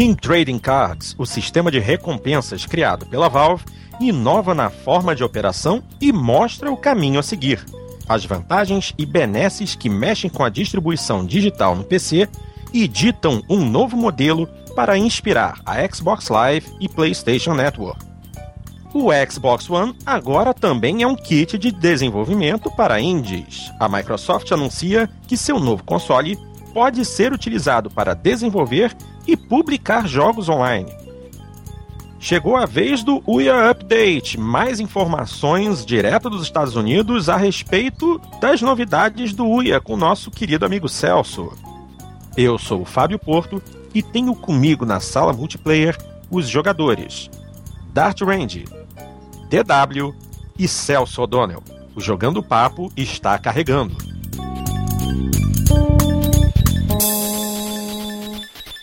Team Trading Cards, o sistema de recompensas criado pela Valve, inova na forma de operação e mostra o caminho a seguir. As vantagens e benesses que mexem com a distribuição digital no PC e ditam um novo modelo para inspirar a Xbox Live e PlayStation Network. O Xbox One agora também é um kit de desenvolvimento para indies. A Microsoft anuncia que seu novo console pode ser utilizado para desenvolver e publicar jogos online. Chegou a vez do Uia Update. Mais informações direto dos Estados Unidos a respeito das novidades do Uia com nosso querido amigo Celso. Eu sou o Fábio Porto e tenho comigo na sala multiplayer os jogadores Dart Range, DW e Celso O'Donnell. O Jogando Papo está carregando.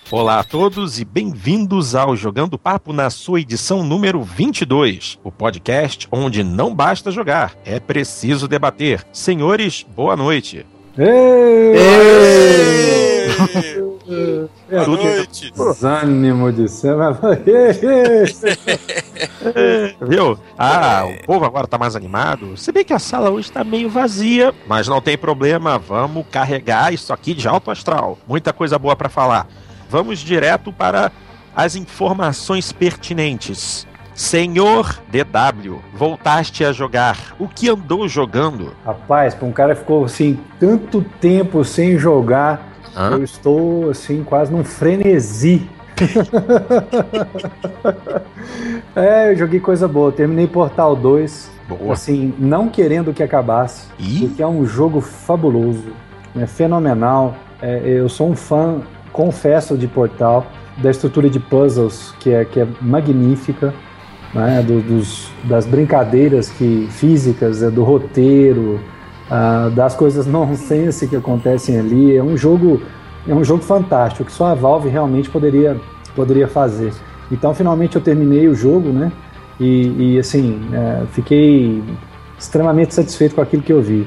Olá a todos e bem-vindos ao Jogando Papo na sua edição número 22, o podcast onde não basta jogar, é preciso debater. Senhores, boa noite. Ei! Ei! É, Boa noite. Desânimo de céu. Viu? Ah, o povo agora tá mais animado. Se bem que a sala hoje tá meio vazia, mas não tem problema, vamos carregar isso aqui de alto astral. Muita coisa boa para falar. Vamos direto para as informações pertinentes. Senhor DW, voltaste a jogar. O que andou jogando? Rapaz, pra um cara que ficou assim tanto tempo sem jogar, Hã? eu estou assim quase num frenesi. é, eu joguei coisa boa. Terminei Portal 2, Boa. assim, não querendo que acabasse, Ih, porque é um jogo fabuloso, é fenomenal. É, eu sou um fã, confesso, de Portal, da estrutura de puzzles que é, que é magnífica, né, do- dos, das brincadeiras que, físicas, é, do roteiro, ah, das coisas nonsense que acontecem ali. É um jogo, é um jogo fantástico que só a Valve realmente poderia, poderia fazer. Então, finalmente eu terminei o jogo, né? E, e, assim, é, fiquei extremamente satisfeito com aquilo que eu vi.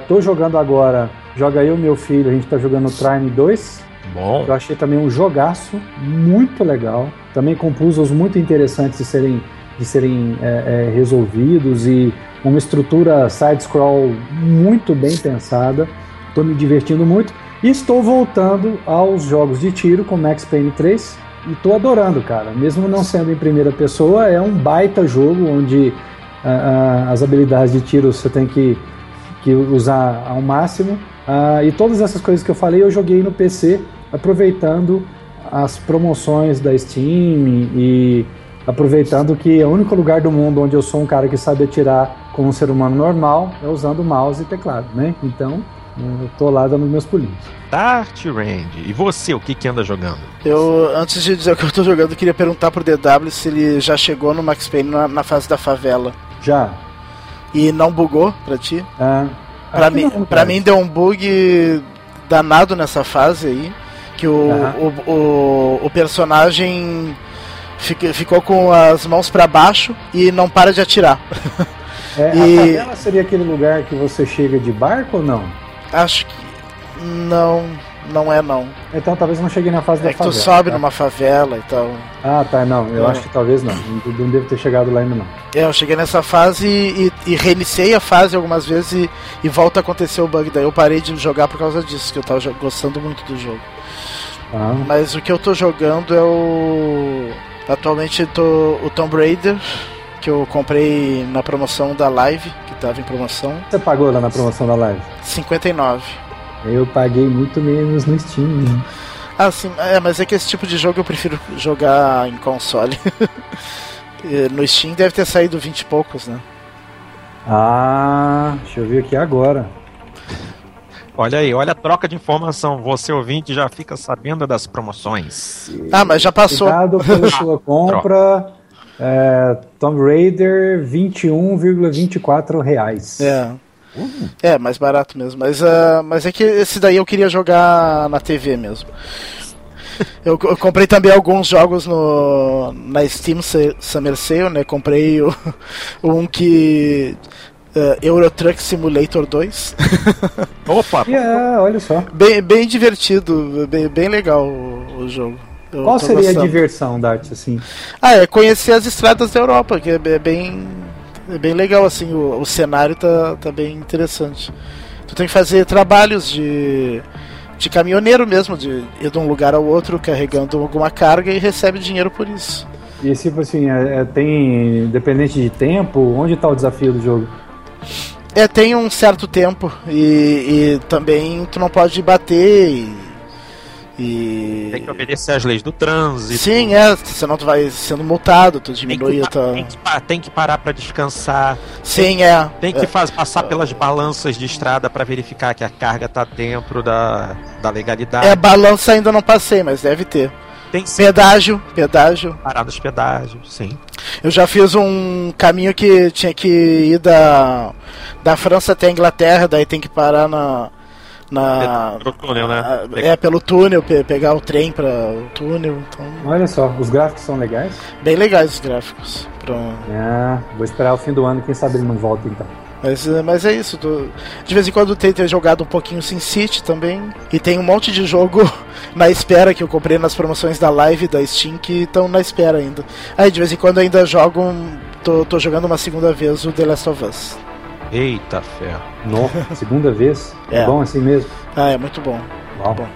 Estou jogando agora, joga eu meu filho, a gente está jogando Trine 2. Bom. Eu achei também um jogaço muito legal. Também com puzzles muito interessantes de serem, de serem é, é, resolvidos e uma estrutura side-scroll muito bem pensada. Estou me divertindo muito. E estou voltando aos jogos de tiro com Max Payne 3. E estou adorando, cara. Mesmo não sendo em primeira pessoa, é um baita jogo onde ah, ah, as habilidades de tiro você tem que, que usar ao máximo. Ah, e todas essas coisas que eu falei eu joguei no PC, aproveitando as promoções da Steam e aproveitando que é o único lugar do mundo onde eu sou um cara que sabe atirar como um ser humano normal é usando mouse e teclado, né? Então, eu tô lá dando meus pulinhos. Dart Range. E você, o que que anda jogando? Eu, antes de dizer o que eu tô jogando, eu queria perguntar pro DW se ele já chegou no Max Payne na, na fase da favela. Já. E não bugou pra ti? Ah, Pra mim, não, pra mim deu um bug danado nessa fase aí. Que o, o, o, o personagem fica- ficou com as mãos pra baixo e não para de atirar. É, E- A favela seria aquele lugar que você chega de barco ou não? Acho que. Não, não é não. Então talvez não cheguei na fase da É que tu favela. sobe tá? numa favela e tal. Ah, tá, não. Eu É. acho que talvez não. Não devo ter chegado lá ainda não. É, eu cheguei nessa fase e, e reiniciei a fase algumas vezes e, e volta a acontecer o bug. Daí eu parei de jogar por causa disso, que eu tava gostando muito do jogo. Ah, Mas o que eu tô jogando é o. Atualmente tô o Tomb Raider, que eu comprei na promoção da Live, que tava em promoção, você pagou lá na promoção da live? 59. Eu paguei muito menos no Steam. né? Ah, sim, é, mas é que esse tipo de jogo eu prefiro jogar em console. No Steam deve ter saído 20 e poucos, né? Ah, deixa eu ver aqui agora. Olha aí, olha a troca de informação. Você ouvinte já fica sabendo das promoções. Ah, mas já passou. Obrigado pela sua compra. É, Tomb Raider, 21,24 reais. É. É, mais barato mesmo. Mas, ah, mas é que esse daí eu queria jogar na TV mesmo. Eu, eu comprei também alguns jogos no, na Steam Summer Sale, né? Comprei o, um que. ah, Euro Truck Simulator 2. Opa! E é, olha só. bem, bem divertido, bem, bem legal o, o jogo. Eu Qual seria gostando. a diversão, Dart, assim? Ah, é conhecer as estradas da Europa, que é é bem, é bem legal, assim, o, o cenário tá, tá bem interessante. Tu tem que fazer trabalhos de, de caminhoneiro mesmo, de ir de um lugar ao outro carregando alguma carga e recebe dinheiro por isso. E tipo assim, é- é- tem, independente de tempo, onde tá o desafio do jogo? É, tem um certo tempo e, e também tu não pode bater e. e- Tem que obedecer às leis do trânsito. Sim, é, senão tu vai sendo multado, tu Tem diminui a tua. tem, que, tem que parar pra descansar. Sim, é. Tem que faz- passar pelas balanças de estrada pra verificar que a carga tá dentro da, da legalidade. É, balança ainda não passei, mas deve ter. Tem que Pedágio, pedágio. parar nos pedágios, sim. Eu já fiz um caminho que tinha que ir da, da França até a Inglaterra, daí tem que parar na. Na Pro túnel, né? é, pelo túnel, pe- pegar o trem para o túnel. Então, Olha só, os gráficos são legais. bem legais os gráficos. Pra... Ah, vou esperar o fim do ano, quem sabe ele não volta então. Mas, é- mas é isso. tô- De vez em quando tem ter jogado um pouquinho Sin City também. E tem um monte de jogo na espera que eu comprei nas promoções da Live da Steam que estão na espera ainda. Aí de vez em quando ainda jogo. um- Tô, tô jogando uma segunda vez o The Last of Us. Eita ferro. No, segunda vez? É. É. bom assim mesmo? Ah, é muito bom. Uau. bom.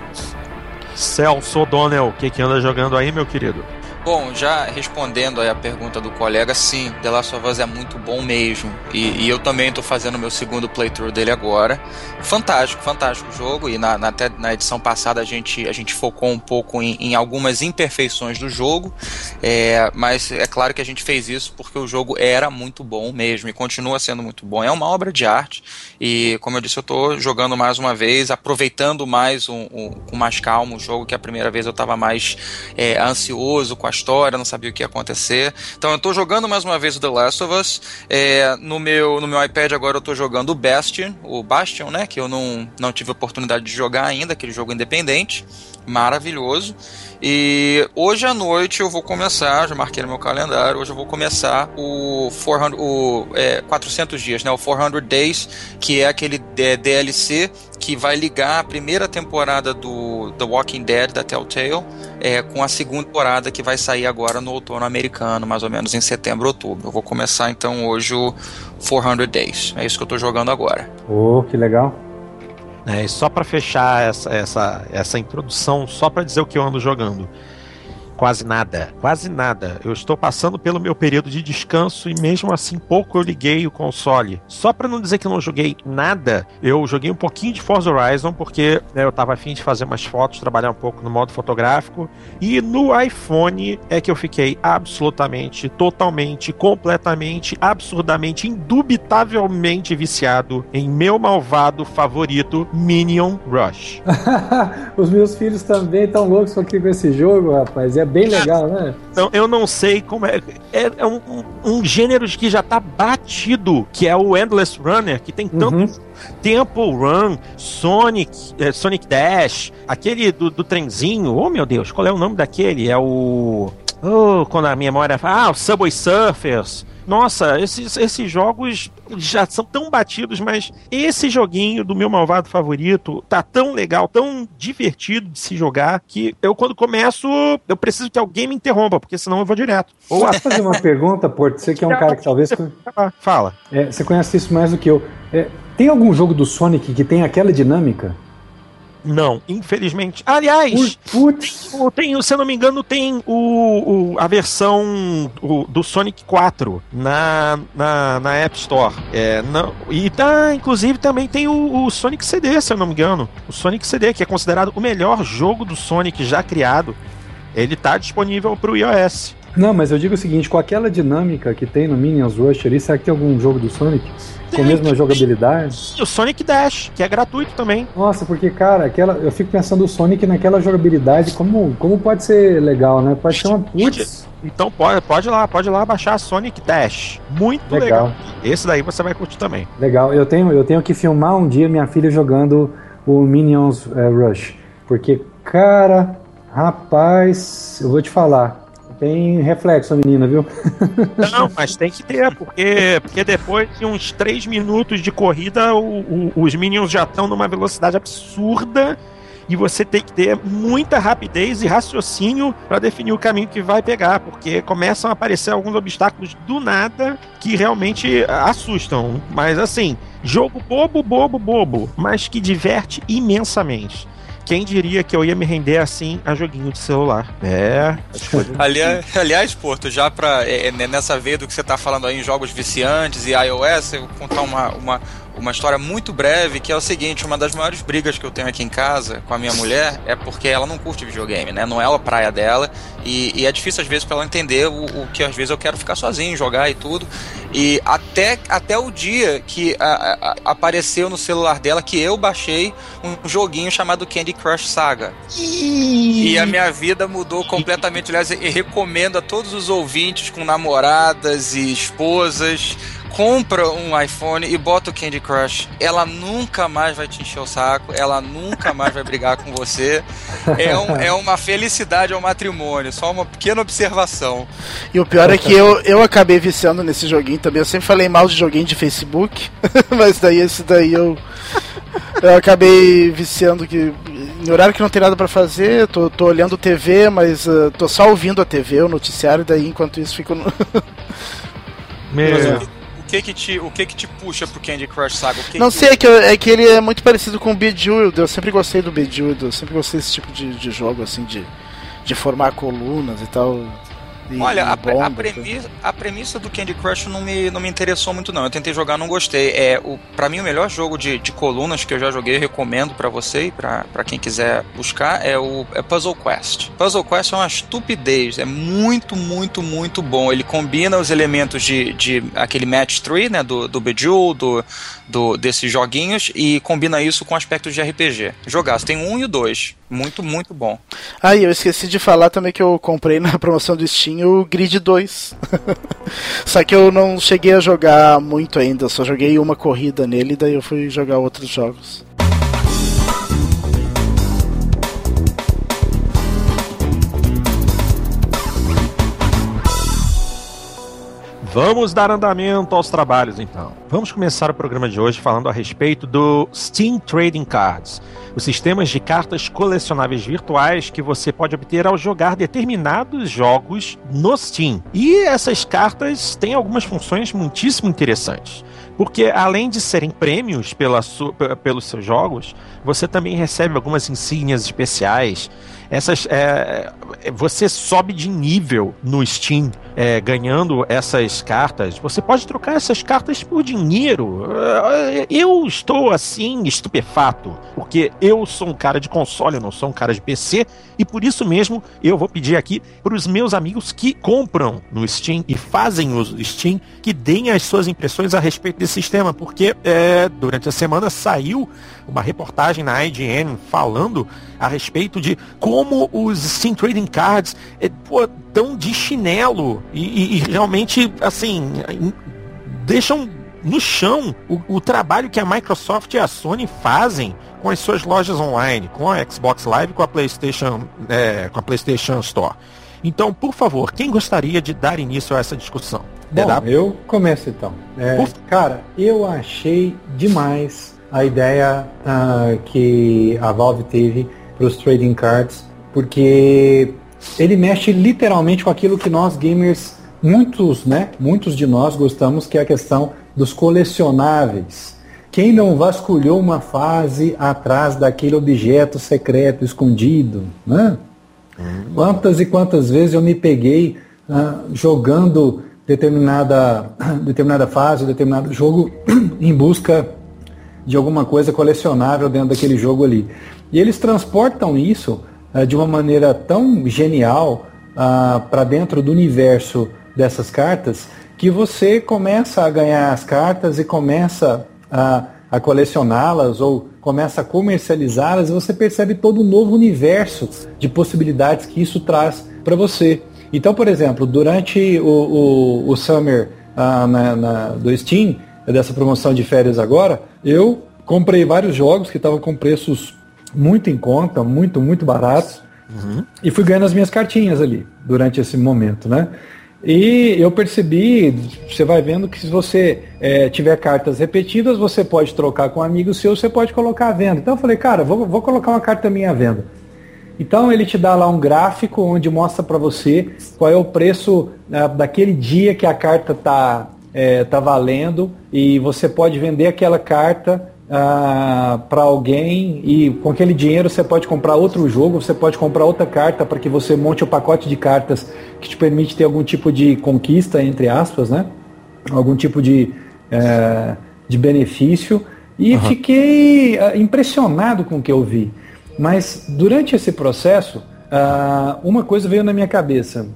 Celso O'Donnell, o que, que anda jogando aí, meu querido? Bom, já respondendo aí a pergunta do colega, sim, The Last of Us é muito bom mesmo. E, e eu também estou fazendo meu segundo playthrough dele agora. Fantástico, fantástico jogo. E na, na, até na edição passada a gente, a gente focou um pouco em, em algumas imperfeições do jogo. É, mas é claro que a gente fez isso porque o jogo era muito bom mesmo e continua sendo muito bom. É uma obra de arte. E como eu disse, eu estou jogando mais uma vez, aproveitando mais um, um- com mais calma o jogo, que a primeira vez eu estava mais é, ansioso com a história, não sabia o que ia acontecer. Então eu estou jogando mais uma vez o The Last of Us. É, no, meu, no meu iPad agora eu estou jogando o Bastion, o Bastion, né? Que eu não, não tive oportunidade de jogar ainda, aquele jogo independente. Maravilhoso. E hoje à noite eu vou começar, já marquei no meu calendário, hoje eu vou começar o, 400, o é, 400 dias, né? O 400 Days, que é aquele é, DLC que vai ligar a primeira temporada do The Walking Dead da Telltale é, com a segunda temporada que vai sair agora no outono americano, mais ou menos em setembro, outubro. Eu vou começar então hoje o 400 Days. É isso que eu tô jogando agora. Oh, que legal. É, e só pra fechar essa, essa, essa introdução, só pra dizer o que eu ando jogando. Quase nada, quase nada. Eu estou passando pelo meu período de descanso e mesmo assim pouco eu liguei o console. Só pra não dizer que eu não joguei nada, eu joguei um pouquinho de Forza Horizon porque né, eu tava afim de fazer umas fotos, trabalhar um pouco no modo fotográfico. E no iPhone é que eu fiquei absolutamente, totalmente, completamente, absurdamente, indubitavelmente viciado em meu malvado favorito, Minion Rush. Os meus filhos também estão loucos com esse jogo, rapaz. É bem legal, né? Então, eu não sei como é. É, é um, um, gênero que já tá batido, que é o Endless Runner, que tem tanto Uhum. Temple Run, Sonic, é, Sonic Dash, aquele do, do trenzinho. Oh, meu Deus, qual é o nome daquele? É o. Oh, quando a minha memória. Ah, o Subway Surfers. Nossa, esses, esses jogos já são tão batidos, mas esse joguinho do meu malvado favorito tá tão legal, tão divertido de se jogar, que eu, quando começo, eu preciso que alguém me interrompa, porque senão eu vou direto. Ou Posso fazer uma pergunta, Porto? Você que é um cara que talvez. fala. É, você conhece isso mais do que eu. É, tem algum jogo do Sonic que tem aquela dinâmica? Não, infelizmente. Aliás, Putz, o- tem, se eu não me engano, tem o, o- a versão o- do Sonic 4 na, na, na App Store. É, não, e tá, inclusive também tem o, o Sonic CD, se eu não me engano. O Sonic CD, que é considerado o melhor jogo do Sonic já criado. Ele tá disponível pro iOS. Não, mas eu digo o seguinte, com aquela dinâmica que tem no Minions Rush ali, será que tem algum jogo do Sonic? Com a mesma jogabilidade? E o Sonic Dash, que é gratuito também. Nossa, porque, cara, aquela, eu fico pensando o Sonic naquela jogabilidade, como, como pode ser legal, né? Pode ser uma putz. Então pode, pode ir lá, pode ir lá baixar Sonic Dash. Muito legal. Legal. Esse daí você vai curtir também. Legal. Eu tenho, eu tenho que filmar um dia minha filha jogando o Minions eh, Rush. Porque, cara, rapaz, eu vou te falar. Tem reflexo a menina, viu? Não, mas tem que ter, porque, porque depois de uns 3 minutos de corrida, o- o- os Minions já estão numa velocidade absurda e você tem que ter muita rapidez e raciocínio para definir o caminho que vai pegar, porque começam a aparecer alguns obstáculos do nada que realmente assustam. Mas assim, jogo bobo, bobo, bobo, mas que diverte imensamente. Quem diria que eu ia me render assim a joguinho de celular? É. aliás, aliás, Porto, já pra. É, nessa veia do que você tá falando aí em jogos viciantes e iOS, eu vou contar uma, uma, uma história muito breve, que é o seguinte, uma das maiores brigas que eu tenho aqui em casa com a minha mulher é porque ela não curte videogame, né? Não é a praia dela e, e é difícil às vezes para ela entender o, o, que às vezes eu quero ficar sozinho, jogar e tudo. E até, até o dia que a, a, apareceu no celular dela que eu baixei um joguinho chamado Candy Crush Saga. E a minha vida mudou completamente. Aliás, eu recomendo a todos os ouvintes com namoradas e esposas compra um iPhone e bota o Candy Crush, ela nunca mais vai te encher o saco, ela nunca mais vai brigar com você. É, um, é uma felicidade ao matrimônio, só uma pequena observação. E o pior é que eu, eu acabei viciando nesse joguinho também. Eu sempre falei mal de joguinho de Facebook, mas daí esse daí eu. Eu acabei viciando que. Em horário que não tem nada para fazer, tô, tô olhando TV, mas uh, tô só ouvindo a TV, o noticiário, daí enquanto isso fico. No... Meu que que te, o que que te puxa pro Candy Crush Saga? Que não que... sei, é que, é que ele é muito parecido com o Bejeweled. Eu sempre gostei do Bejeweled. Eu sempre gostei desse tipo de, de jogo, assim, de, de formar colunas e tal. E, Olha, a, bomba, a, premissa, a, premissa, do Candy Crush não me, não me interessou muito não. Eu tentei jogar, não gostei. É o para mim o melhor jogo de, de colunas que eu já joguei, recomendo para você e para quem quiser buscar é o é Puzzle Quest. Puzzle Quest é uma estupidez, é muito, muito, muito bom. Ele combina os elementos de, de aquele match 3, né, do do Bejeweled, do, do desses joguinhos e combina isso com aspectos de RPG. Jogar, tem um e o dois. Muito, muito bom. Ah, e eu esqueci de falar também que eu comprei na promoção do Steam o Grid 2. só que eu não cheguei a jogar muito ainda, só joguei uma corrida nele, daí eu fui jogar outros jogos. Vamos dar andamento aos trabalhos então. Vamos começar o programa de hoje falando a respeito do Steam Trading Cards, os sistemas de cartas colecionáveis virtuais que você pode obter ao jogar determinados jogos no Steam. E essas cartas têm algumas funções muitíssimo interessantes. Porque além de serem prêmios pela pelos seus jogos, você também recebe algumas insígnias especiais essas é, você sobe de nível no Steam é, ganhando essas cartas. Você pode trocar essas cartas por dinheiro. É, eu estou assim estupefato porque eu sou um cara de console, eu não sou um cara de PC e por isso mesmo eu vou pedir aqui para os meus amigos que compram no Steam e fazem uso do Steam que deem as suas impressões a respeito desse sistema, porque é, durante a semana saiu uma reportagem na IGN falando a respeito de como os Steam Trading Cards é, pô, de chinelo e, e, e realmente, assim, deixam no chão o, o, trabalho que a Microsoft e a Sony fazem com as suas lojas online, com a Xbox Live, com a PlayStation, é, com a PlayStation Store. Então, por favor, quem gostaria de dar início a essa discussão? Bom, eu começo então. É, cara, eu achei demais a ideia uh, que a Valve teve para os trading cards, porque ele mexe literalmente com aquilo que nós gamers, muitos, né, muitos de nós gostamos, que é a questão dos colecionáveis. Quem não vasculhou uma fase atrás daquele objeto secreto escondido, né? Quantas e quantas vezes eu me peguei uh, jogando determinada, determinada fase, determinado jogo em busca de alguma coisa colecionável dentro daquele jogo ali. E eles transportam isso uh, de uma maneira tão genial uh, para dentro do universo dessas cartas que você começa a ganhar as cartas e começa a, a colecioná-las ou começa a comercializá-las e você percebe todo um novo universo de possibilidades que isso traz para você. Então, por exemplo, durante o, o, o Summer uh, na, na, do Steam, dessa promoção de férias agora, eu comprei vários jogos que estavam com preços muito em conta, muito, muito baratos. Uhum. E fui ganhando as minhas cartinhas ali durante esse momento, né? E eu percebi, você vai vendo que se você é, tiver cartas repetidas, você pode trocar com um amigo seu, você pode colocar à venda. Então eu falei, cara, vou, vou colocar uma carta minha à venda. Então ele te dá lá um gráfico onde mostra para você qual é o preço né, daquele dia que a carta está é, tá valendo e você pode vender aquela carta ah, para alguém e com aquele dinheiro você pode comprar outro jogo, você pode comprar outra carta para que você monte o um pacote de cartas que te permite ter algum tipo de conquista, entre aspas, né? Algum tipo de, é, de benefício. E uhum. fiquei ah, impressionado com o que eu vi. Mas durante esse processo, ah, uma coisa veio na minha cabeça.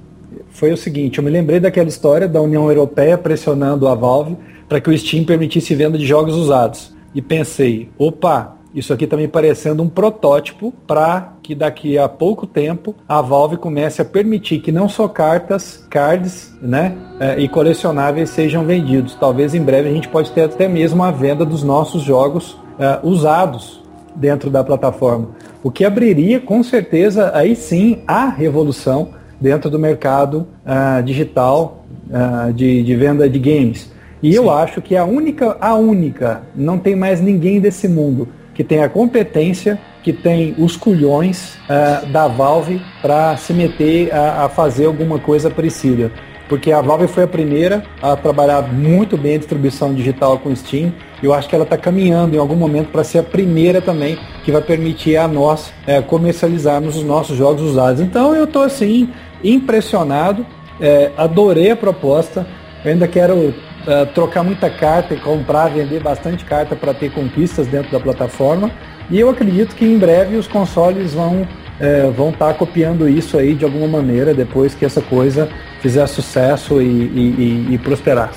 Foi o seguinte, eu me lembrei daquela história da União Europeia pressionando a Valve para que o Steam permitisse venda de jogos usados e pensei, opa, isso aqui está me parecendo um protótipo para que daqui a pouco tempo a Valve comece a permitir que não só cartas, cards, né, é, e colecionáveis sejam vendidos. Talvez em breve a gente pode ter até mesmo a venda dos nossos jogos é, usados dentro da plataforma, o que abriria com certeza aí sim a revolução dentro do mercado uh, digital uh, de, de venda de games. E Sim. eu acho que a única, a única, não tem mais ninguém desse mundo que tem a competência, que tem os culhões uh, da Valve para se meter a, a, fazer alguma coisa parecida. Porque a Valve foi a primeira a trabalhar muito bem a distribuição digital com Steam. Eu acho que ela está caminhando em algum momento para ser a primeira também que vai permitir a nós é, comercializarmos os nossos jogos usados. Então eu estou assim impressionado, é, adorei a proposta. Eu ainda quero uh, trocar muita carta e comprar, vender bastante carta para ter conquistas dentro da plataforma. E eu acredito que em breve os consoles vão é, vão estar tá copiando isso aí de alguma maneira depois que essa coisa fizer sucesso e, e, e, e, prosperar.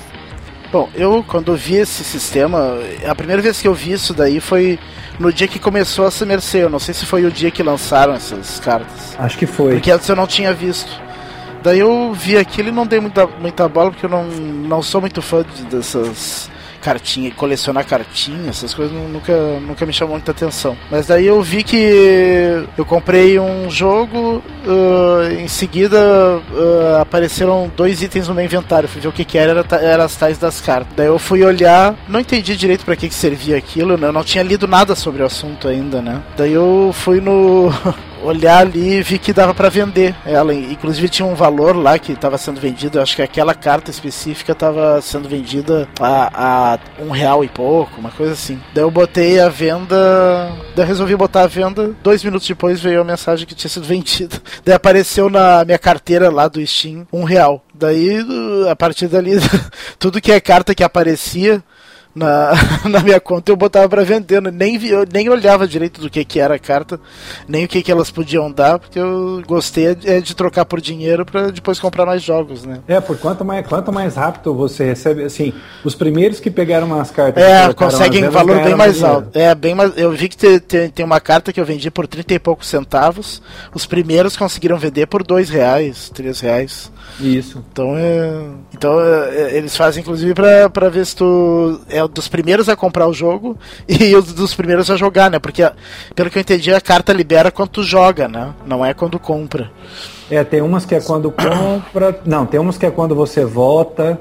Bom, eu quando vi esse sistema, a primeira vez que eu vi isso daí foi no dia que começou a Summer Sale. Eu não sei se foi o dia que lançaram essas cartas. Acho que foi. Porque antes eu não tinha visto. Daí eu vi aquilo e não dei muita, muita bola, porque eu não, não sou muito fã de, dessas cartinhas, colecionar cartinhas, essas coisas nunca, nunca me chamou muita atenção. Mas daí eu vi que eu comprei um jogo, uh, em seguida uh, apareceram dois itens no meu inventário. Fui ver o que, que era, era, era as tais das cartas. Daí eu fui olhar, não entendi direito para que, que servia aquilo, né? eu não tinha lido nada sobre o assunto ainda, né? Daí eu fui no. olhar ali e vi que dava para vender ela. Inclusive tinha um valor lá que estava sendo vendido. Acho que aquela carta específica estava sendo vendida a, a, um real e pouco, uma coisa assim. Daí eu botei a venda. Daí eu resolvi botar a venda. Dois minutos depois veio a mensagem que tinha sido vendida. Daí apareceu na minha carteira lá do Steam um real. Daí, a partir dali, tudo que é carta que aparecia na, na minha conta eu botava para vender, nem, eu nem olhava direito do que, que era a carta, nem o que, que elas podiam dar, porque eu gostei é de trocar por dinheiro para depois comprar mais jogos, né? É, por quanto mais, quanto mais rápido você recebe, assim, os primeiros que pegaram umas cartas... É, conseguem valor bem mais alto. É, bem mais, eu vi que tem, tem, tem, uma carta que eu vendi por 30 e poucos centavos, os primeiros conseguiram vender por dois reais, três reais. Isso. Então, é, então é, eles fazem inclusive para ver se tu é dos primeiros a comprar o jogo e os dos primeiros a jogar, né? Porque pelo que eu entendi a carta libera quando tu joga, né? Não é quando compra. É, tem umas que é quando compra, não, tem umas que é quando você vota.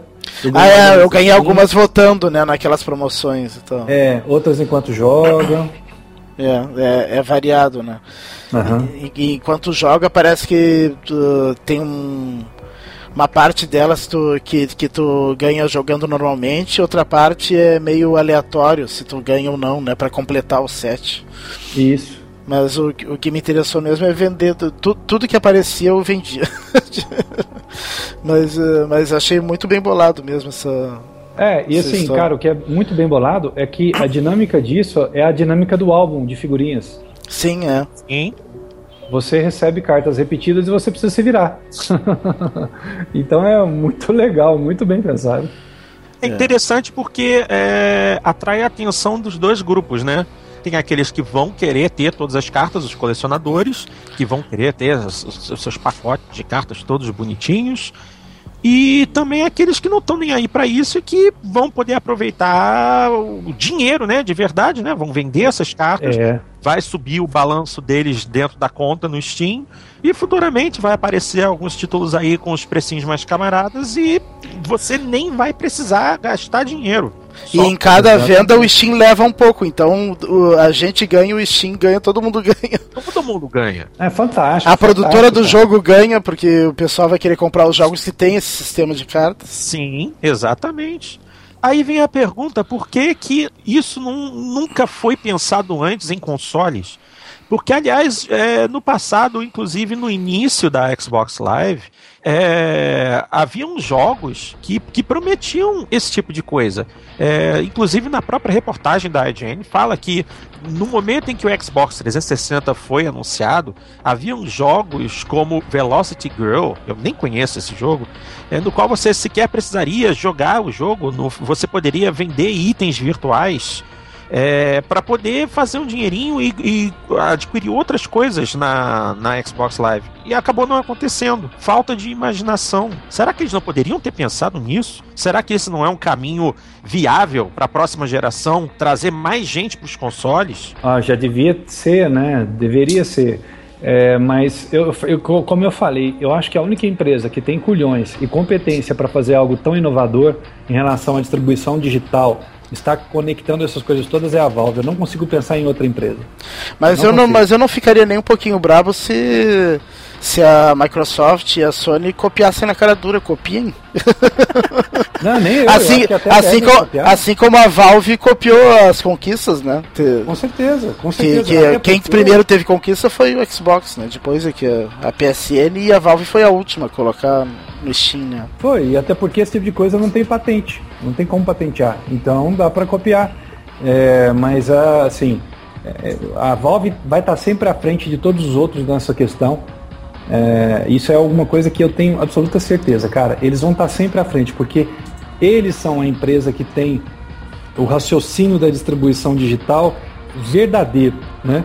Ah, é, eu ganhei algumas votando, né, naquelas promoções. Então. É, outras enquanto joga. É, é, é variado, né? Uhum. E, e, enquanto joga, parece que tu, tem um uma parte delas tu, que, que tu ganha jogando normalmente, outra parte é meio aleatório se tu ganha ou não, né? para completar o set. Isso. Mas o, o que me interessou mesmo é vender. Tu, tudo que aparecia eu vendia. mas, eh, mas achei muito bem bolado mesmo essa. É, e assim, história. cara, o que é muito bem bolado é que a dinâmica disso é a dinâmica do álbum de figurinhas. Sim, é. Sim você recebe cartas repetidas e você precisa se virar. então é muito legal, muito bem pensado. É interessante porque é, atrai a atenção dos dois grupos, né? Tem aqueles que vão querer ter todas as cartas, os colecionadores, que vão querer ter os, os seus pacotes de cartas todos bonitinhos. E também aqueles que não estão nem aí para isso e que vão poder aproveitar o dinheiro, né, de verdade, né, vão vender essas cartas, é. vai subir o balanço deles dentro da conta no Steam e futuramente vai aparecer alguns títulos aí com os precinhos mais camaradas e você nem vai precisar gastar dinheiro. E em cada venda o Steam leva um pouco, então o, a gente ganha, o Steam ganha, todo mundo ganha. Todo mundo ganha. É fantástico. A produtora do jogo ganha, porque o pessoal vai querer comprar os jogos que tem esse sistema de cartas. Sim, exatamente. Aí vem a pergunta, por que que isso não, nunca foi pensado antes em consoles? Porque, aliás, é, no passado, inclusive no início da Xbox Live, é, haviam jogos que, que prometiam esse tipo de coisa. É, inclusive na própria reportagem da IGN fala que no momento em que o Xbox 360 foi anunciado, haviam jogos como Velocity Girl, eu nem conheço esse jogo, é, no qual você sequer precisaria jogar o jogo, no, você poderia vender itens virtuais é, para poder fazer um dinheirinho e, e, adquirir outras coisas na, na Xbox Live. E acabou não acontecendo. Falta de imaginação. Será que eles não poderiam ter pensado nisso? Será que esse não é um caminho viável para a próxima geração trazer mais gente para os consoles? Ah, já devia ser, né? Deveria ser. É, mas eu, eu, como eu falei, eu acho que a única empresa que tem culhões e competência para fazer algo tão inovador em relação à distribuição digital está conectando essas coisas todas é a Valve. Eu não consigo pensar em outra empresa. Mas não eu não, mas eu não ficaria nem um pouquinho bravo se se a Microsoft e a Sony copiassem na cara dura, copiem. Não, nem eu, assim, eu assim, co assim como a Valve copiou as conquistas, né? Com certeza, com certeza. Que, que quem primeiro teve conquista foi o Xbox, né? Depois é que a, a PSN e a Valve foi a última a colocar no Steam, né? Foi, e até porque esse tipo de coisa não tem patente, não tem como patentear, então dá para copiar. É, mas assim, é, a Valve vai estar sempre à frente de todos os outros nessa questão. É, isso é alguma coisa que eu tenho absoluta certeza, cara. Eles vão estar sempre à frente, porque eles são a empresa que tem o raciocínio da distribuição digital verdadeiro, né?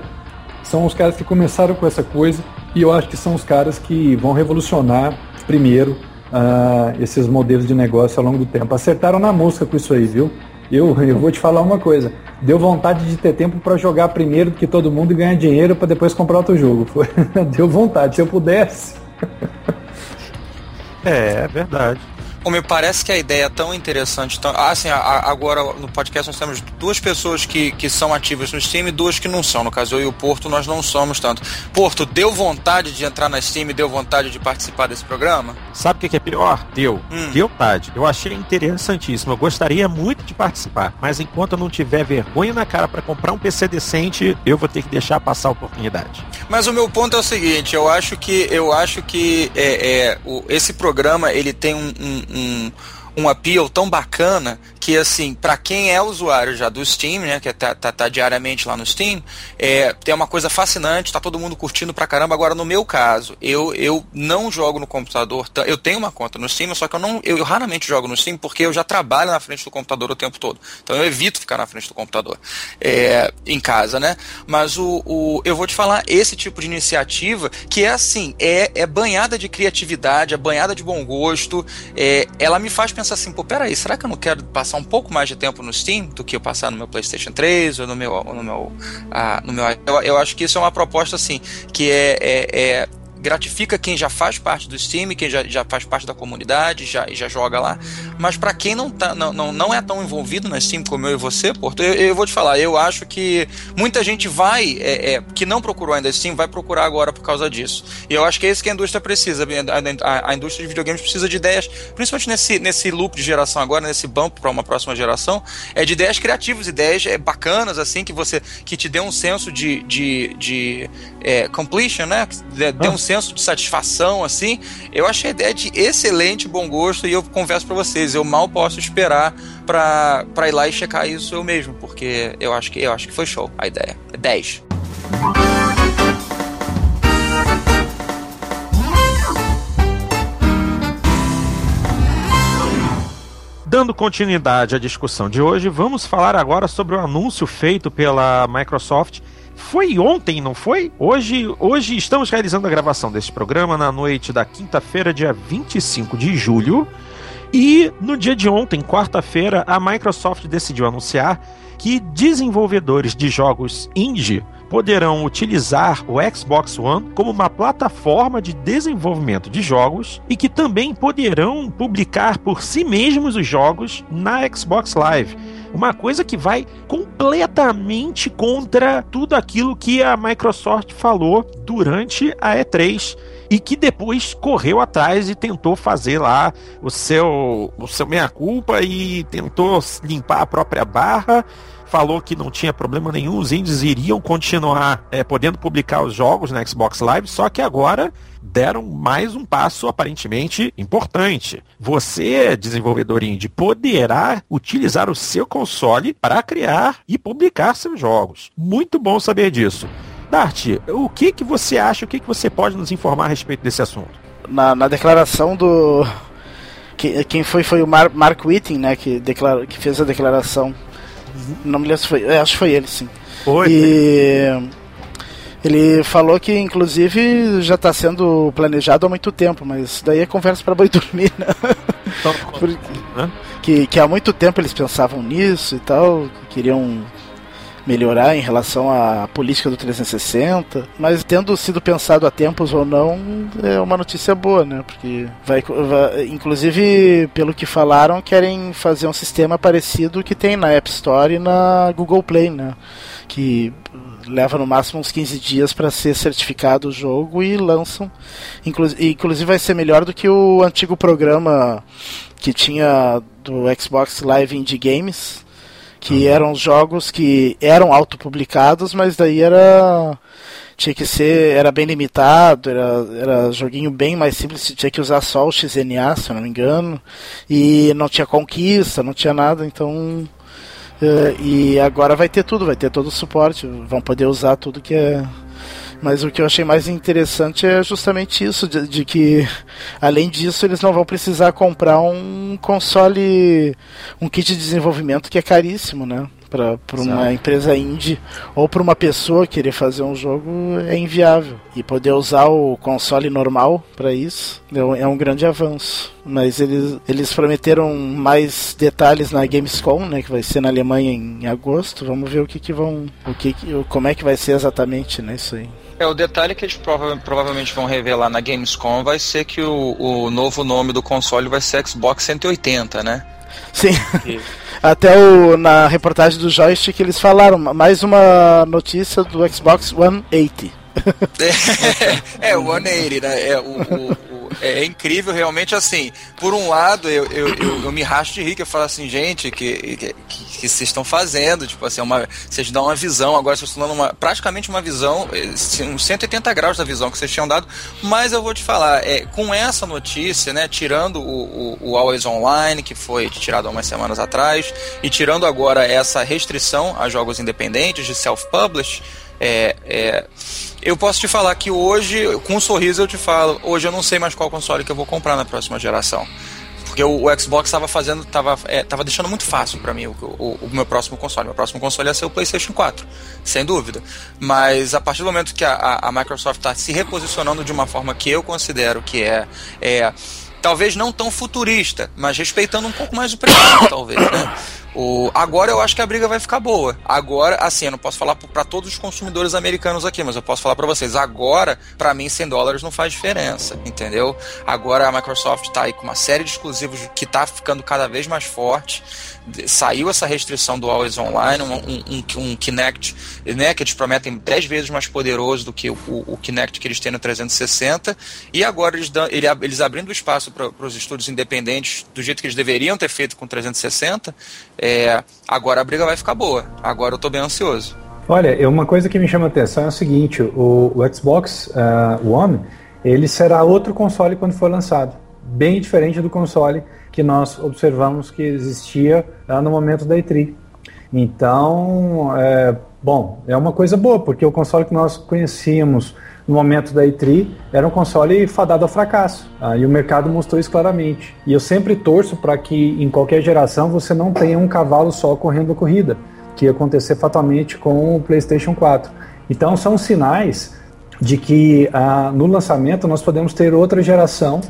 São os caras que começaram com essa coisa e eu acho que são os caras que vão revolucionar primeiro uh, esses modelos de negócio ao longo do tempo. Acertaram na mosca com isso aí, viu? Eu, eu vou te falar uma coisa. Deu vontade de ter tempo para jogar primeiro do que todo mundo e ganhar dinheiro para depois comprar outro jogo. Deu vontade, se eu pudesse. É, é verdade. Me parece que a ideia é tão interessante. Tão... Ah, assim, agora no podcast nós temos duas pessoas que, que são ativas no Steam e duas que não são. No caso, eu e o Porto, nós não somos tanto. Porto, deu vontade de entrar na Steam e deu vontade de participar desse programa? Sabe o que é pior? Deu. Hum. Deu vontade. Eu achei interessantíssimo. Eu gostaria muito de participar. Mas enquanto eu não tiver vergonha na cara para comprar um PC decente, eu vou ter que deixar passar a oportunidade. Mas o meu ponto é o seguinte: eu acho que eu acho que é, é o, esse programa ele tem um, um um, um appeal tão bacana que assim, para quem é usuário já do Steam, né, que tá, tá, tá diariamente lá no Steam, é, tem uma coisa fascinante, tá todo mundo curtindo pra caramba. Agora, no meu caso, eu, eu não jogo no computador, eu tenho uma conta no Steam, só que eu não, eu, eu, raramente jogo no Steam porque eu já trabalho na frente do computador o tempo todo. Então eu evito ficar na frente do computador é, em casa, né? Mas o, o, eu vou te falar esse tipo de iniciativa que é assim, é, é banhada de criatividade, é banhada de bom gosto, é, ela me faz pensar assim, pô, peraí, será que eu não quero passar passar um pouco mais de tempo no Steam do que eu passar no meu PlayStation 3 ou no meu. Ou no meu, ah, no meu eu, eu, acho que isso é uma proposta assim, que é, é, é gratifica quem já faz parte do Steam, quem já, já faz parte da comunidade, já, já joga lá. Mas para quem não, tá, não, não, não é tão envolvido na Steam como eu e você, Porto, eu, eu vou te falar, eu acho que muita gente vai, é, é, que não procurou ainda Steam, vai procurar agora por causa disso. E eu acho que é isso que a indústria precisa. A, a, a indústria de videogames precisa de ideias, principalmente nesse, nesse loop de geração agora, nesse bump para uma próxima geração, é de ideias criativas, ideias é, bacanas, assim, que você que te dê um senso de, de, de é, completion, né? Dê, dê um senso senso de satisfação, assim, eu achei a ideia de excelente bom gosto e eu confesso para vocês, eu mal posso esperar pra ir lá e checar isso eu mesmo, porque eu acho que, eu acho que foi show a ideia. 10. Dando continuidade à discussão de hoje, vamos falar agora sobre o anúncio feito pela Microsoft foi ontem, não foi? Hoje, hoje estamos realizando a gravação deste programa na noite da quinta-feira, dia 25 de julho. E no dia de ontem, quarta-feira, a Microsoft decidiu anunciar que desenvolvedores de jogos indie poderão utilizar o Xbox One como uma plataforma de desenvolvimento de jogos e que também poderão publicar por si mesmos os jogos na Xbox Live. Uma coisa que vai completamente contra tudo aquilo que a Microsoft falou durante a E3 e que depois correu atrás e tentou fazer lá o seu o seu meia culpa e tentou limpar a própria barra falou que não tinha problema nenhum, os indies iriam continuar é, podendo publicar os jogos na Xbox Live, só que agora deram mais um passo aparentemente importante. Você, desenvolvedor indie, poderá utilizar o seu console para criar e publicar seus jogos. Muito bom saber disso. Dart, o que, que você acha, o que, que você pode nos informar a respeito desse assunto? Na, na declaração do. Quem foi foi o Mar Mark Whitting, né, que, declara, que fez a declaração não me lembro se foi. Acho que foi ele, sim. Foi. E ele falou que, inclusive, já está sendo planejado há muito tempo, mas daí é conversa para boi dormir, né? Então, Porque, né? que, que há muito tempo eles pensavam nisso e tal, queriam melhorar em relação à política do 360, mas tendo sido pensado há tempos ou não, é uma notícia boa, né? Porque vai, vai inclusive pelo que falaram, querem fazer um sistema parecido que tem na App Store e na Google Play, né? Que leva no máximo uns 15 dias para ser certificado o jogo e lançam. Inclu inclusive vai ser melhor do que o antigo programa que tinha do Xbox Live Indie Games, que uhum. eram jogos que eram autopublicados, mas daí era tinha que ser era bem limitado, era, era joguinho bem mais simples, tinha que usar só o XNA, se eu não me engano, e não tinha conquista, não tinha nada, então uh, e agora vai ter tudo, vai ter todo o suporte, vão poder usar tudo que é mas o que eu achei mais interessante é justamente isso, de, de, que além disso eles não vão precisar comprar um console, um kit de desenvolvimento que é caríssimo, né? Para uma empresa indie ou para uma pessoa querer fazer um jogo é inviável. E poder usar o console normal para isso é, é um grande avanço. Mas eles, eles prometeram mais detalhes na Gamescom, né, que vai ser na Alemanha em agosto. Vamos ver o que, que vão, o que, como é que vai ser exatamente, né, isso aí. É, o detalhe que eles prova provavelmente vão revelar na Gamescom vai ser que o, o novo nome do console vai ser Xbox 180, né? Sim. Até o, na reportagem do Joystick eles falaram mais uma notícia do Xbox 180. é, é, o 180, né? É, o, o, é, é, incrível, realmente, assim, por um lado, eu, eu, eu, eu me racho de rir, que eu falo assim, gente, que, que, vocês estão fazendo, tipo assim, uma, vocês dão uma visão, agora vocês estão dando uma, praticamente uma visão, eh, uns 180 graus da visão que vocês tinham dado, mas eu vou te falar, é, com essa notícia, né, tirando o, o, o Always Online, que foi tirado há umas semanas atrás, e tirando agora essa restrição a jogos independentes de self-publish, é, é, eu posso te falar que hoje, com um sorriso, eu te falo, hoje eu não sei mais qual console que eu vou comprar na próxima geração. Porque o, o Xbox estava fazendo, estava é, tava deixando muito fácil para mim o, o, o, meu próximo console. Meu próximo console ia ser o PlayStation 4, sem dúvida. Mas a partir do momento que a, a, a Microsoft está se reposicionando de uma forma que eu considero que é, é talvez não tão futurista, mas respeitando um pouco mais o presente, talvez, né? O, agora eu acho que a briga vai ficar boa. Agora, assim, eu não posso falar para todos os consumidores americanos aqui, mas eu posso falar para vocês. Agora, para mim, 100 dólares não faz diferença, entendeu? Agora a Microsoft está aí com uma série de exclusivos que está ficando cada vez mais forte saiu essa restrição do Always Online, um, um, um, Kinect, né, que eles prometem 10 vezes mais poderoso do que o, o, Kinect que eles têm no 360, e agora eles, dão, eles abrindo espaço para os estúdios independentes do jeito que eles deveriam ter feito com o 360, é, agora a briga vai ficar boa. Agora eu estou bem ansioso. Olha, uma coisa que me chama a atenção é o seguinte, o, o Xbox uh, One, ele será outro console quando for lançado, bem diferente do console que nós observamos que existia uh, no momento da E3. Então, é, bom, é uma coisa boa, porque o console que nós conhecíamos no momento da E3 era um console fadado ao fracasso. Uh, e o mercado mostrou isso claramente. E eu sempre torço para que em qualquer geração você não tenha um cavalo só correndo a corrida, que ia acontecer fatalmente com o PlayStation 4. Então são sinais de que ah, no lançamento nós podemos ter outra geração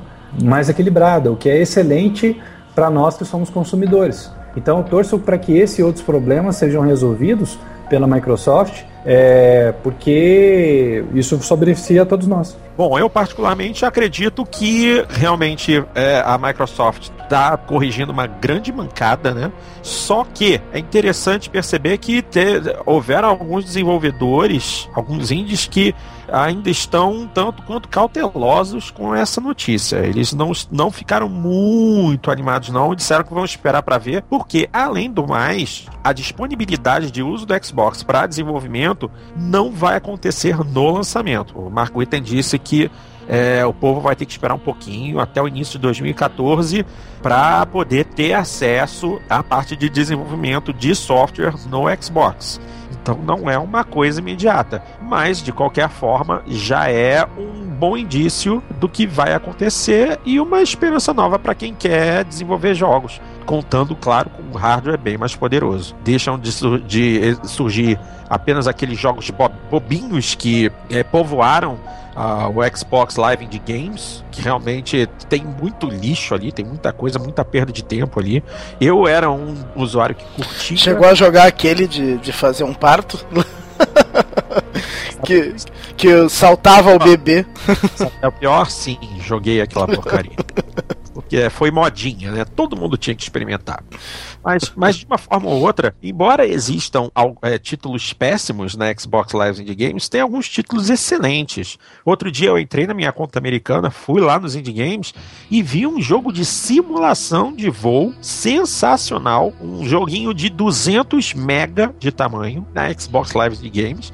mais equilibrada, o que é excelente para nós que somos consumidores. Então torço para que esse e outros problemas sejam resolvidos pela Microsoft, é, porque isso só beneficia a todos nós. Bom, eu particularmente acredito que realmente é, a Microsoft está corrigindo uma grande mancada, né? Só que é interessante perceber que te, houveram alguns desenvolvedores, alguns indies que ainda estão tanto quanto cautelosos com essa notícia. Eles não, não ficaram muito animados, não, disseram que vão esperar para ver, porque, além do mais, a disponibilidade de uso do Xbox para desenvolvimento não vai acontecer no lançamento. O Mark Witten disse que é, o povo vai ter que esperar um pouquinho até o início de 2014 para poder ter acesso à parte de desenvolvimento de software no Xbox. Então não é uma coisa imediata, mas de qualquer forma já é um bom indício do que vai acontecer e uma esperança nova para quem quer desenvolver jogos, contando, claro, com um hardware bem mais poderoso. Deixam de, de surgir apenas aqueles jogos bobinhos que é, povoaram uh, o Xbox Live Indie Games, que realmente tem muito lixo ali, tem muita coisa, muita perda de tempo ali. Eu era um usuário que curtia. Chegou a jogar aquele de, de fazer um parto? que, que saltava o bebê. É o pior, sim, joguei aquela porcaria. Porque foi modinha, né? Todo mundo tinha que experimentar. Mas, mas de uma forma ou outra, embora existam é, títulos péssimos na Xbox Live Indie Games, tem alguns títulos excelentes. Outro dia eu entrei na minha conta americana, fui lá nos Indie Games e vi um jogo de simulação de voo sensacional, um joguinho de 200 mega de tamanho na Xbox Live Indie Games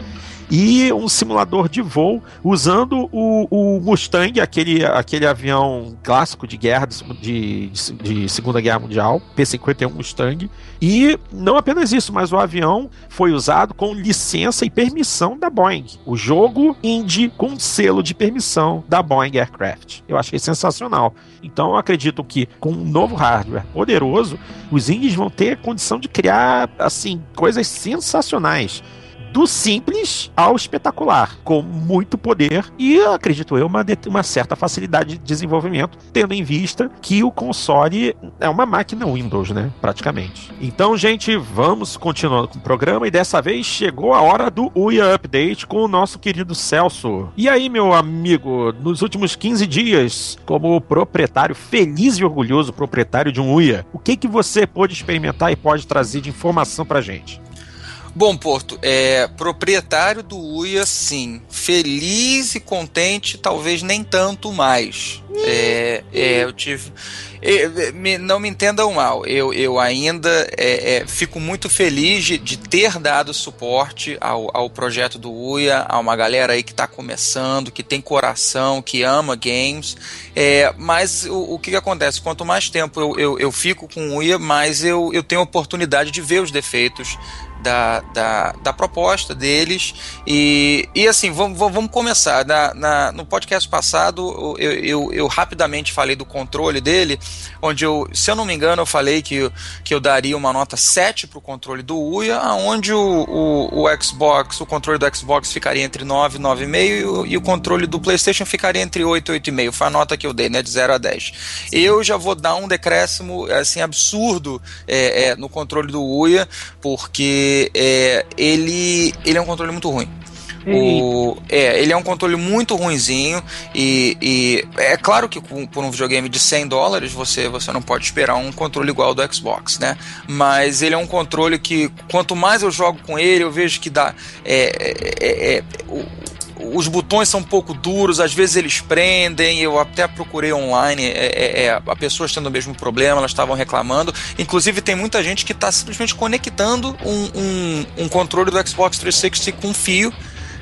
e um simulador de voo usando o, o Mustang, aquele, aquele avião clássico de guerra de, de, de Segunda Guerra Mundial, P-51 Mustang. E não apenas isso, mas o avião foi usado com licença e permissão da Boeing. O jogo indie com selo de permissão da Boeing Aircraft. Eu achei sensacional. Então eu acredito que com um novo hardware poderoso, os indies vão ter condição de criar assim coisas sensacionais do simples ao espetacular, com muito poder e, acredito eu, uma, uma certa facilidade de desenvolvimento, tendo em vista que o console é uma máquina Windows, né? Praticamente. Então, gente, vamos continuando com o programa e dessa vez chegou a hora do UIA Update com o nosso querido Celso. E aí, meu amigo, nos últimos 15 dias, como proprietário, feliz e orgulhoso proprietário de um UIA, o que, que você pôde experimentar e pode trazer de informação pra gente? Bom, Porto, é proprietário do UIA, sim. Feliz e contente, talvez nem tanto mais. É, é, eu tive. É, me, não me entendam mal, eu, eu ainda é, é, fico muito feliz de, de, ter dado suporte ao, ao projeto do UIA, a uma galera aí que está começando, que tem coração, que ama games. É, mas o, o que, que, acontece? Quanto mais tempo eu, eu, eu fico com o UIA, mais eu, eu tenho oportunidade de ver os defeitos da, da, da, proposta deles. E, e assim, vamos, vamos começar. Na, na, no podcast passado, eu, eu, eu, rapidamente falei do controle dele, onde eu, se eu não me engano, eu falei que, que eu daria uma nota 7 para o controle do Uia, onde o, o, o, Xbox, o controle do Xbox ficaria entre 9 e 9,5 e, e o controle do PlayStation ficaria entre 8 e 8,5. Foi a nota que eu dei, né? De 0 a 10. Eu já vou dar um decréscimo assim, absurdo é, é, no controle do Uia, porque é, ele, ele é um controle muito ruim. O, é, ele é um controle muito ruinzinho e, e é claro que com, por um videogame de 100 dólares você, você não pode esperar um controle igual ao do Xbox, né? Mas ele é um controle que quanto mais eu jogo com ele, eu vejo que dá é, é, é, é os botões são um pouco duros, às vezes eles prendem. Eu até procurei online, é, é, é a pessoas tendo o mesmo problema, elas estavam reclamando. Inclusive, tem muita gente que está simplesmente conectando um, um, um controle do Xbox 360 com fio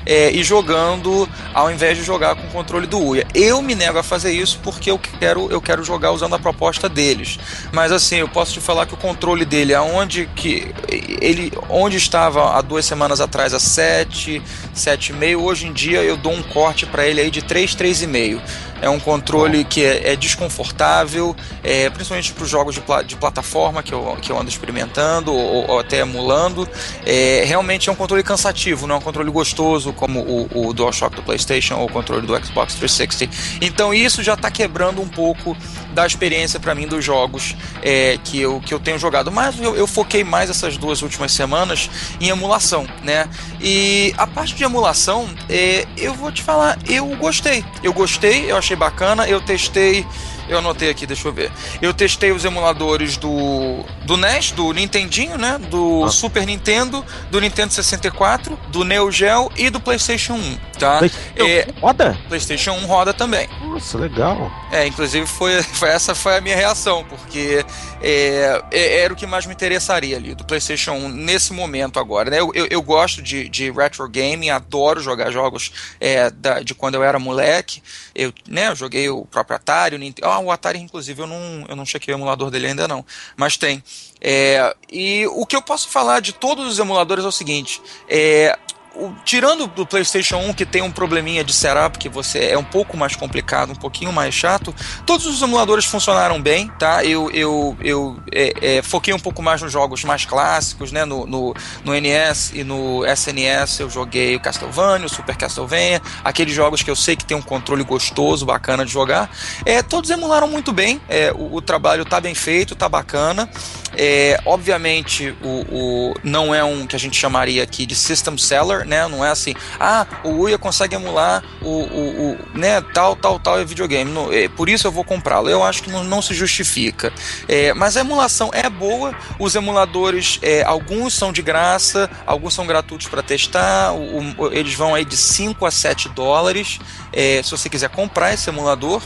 é, e jogando ao invés de jogar com o controle do Uia. Eu me nego a fazer isso porque eu quero, eu quero jogar usando a proposta deles. Mas assim, eu posso te falar que o controle dele, aonde que ele onde estava há duas semanas atrás a 7, 7,5, hoje em dia eu dou um corte para ele aí de 3, 3,5. É um controle que é, é desconfortável, é, principalmente para os jogos de, pla de, plataforma que eu, que eu ando experimentando ou, ou até emulando. É, realmente é um controle cansativo, não é um controle gostoso como o, o DualShock do PlayStation ou o controle do Xbox 360. Então isso já está quebrando um pouco da experiência para mim dos jogos é, que, eu, que eu tenho jogado. Mas eu, eu, foquei mais essas duas últimas semanas em emulação, né? E a parte de emulação, é, eu vou te falar, eu gostei. Eu gostei, eu achei bacana, eu testei eu anotei aqui, deixa eu ver. Eu testei os emuladores do, do NES, do Nintendinho, né? Do ah. Super Nintendo, do Nintendo 64, do Neo Geo e do PlayStation 1, tá? é, roda? PlayStation 1 roda também. Nossa, legal. É, inclusive foi, foi essa foi a minha reação, porque é, é, era o que mais me interessaria ali, do PlayStation 1 nesse momento agora, né? Eu, eu, eu gosto de, de retro gaming, adoro jogar jogos é, da, de quando eu era moleque. Eu, né, eu joguei o próprio Atari, o Nintendo. Ah, o Atari, inclusive, eu não, eu não chequei o emulador dele ainda não. Mas tem. É, e o que eu posso falar de todos os emuladores é o seguinte: é, o, tirando do PlayStation 1, que tem um probleminha de setup, que você é um pouco mais complicado, um pouquinho mais chato, todos os emuladores funcionaram bem, tá? Eu, eu, eu é, é, foquei um pouco mais nos jogos mais clássicos, né? No, no, no, NES e no SNES eu joguei o Castlevania, o Super Castlevania, aqueles jogos que eu sei que tem um controle gostoso, bacana de jogar. É, todos emularam muito bem, é, o, o trabalho tá bem feito, tá bacana. É, obviamente, o, o, não é um que a gente chamaria aqui de system seller, né? Não é assim, ah, o Uia consegue emular o, o, o né, tal, tal, tal videogame. No, é, por isso eu vou comprá-lo. Eu acho que não, não se justifica. É, mas a emulação é boa. Os emuladores, é, alguns são de graça, alguns são gratuitos para testar. O, eles vão aí de 5 a 7 dólares. É, se você quiser comprar esse emulador.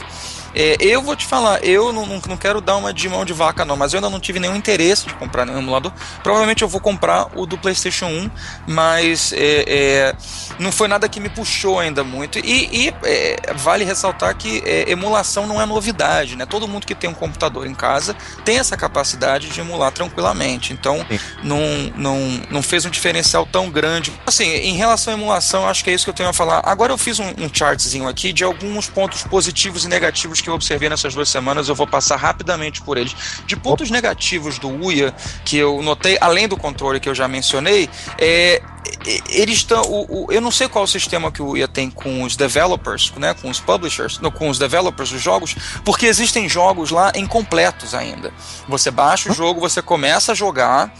É, eu vou te falar, eu não, não, não, quero dar uma de mão de vaca, não, mas eu ainda não tive nenhum interesse de comprar nenhum emulador. Provavelmente eu vou comprar o do PlayStation 1, mas é, é, não foi nada que me puxou ainda muito. E, e é, vale ressaltar que é, emulação não é novidade, né? Todo mundo que tem um computador em casa tem essa capacidade de emular tranquilamente. Então, não, não, não fez um diferencial tão grande. Assim, em relação à emulação, acho que é isso que eu tenho a falar. Agora eu fiz um, um chartzinho aqui de alguns pontos positivos e negativos que eu observei nessas duas semanas, eu vou passar rapidamente por eles. De pontos negativos do UIA, que eu notei, além do controle que eu já mencionei, é, eles estão. Eu não sei qual o sistema que o UIA tem com os developers, né, com os publishers, não, com os developers dos jogos, porque existem jogos lá incompletos ainda. Você baixa o jogo, você começa a jogar.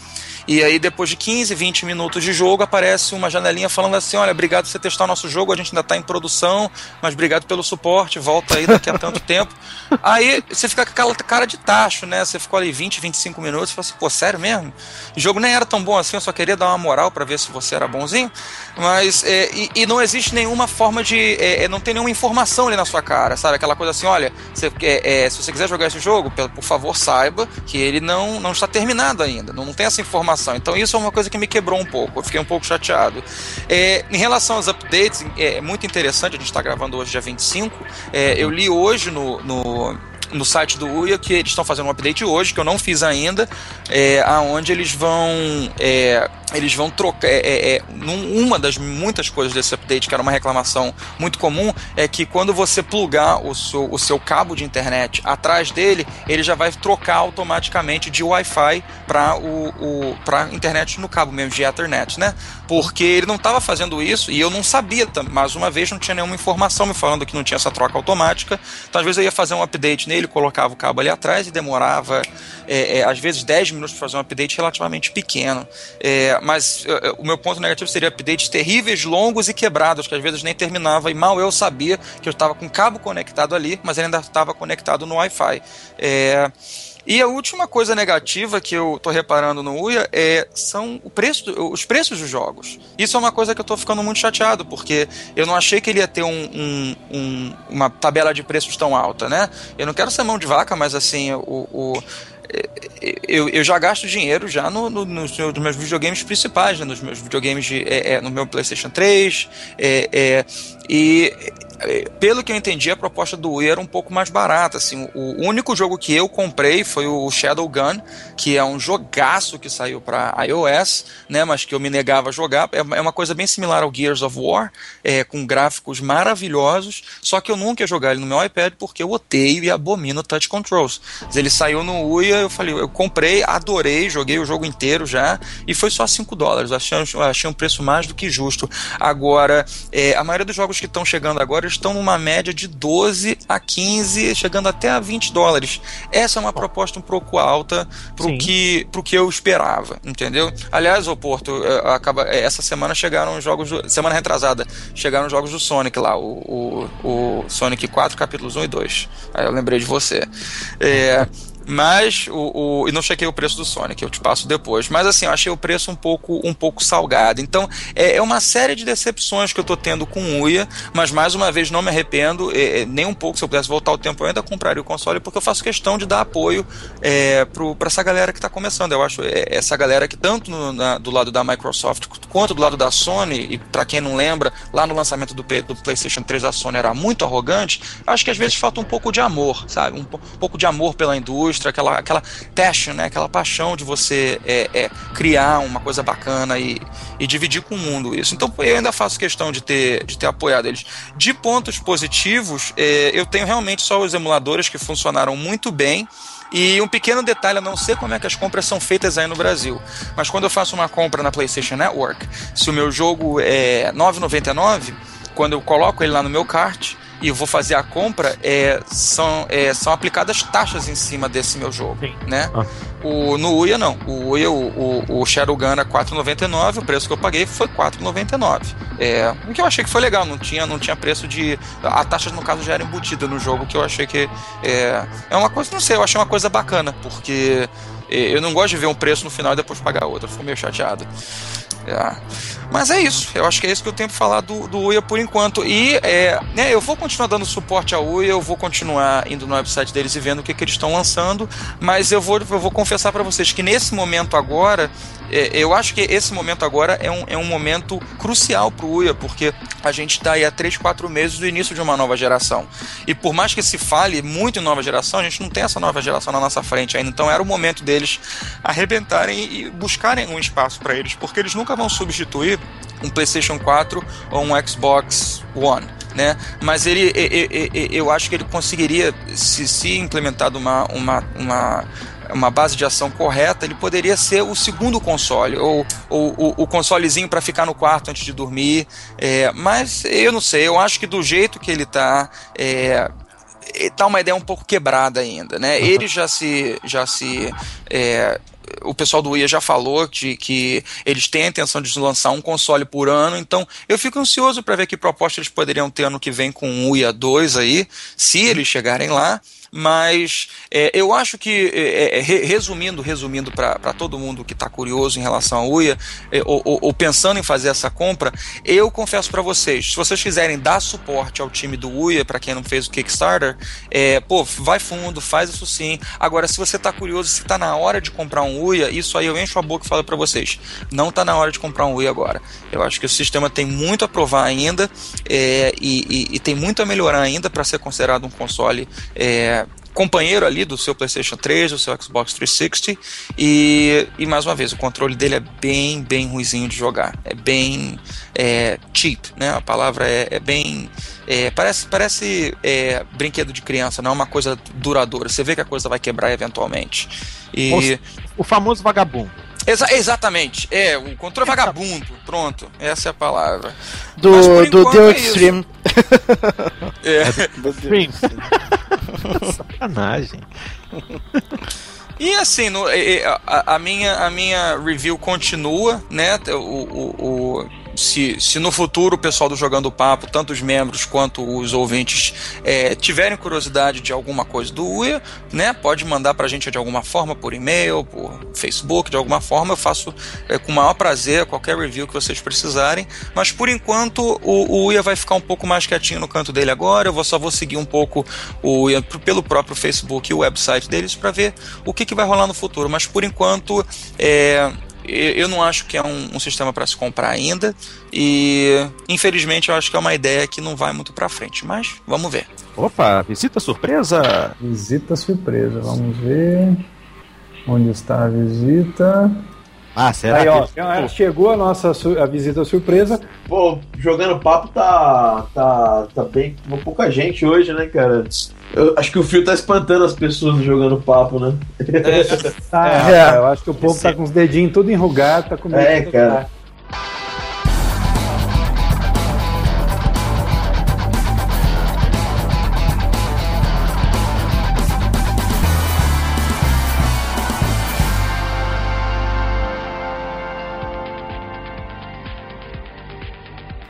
E aí, depois de 15, 20 minutos de jogo, aparece uma janelinha falando assim: olha, obrigado por você testar nosso jogo, a gente ainda está em produção, mas obrigado pelo suporte, volta aí daqui a tanto tempo. Aí você fica com aquela cara de tacho, né? Você ficou ali 20, 25 minutos e fala assim: pô, sério mesmo? O jogo nem era tão bom assim, eu só queria dar uma moral para ver se você era bonzinho. Mas, é, e, e, não existe nenhuma forma de. É, é, não tem nenhuma informação ali na sua cara, sabe? Aquela coisa assim: olha, você, é, é, se você quiser jogar esse jogo, por favor, saiba que ele não, não está terminado ainda, não, não tem essa informação informação. Então isso é uma coisa que me quebrou um pouco, eu fiquei um pouco chateado. É, em relação aos updates, é muito interessante, a gente está gravando hoje dia 25. É, eu li hoje no, no no site do UIA que eles estão fazendo um update hoje, que eu não fiz ainda, é, aonde eles vão é, eles vão trocar. É, é, é uma das muitas coisas desse update, que era uma reclamação muito comum, é que quando você plugar o seu, o seu cabo de internet atrás dele, ele já vai trocar automaticamente de Wi-Fi para o, o internet no cabo mesmo, de Ethernet, né? Porque ele não estava fazendo isso e eu não sabia, mais uma vez, não tinha nenhuma informação me falando que não tinha essa troca automática. Então, às vezes, eu ia fazer um update nele, colocava o cabo ali atrás e demorava, é, é, às vezes, 10 minutos para fazer um update relativamente pequeno. É, mas eh, eh, o meu ponto negativo seria updates terríveis, longos e quebrados, que às vezes nem terminava e mal eu sabia que eu estava com o cabo conectado ali, mas ele ainda estava conectado no Wi-Fi. É, e a última coisa negativa que eu estou reparando no UIA é, são o preço, os preços dos jogos. Isso é uma coisa que eu estou ficando muito chateado, porque eu não achei que ele ia ter um, um, um, uma tabela de preços tão alta, né? Eu não quero ser mão de vaca, mas assim, o, o eu, eu já gasto dinheiro já no, no, nos, meus videogames principais, né? nos meus videogames de, é, é, no meu PlayStation 3, é, é, e é, pelo que eu entendi, a proposta do Wii era um pouco mais barata. Assim, o único jogo que eu comprei foi o Shadow Gun, que é um jogaço que saiu para iOS, né, mas que eu me negava a jogar. É, é uma coisa bem similar ao Gears of War, é, com gráficos maravilhosos, só que eu nunca ia jogar ele no meu iPad porque eu odeio e abomino touch controls. Ele saiu no Wii, eu falei, eu comprei, adorei, joguei o jogo inteiro já, e foi só 5 dólares. Achei, achei um preço mais do que justo. Agora, é, a maioria dos jogos que estão chegando agora estão numa média de 12 a 15, chegando até a 20 dólares. Essa é uma proposta um pouco alta pro que, pro que eu esperava, entendeu? Aliás, o Porto, é, acaba, é, essa semana chegaram os jogos, do, semana retrasada, chegaram os jogos do Sonic lá, o, o, o Sonic 4, capítulos 1 e 2. Aí eu lembrei de você. É, mas o, o, e não chequei o preço do Sonic, eu te passo depois. Mas assim, eu achei o preço um pouco, um pouco salgado. Então é, é uma série de decepções que eu tô tendo com Uia, mas mais uma vez não me arrependo, é, é, nem um pouco. Se eu pudesse voltar o tempo, eu ainda compraria o console, porque eu faço questão de dar apoio é, para essa galera que está começando. Eu acho é, essa galera que, tanto no, na, do lado da Microsoft quanto do lado da Sony, e para quem não lembra, lá no lançamento do, do PlayStation 3 a Sony era muito arrogante, acho que às vezes falta um pouco de amor, sabe? Um, um pouco de amor pela indústria indústria, aquela, aquela passion, né? aquela paixão de você é, é, criar uma coisa bacana e, e dividir com o mundo isso. Então eu ainda faço questão de ter, de ter apoiado eles. De pontos positivos, é, eu tenho realmente só os emuladores que funcionaram muito bem. E um pequeno detalhe, eu não sei como é que as compras são feitas aí no Brasil, mas quando eu faço uma compra na PlayStation Network, se o meu jogo é 9,99, quando eu coloco ele lá no meu kart, e vou fazer a compra, é, são, é, são aplicadas taxas em cima desse meu jogo, Sim. né? Ah. O, no Uia não. O Uia, o, o, o Shadowgun é 4,99, o preço que eu paguei foi 4,99. É, o que eu achei que foi legal, não tinha, não tinha preço de. A taxa, no caso, já era embutida no jogo, que eu achei que. É, é uma coisa, não sei, eu achei uma coisa bacana, porque é, eu não gosto de ver um preço no final e depois pagar outro, eu fico meio chateado. É. Mas é isso, eu acho que é isso que eu tenho para falar do, do UIA por enquanto. E é, né, eu vou continuar dando suporte ao UIA, eu vou continuar indo no website deles e vendo o que, que eles estão lançando, mas eu vou, eu vou confessar para vocês que nesse momento agora, é, eu acho que esse momento agora é um, é um momento crucial para o UIA, porque a gente está aí há 3, 4 meses do início de uma nova geração. E por mais que se fale muito em nova geração, a gente não tem essa nova geração na nossa frente ainda. Então era o momento deles arrebentarem e buscarem um espaço para eles, porque eles nunca vão substituir um PlayStation 4 ou um Xbox One. Né? Mas ele, eu acho que ele conseguiria, se, se implementado uma, uma, uma, uma base de ação correta, ele poderia ser o segundo console, ou, ou, ou o consolezinho para ficar no quarto antes de dormir. É, mas eu não sei, eu acho que do jeito que ele está, é, tá uma ideia um pouco quebrada ainda, né? Ele já se, já se é, o pessoal do IA já falou de que eles têm a intenção de lançar um console por ano, então eu fico ansioso para ver que proposta eles poderiam ter ano que vem com o IA 2 aí, se eles chegarem lá mas é, eu acho que, é, é, resumindo, resumindo para todo mundo que está curioso em relação à UIA, é, ou, ou, ou, pensando em fazer essa compra, eu confesso para vocês, se vocês quiserem dar suporte ao time do UIA, para quem não fez o Kickstarter, é, pô, vai fundo, faz isso sim. Agora, se você está curioso, se está na hora de comprar um UIA, isso aí eu encho a boca e falo para vocês, não está na hora de comprar um UIA agora. Eu acho que o sistema tem muito a provar ainda é, e, e, e, tem muito a melhorar ainda para ser considerado um console é, companheiro ali do seu PlayStation 3, do seu Xbox 360 e, e mais uma vez o controle dele é bem bem ruizinho de jogar, é bem é, cheap, né? A palavra é, é bem é, parece parece é, brinquedo de criança, não é uma coisa duradoura. Você vê que a coisa vai quebrar eventualmente. E o, o famoso vagabundo. Exa exatamente, é, o controle vagabundo, pronto, essa é a palavra. Do, do The é Extreme. é. Do Extreme. Sacanagem. E assim, no, a, a, minha, a minha review continua, né? O, o, o se, se no futuro o pessoal do Jogando Papo, tanto os membros quanto os ouvintes, é, tiverem curiosidade de alguma coisa do UIA, né, pode mandar para a gente de alguma forma, por e-mail, por Facebook, de alguma forma, eu faço é, com o maior prazer qualquer review que vocês precisarem, mas por enquanto o, o UIA vai ficar um pouco mais quietinho no canto dele agora, eu vou, só vou seguir um pouco o UIA pelo próprio Facebook e o website deles para ver o que, que vai rolar no futuro, mas por enquanto é, eu não acho que é um, um sistema para se comprar ainda e infelizmente eu acho que é uma ideia que não vai muito para frente, mas vamos ver. Opa, visita surpresa. Visita surpresa, vamos ver onde está a visita. Ah, será Aí, que... ó, é, chegou a nossa su- a visita surpresa. Pô, jogando papo tá, tá, tá bem com pouca gente hoje, né, cara? Eu acho que o fio tá espantando as pessoas jogando papo, né? Tá, É. rapaz, eu acho que o povo tá com os dedinhos tudo enrugado, tá com medo É, de cara.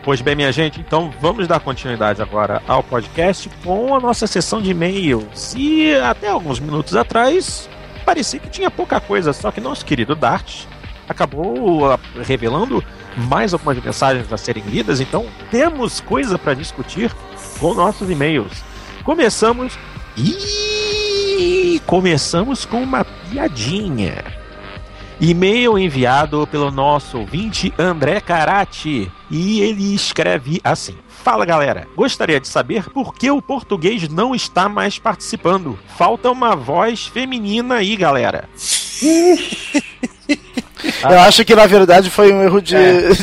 Pois bem, minha gente, então vamos dar continuidade agora ao podcast com a nossa sessão de e-mails. E até alguns minutos atrás, parecia que tinha pouca coisa, só que nosso querido Dart acabou ah, revelando mais algumas mensagens a serem lidas, então temos coisa para discutir com nossos e-mails. Começamos e começamos com uma piadinha. E-mail enviado pelo nosso ouvinte André Carati. E ele escreve assim: Fala galera, gostaria de saber por que o português não está mais participando. Falta uma voz feminina aí, galera. Eu acho que na verdade foi um erro de,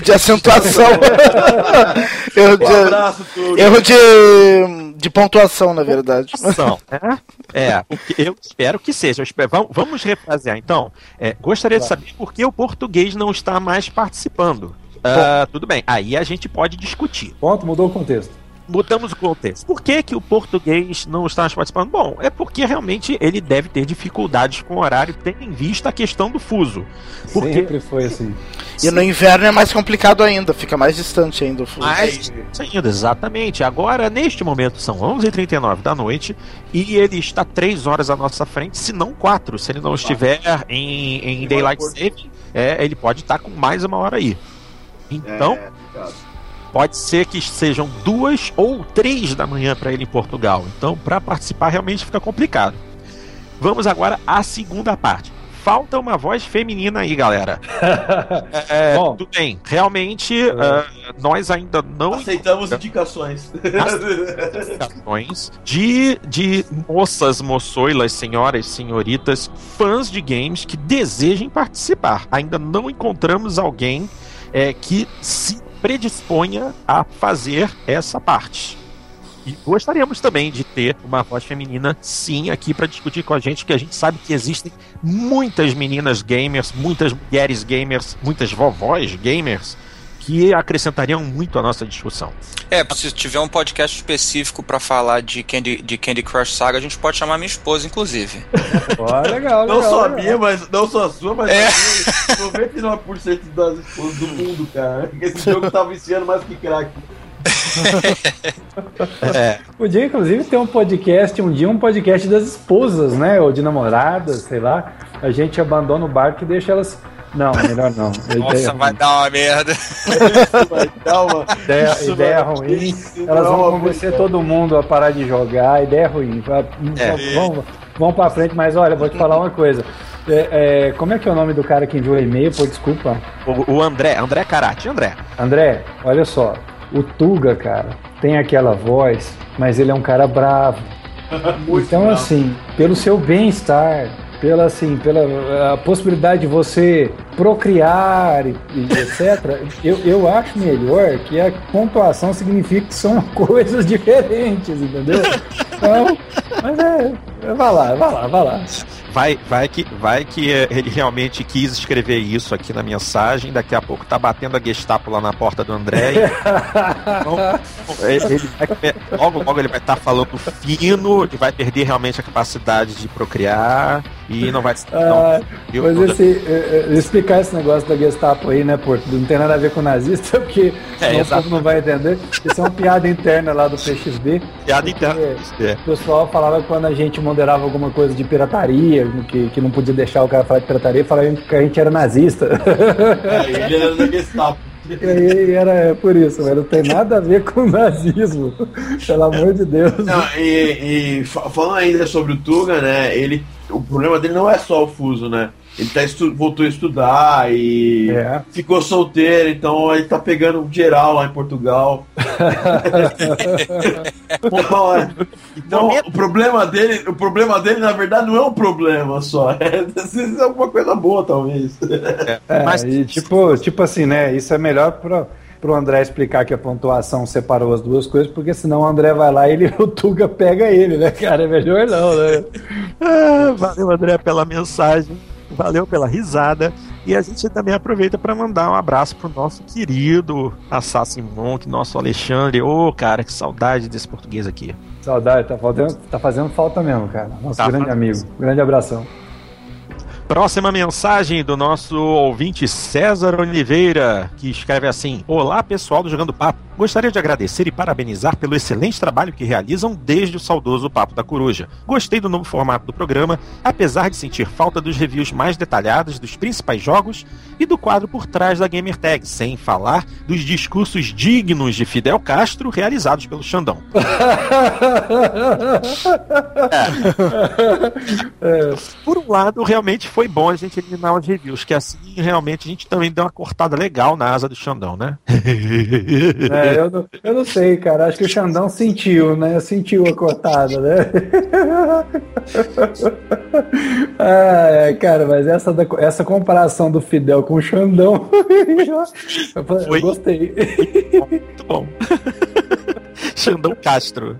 de acentuação. erro Um de, abraço, Túlio. erro de, de pontuação, na verdade. Ação, né? É, eu espero que seja. Espero- vamos, refrasear então. É, gostaria de saber por que o português não está mais participando. Ah, tudo bem, aí a gente pode discutir. Ponto, mudou o contexto. Mudamos o contexto. Por que, que o português não está participando? Bom, é porque realmente ele deve ter dificuldades com o horário, tendo em vista a questão do fuso. Porque Sempre foi assim. E no inverno é mais complicado ainda, fica mais distante ainda o fuso. mais ainda, exatamente. Agora, neste momento, são 11h39 da noite e ele está 3 horas à nossa frente, se não 4. Se ele não estiver em, em Daylight Saving, é, ele pode estar com mais uma hora aí. Então, É. pode ser que sejam duas ou três da manhã para ele em Portugal. Então, para participar realmente fica complicado. Vamos agora à segunda parte. Falta uma voz feminina aí, galera. É, Bom. tudo bem. Realmente, ah, nós ainda não Aceitamos indicações. indicações de, de moças, moçoilas, senhoras, senhoritas, fãs de games que desejem participar. Ainda não encontramos alguém é, que se predisponha a fazer essa parte. E gostaríamos também de ter uma voz feminina, sim, aqui para discutir com a gente, que a gente sabe que existem muitas meninas gamers, muitas mulheres gamers, muitas vovós gamers que acrescentariam muito à nossa discussão. É, se tiver um podcast específico pra falar de Candy, de Candy Crush Saga, a gente pode chamar minha esposa, inclusive. Ó, legal, legal. Não só a legal. minha, mas não só a sua, mas É. a minha, 99% das esposas do mundo, cara. Esse jogo tá viciando mais que crack. Podia, inclusive, ter um podcast, um dia um podcast das esposas, né? Ou de namoradas, sei lá. A gente abandona o barco e deixa elas. Não, melhor não. Nossa, ideia, vai dar uma merda. Vai dar uma. ideia, ideia ruim. Elas vão convencer todo mundo a parar de jogar. Ideia ruim. Va- É. Vamos, vamos pra frente, mas olha, vou te falar uma coisa. É, é, como é que é o nome do cara que enviou o e-mail? Pô, desculpa. O, o André, André Karate, André. André, olha só. O Tuga, cara, tem aquela voz, mas ele é um cara bravo. Muito então, bravo. assim, pelo seu bem-estar, pela, assim, pela a possibilidade de você procriar e, e etc., eu, eu acho melhor que a pontuação signifique que são coisas diferentes, entendeu? Então, mas é. Vai lá, vai lá, vai lá. Vai, vai que, vai que ele realmente quis escrever isso aqui na mensagem. Daqui a pouco tá batendo a Gestapo lá na porta do André. Então, ele vai logo, logo ele vai estar falando fino, ele vai perder realmente a capacidade de procriar e não vai. Ah, não? Mas esse, eh, eh, explicar esse negócio da Gestapo aí, né, Porto? Não tem nada a ver com nazista, porque É, senão o povo não vai entender. Isso é uma piada interna lá do PXB. piada interna. É. O pessoal falava que quando a gente moderava alguma coisa de pirataria, que, que não podia deixar o cara falar de pirataria, falava que a gente era nazista. É, ele era da Gestapo. E era por isso, mas não tem nada a ver com nazismo. Pelo amor de Deus. Não, e, e fa- falando ainda sobre o Tuga, né? Ele, o problema dele não é só o fuso, né? Ele tá estu voltou a estudar e é. ficou solteiro, então ele tá pegando geral lá em Portugal. então o problema dele, o problema dele na verdade não é um problema só, é, é alguma coisa boa talvez. É, Mas e, tipo, tipo assim, né? Isso é melhor para pro André explicar que a pontuação separou as duas coisas, porque senão o André vai lá e ele, o Tuga pega ele, né, cara? É melhor não, né? ah, valeu, André, pela mensagem. Valeu pela risada. E a gente também aproveita para mandar um abraço pro nosso querido Assassin Monk, nosso Alexandre. Ô, oh, cara, que saudade desse português aqui. Saudade, tá, faltando, tá fazendo falta mesmo, cara. Nosso tá grande amigo. Grande abração. Próxima mensagem do nosso ouvinte César Oliveira, que escreve assim: Olá, pessoal do Jogando Papo. Gostaria de agradecer e parabenizar pelo excelente trabalho que realizam desde o saudoso Papo da Coruja. Gostei do novo formato do programa, apesar de sentir falta dos reviews mais detalhados dos principais jogos e do quadro por trás da Gamer Tag, sem falar dos discursos dignos de Fidel Castro realizados pelo Xandão. é. Por um lado, realmente foi bom a gente eliminar os reviews, que assim realmente a gente também deu uma cortada legal na asa do Xandão, né? É. Eu, não, eu não sei, cara. Acho que o Xandão sentiu, né? Sentiu a cortada, né? ah, cara, mas essa, essa comparação do Fidel com o Xandão, eu, eu gostei. Muito bom. Xandão Castro.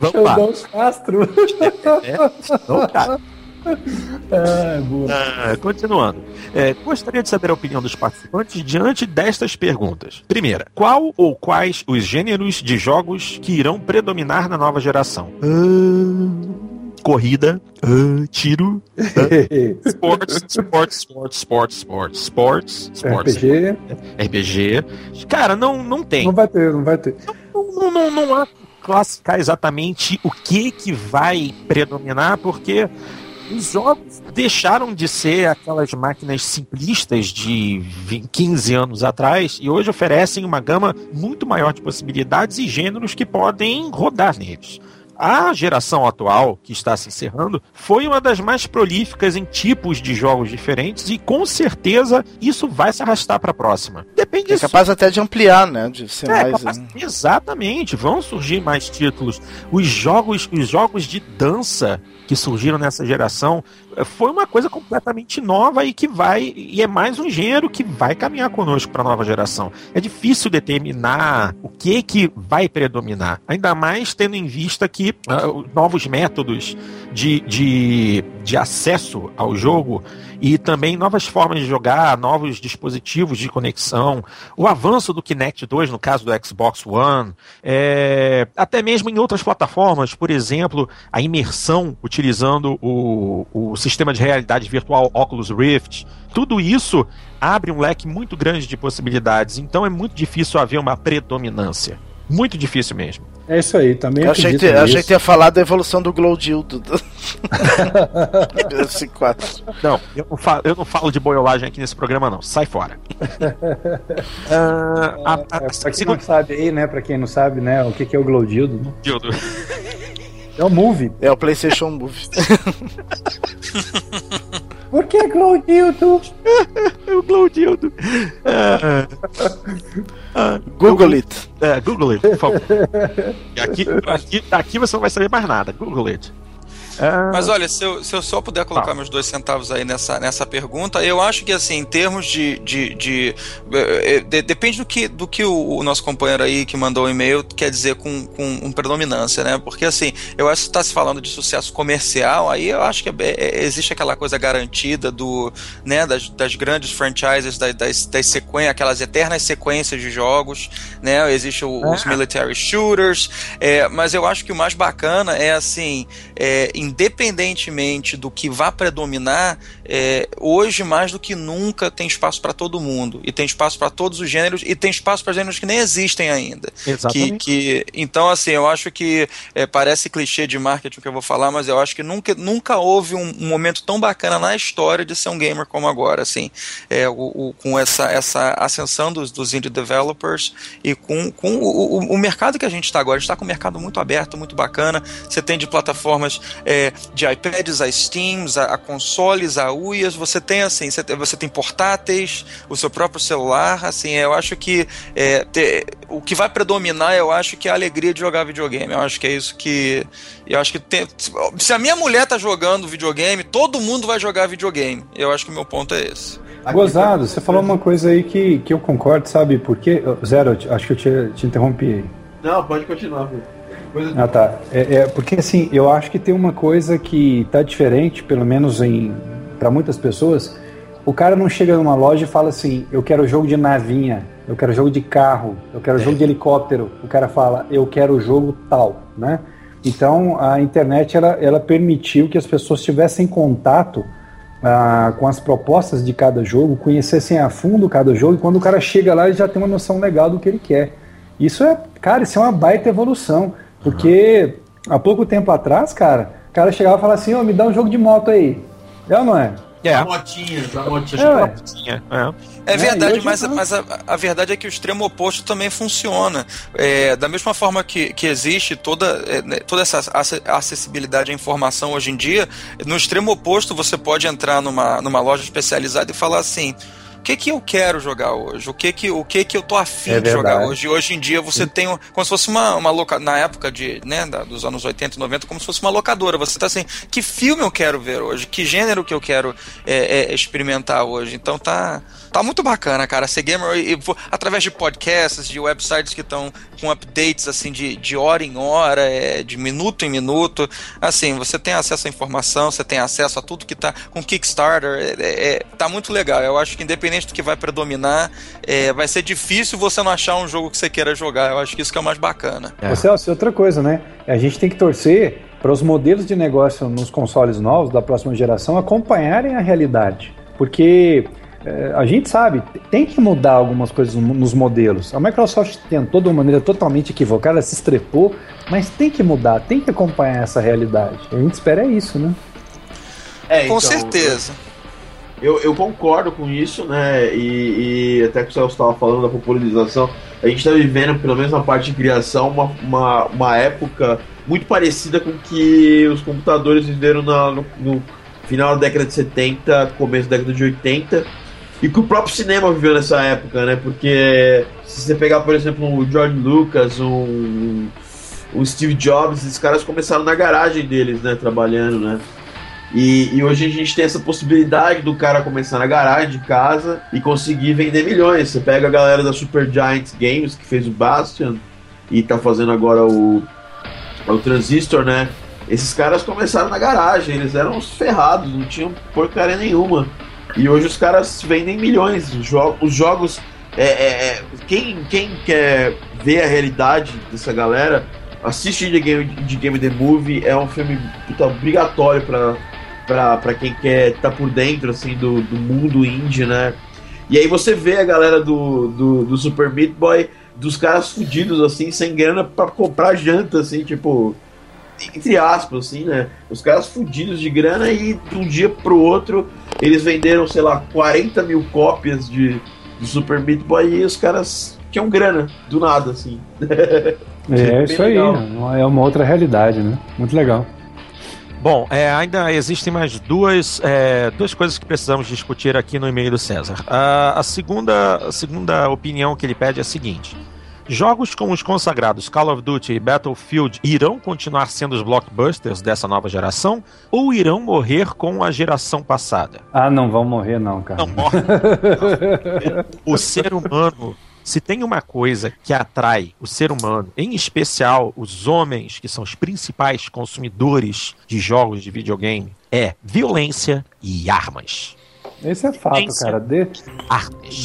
Vamos Xandão lá. Castro. É, é, Xandão Castro. Ah, continuando. É, gostaria de saber a opinião dos participantes diante destas perguntas. Primeira, qual ou quais os gêneros de jogos que irão predominar na nova geração? Uh, corrida, uh, tiro, uh, sports, sports, sports, sports, sports, sports, sports, RPG. RPG. Cara, não, não tem. Não vai ter, não vai ter. Não, não, não, não há classificar exatamente o que que vai predominar, porque os jogos deixaram de ser aquelas máquinas simplistas de 20, 15 anos atrás e hoje oferecem uma gama muito maior de possibilidades e gêneros que podem rodar neles. A geração atual, que está se encerrando, foi uma das mais prolíficas em tipos de jogos diferentes e com certeza isso vai se arrastar para a próxima. Depende É capaz até de ampliar, né? De ser é, mais. Capaz... Exatamente, vão surgir mais títulos. Os jogos, os jogos de dança que surgiram nessa geração foi uma coisa completamente nova e que vai e é mais um gênero que vai caminhar conosco para a nova geração. É difícil determinar o que que vai predominar, ainda mais tendo em vista que uh, novos métodos de, de, de acesso ao jogo e também novas formas de jogar, novos dispositivos de conexão, o avanço do Kinect 2 no caso do Xbox One, é, até mesmo em outras plataformas, por exemplo, a imersão utilizando o, o sistema de realidade virtual Oculus Rift, tudo isso abre um leque muito grande de possibilidades, então é muito difícil haver uma predominância. Muito difícil mesmo. É isso aí, também eu achei, que, achei que ia falar da evolução do Glow Dildo. não, eu não, falo, eu não falo de boiolagem aqui nesse programa, não. Sai fora. uh, a, a, é, pra quem não sabe aí, né? Pra quem não sabe, né? O que, que é o Glow Dildo? Né? Dildo. É o Move. É o PlayStation Move. Por que Glowdildo? o Glowdildo. É, é, Google it. É, Google it, por favor. Aqui, aqui, aqui você não vai saber mais nada. Google it. Ah. Mas olha, se eu, se eu só puder colocar tá. meus dois centavos aí nessa, nessa pergunta, eu acho que assim, em termos de. de, de, eh, de depende do que, do que o, o, nosso companheiro aí que mandou o e-mail quer dizer com, com um predominância, né? Porque assim, eu acho que está se falando de sucesso comercial, aí eu acho que é, é, existe aquela coisa garantida do, né, das, das grandes franchises, das, das, das sequências, aquelas eternas sequências de jogos, né? Existe o, é. os military shooters, é, mas eu acho que o mais bacana é assim, é, independentemente do que vá predominar, é, hoje mais do que nunca tem espaço para todo mundo e tem espaço para todos os gêneros e tem espaço para gêneros que nem existem ainda. Exatamente. Que, que então assim, eu acho que é, parece clichê de marketing que eu vou falar, mas eu acho que nunca, nunca houve um, um momento tão bacana na história de ser um gamer como agora, assim, é, o, o, com essa, essa ascensão dos, dos indie developers e com, com o, o, o mercado que a gente está agora. A gente está com um mercado muito aberto, muito bacana. Você tem de plataformas é, é, de iPads a Steams, a, a, consoles, a UIAs, você tem assim, você, você, tem portáteis, o seu próprio celular, assim, eu acho que é, ter, o que vai predominar, eu acho que é a alegria de jogar videogame. Eu acho que é isso que. Eu acho que tem, se a minha mulher tá jogando videogame, todo mundo vai jogar videogame. Eu acho que o meu ponto é esse. Gozado, você falou uma coisa aí que, que eu concordo, sabe? Porque. Zero, acho que eu te, te interrompi aí. Não, pode continuar, Coisa... Ah, tá. É, é, porque assim, eu acho que tem uma coisa que tá diferente, pelo menos em para muitas pessoas. O cara não chega numa loja e fala assim: eu quero jogo de navinha, eu quero jogo de carro, eu quero é. jogo de helicóptero. O cara fala: eu quero jogo tal, né? Então a internet ela, ela permitiu que as pessoas tivessem contato ah, com as propostas de cada jogo, conhecessem a fundo cada jogo, e quando o cara chega lá, ele já tem uma noção legal do que ele quer. Isso é, cara, isso é uma baita evolução, porque há pouco tempo atrás, cara, o cara chegava e falava assim, ô, oh, me dá um jogo de moto aí. É ou não é? É. A motinha, a motinha. É, é. é verdade, mas, mas a, a, verdade é que o extremo oposto também funciona. É, da mesma forma que, que existe toda, é, né, toda essa acessibilidade à informação hoje em dia, no extremo oposto você pode entrar numa, numa loja especializada e falar assim que que eu quero jogar hoje? O que que, o que, que eu tô afim é de jogar hoje? Hoje em dia você Sim. tem como se fosse uma, uma loca... na época de, né, dos anos 80 e 90, como se fosse uma locadora. Você tá assim, que filme eu quero ver hoje? Que gênero que eu quero é, é, experimentar hoje? Então tá, tá muito bacana, cara. Ser gamer e, através de podcasts, de websites que estão com updates assim de, de hora em hora, é, de minuto em minuto. Assim, você tem acesso à informação, você tem acesso a tudo que tá com Kickstarter. É, é, é tá muito legal. Eu acho que independente do que vai predominar, é, vai ser difícil você não achar um jogo que você queira jogar. Eu acho que isso que é o mais bacana. É. Celso, outra coisa, né? A gente tem que torcer para os modelos de negócio nos consoles novos da próxima geração acompanharem a realidade. Porque é, a gente sabe, tem que mudar algumas coisas nos modelos. A Microsoft tentou de uma maneira totalmente equivocada, se estrepou, mas tem que mudar, tem que acompanhar essa realidade. A gente espera é isso, né? É, com então, certeza. Eu, eu, concordo com isso, né? E, e até que o Celso estava falando da popularização, a gente está vivendo, pelo menos na parte de criação, uma, uma, uma época muito parecida com que os computadores viveram na, no, no final da década de 70, começo da década de 80 e que o próprio cinema viveu nessa época, né? Porque se você pegar, por exemplo, o George Lucas, um, o Steve Jobs, esses caras começaram na garagem deles, né? Trabalhando, né? E, e, hoje a gente tem essa possibilidade do cara começar na garagem de casa e conseguir vender milhões. Você pega a galera da Super Giants Games, que fez o Bastion e tá fazendo agora o, o Transistor, né? Esses caras começaram na garagem, eles eram uns ferrados, não tinham porcaria nenhuma. E hoje os caras vendem milhões. Os, jo os jogos. É, é, é, quem, quem quer ver a realidade dessa galera, assiste The Game, The Game The Movie. É um filme puta, obrigatório pra, pra, pra quem quer estar tá por dentro assim, do, do mundo indie, né? E aí você vê a galera do, do, do Super Meat Boy, dos caras fudidos, assim, sem grana pra comprar janta, assim, tipo entre aspas, assim, né? Os caras fudidos de grana e de um dia pro outro eles venderam, sei lá, 40 mil cópias de, de Super Meat Boy e os caras tinham grana, do nada, assim. é, isso legal. aí, é uma outra realidade, né? Muito legal. Bom, é, ainda existem mais duas, é, duas coisas que precisamos discutir aqui no e-mail do César. A, a, segunda, a segunda opinião que ele pede é a seguinte: Jogos como os consagrados Call of Duty e Battlefield irão continuar sendo os blockbusters dessa nova geração ou irão morrer com a geração passada? Ah, não vão morrer não, cara. Não morre. o ser humano se tem uma coisa que atrai o ser humano, em especial os homens, que são os principais consumidores de jogos de videogame, é violência e armas. Esse é fato, cara. De...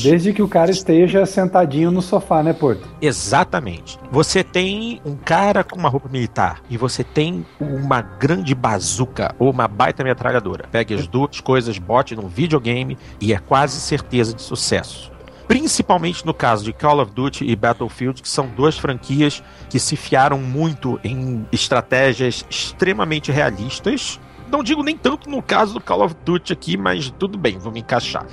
Desde que o cara esteja sentadinho no sofá, né, Porto? Exatamente. Você tem um cara com uma roupa militar e você tem uma grande bazuca ou uma baita metralhadora. Pegue as duas coisas, bote num videogame e é quase certeza de sucesso principalmente no caso de Call of Duty e Battlefield, que são duas franquias que se fiaram muito em estratégias extremamente realistas não digo nem tanto no caso do Call of Duty aqui, mas tudo bem, vamos encaixar.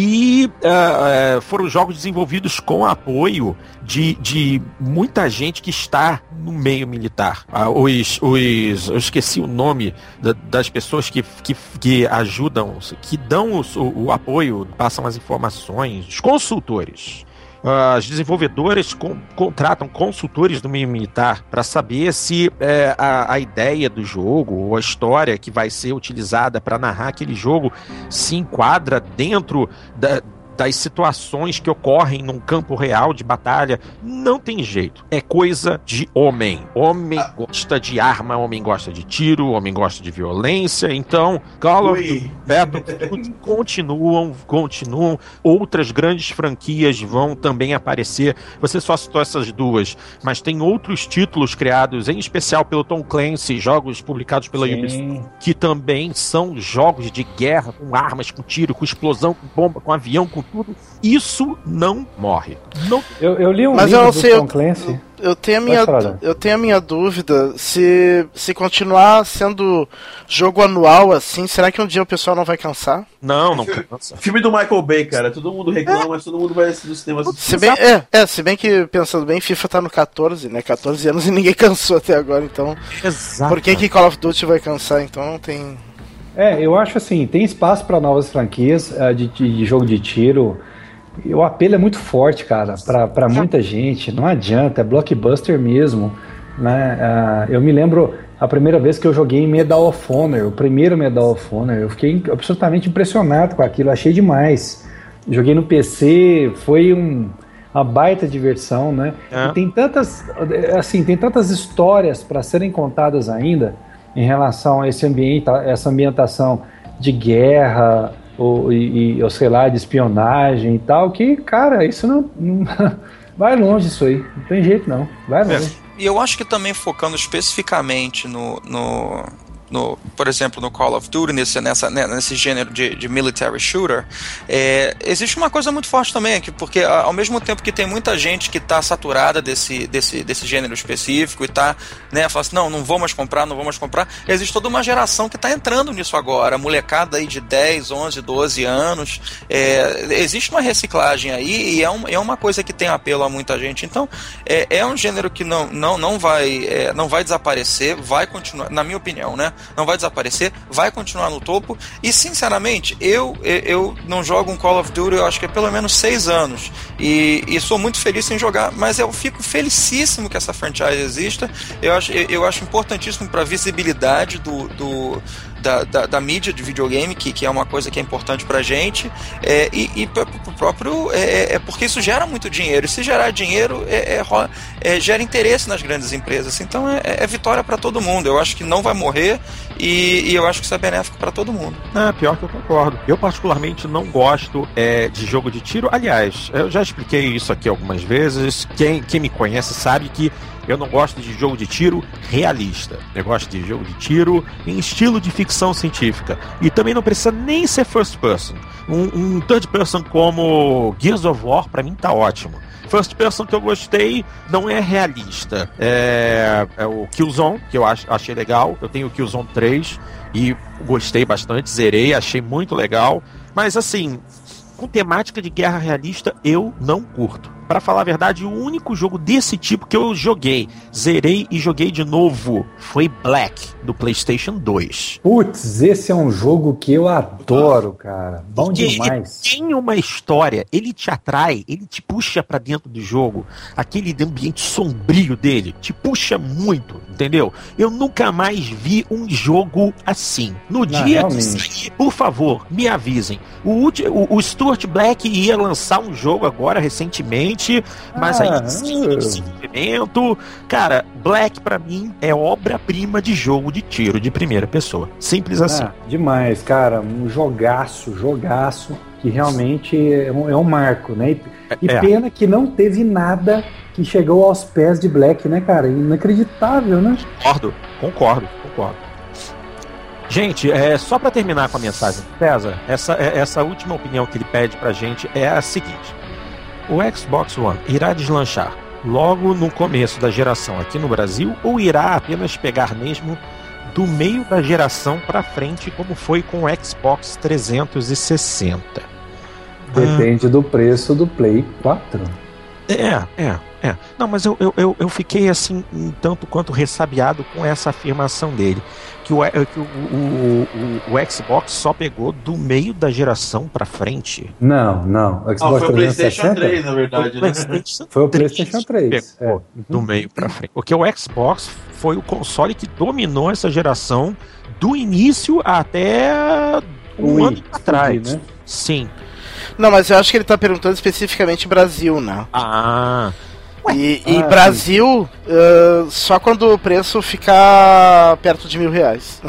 E uh, foram jogos desenvolvidos com apoio de, de muita gente que está no meio militar. Uh, os, os, eu esqueci o nome da, das pessoas que, que, que ajudam, que dão o, o apoio, passam as informações, os consultores as desenvolvedoras com, contratam consultores do meio militar para saber se é, a, a, ideia do jogo ou a história que vai ser utilizada para narrar aquele jogo se enquadra dentro da, das situações que ocorrem num campo real de batalha. Não tem jeito. É coisa de homem. Homem ah. gosta de arma, homem gosta de tiro, homem gosta de violência. Então, Call of Duty Battlefield continuam, continuam. Outras grandes franquias vão também aparecer. Você só citou essas duas, mas tem outros títulos criados, em especial pelo Tom Clancy, jogos publicados pela Sim. Ubisoft, que também são jogos de guerra com armas, com tiro, com explosão, com bomba, com avião, com tudo. Isso não morre. Não... Eu, eu li um Mas livro eu do sei, Tom Clancy. Eu, eu tenho a minha, eu tenho a minha dúvida se se continuar sendo jogo anual assim, será que um dia o pessoal não vai cansar? Não, não cansa. Filme do Michael Bay, cara, todo mundo reclama, é. mas todo mundo vai assistir no cinema. Se bem, é, é, se bem que pensando bem, FIFA tá no 14, né? 14 anos e ninguém cansou até agora, então. Exato. Por que que Call of Duty vai cansar? Então não tem é, eu acho assim, tem espaço para novas franquias uh, de, de, jogo de tiro. O apelo é muito forte, cara, para muita gente. Não adianta, é blockbuster mesmo. Né? Uh, eu me lembro a primeira vez que eu joguei Medal of Honor, o primeiro Medal of Honor, eu fiquei absolutamente impressionado com aquilo, achei demais. Joguei no PC, foi um, uma baita diversão, né? É. E tem tantas, assim, tem tantas histórias para serem contadas ainda em relação a esse ambiente, essa ambientação de guerra ou, e, ou sei lá, de espionagem e tal, que, cara, isso não, não vai longe isso aí, não tem jeito não, vai é. longe. É. E eu acho que também focando especificamente no, no no, por exemplo, no Call of Duty, nesse, nessa, né, nesse gênero de, de military shooter, é, existe uma coisa muito forte também, aqui, porque ao mesmo tempo que tem muita gente que está saturada desse, desse, desse gênero específico e está, né, fala assim, não, não vou mais comprar, não vou mais comprar, existe toda uma geração que está entrando nisso agora, molecada aí de 10, 11, 12 anos, é, existe uma reciclagem aí e é, um, é uma coisa que tem apelo a muita gente, então é, é um gênero que não, não, não, vai, é, não vai desaparecer, vai continuar, na minha opinião, né, não vai desaparecer, vai continuar no topo. E sinceramente, eu eu não jogo um Call of Duty, eu acho que é pelo menos seis anos. E, e sou muito feliz em jogar, mas eu fico felicíssimo que essa franchise exista. Eu acho, eu acho importantíssimo para a visibilidade do, do da, da, da, mídia de videogame, que, que é uma coisa que é importante pra gente, é, e, e pro próprio. É, é, é, porque isso gera muito dinheiro. E se gerar dinheiro, é, é, é gera interesse nas grandes empresas. Então é, vitória para todo mundo. Eu acho que não vai morrer e, e eu acho que isso é benéfico para todo mundo. É, pior que eu concordo. Eu, particularmente, não gosto de jogo de tiro. Aliás, eu já expliquei isso aqui algumas vezes. Quem, quem me conhece sabe que eu não gosto de jogo de tiro realista. Eu gosto de jogo de tiro em estilo de ficção científica. E também não precisa nem ser first person. Um, um third person como Gears of War, para mim, tá ótimo. First person que eu gostei não é realista. É, é o Killzone, que eu ach, achei legal. Eu tenho o Killzone 3 e gostei bastante, zerei, achei muito legal. Mas assim, com temática de guerra realista, eu não curto para falar a verdade, o único jogo desse tipo que eu joguei, zerei e joguei de novo, foi Black, do PlayStation 2. Putz, esse é um jogo que eu adoro, cara. Bom Porque demais. Tem uma história, ele te atrai, ele te puxa para dentro do jogo, aquele ambiente sombrio dele, te puxa muito, entendeu? Eu nunca mais vi um jogo assim. No Não, dia realmente. que sair, por favor, me avisem. O, o, o Stuart Black ia lançar um jogo agora recentemente mas ah, aí desenvolvimento. Cara, Black para mim é obra-prima de jogo de tiro de primeira pessoa. Simples assim. Ah, demais, cara. Um jogaço, jogaço, que realmente é um, é um marco, né? E, e é. pena que não teve nada que chegou aos pés de Black, né, cara? Inacreditável, né? Concordo, concordo, concordo. Gente, é, só para terminar com a mensagem, César, essa, é, essa última opinião que ele pede pra gente é a seguinte: o Xbox One irá deslanchar logo no começo da geração aqui no Brasil ou irá apenas pegar mesmo do meio da geração para frente, como foi com o Xbox 360? Depende do preço do Play 4. É, é, é. Não, mas eu, eu, eu, fiquei assim, um tanto quanto ressabiado com essa afirmação dele. Que o, que o, o, o, o Xbox só pegou do meio da geração pra frente. Não, não. O Xbox foi o PlayStation 360 3, na verdade, né? Foi o PlayStation 3. Pegou é. do meio pra frente. Porque o Xbox foi o console que dominou essa geração do início até um Wii, ano atrás. né? Sim. Não, mas eu acho que ele tá perguntando especificamente Brasil, né? Ah, E, e Ah, Brasil, ah, só quando o preço ficar perto de mil reais.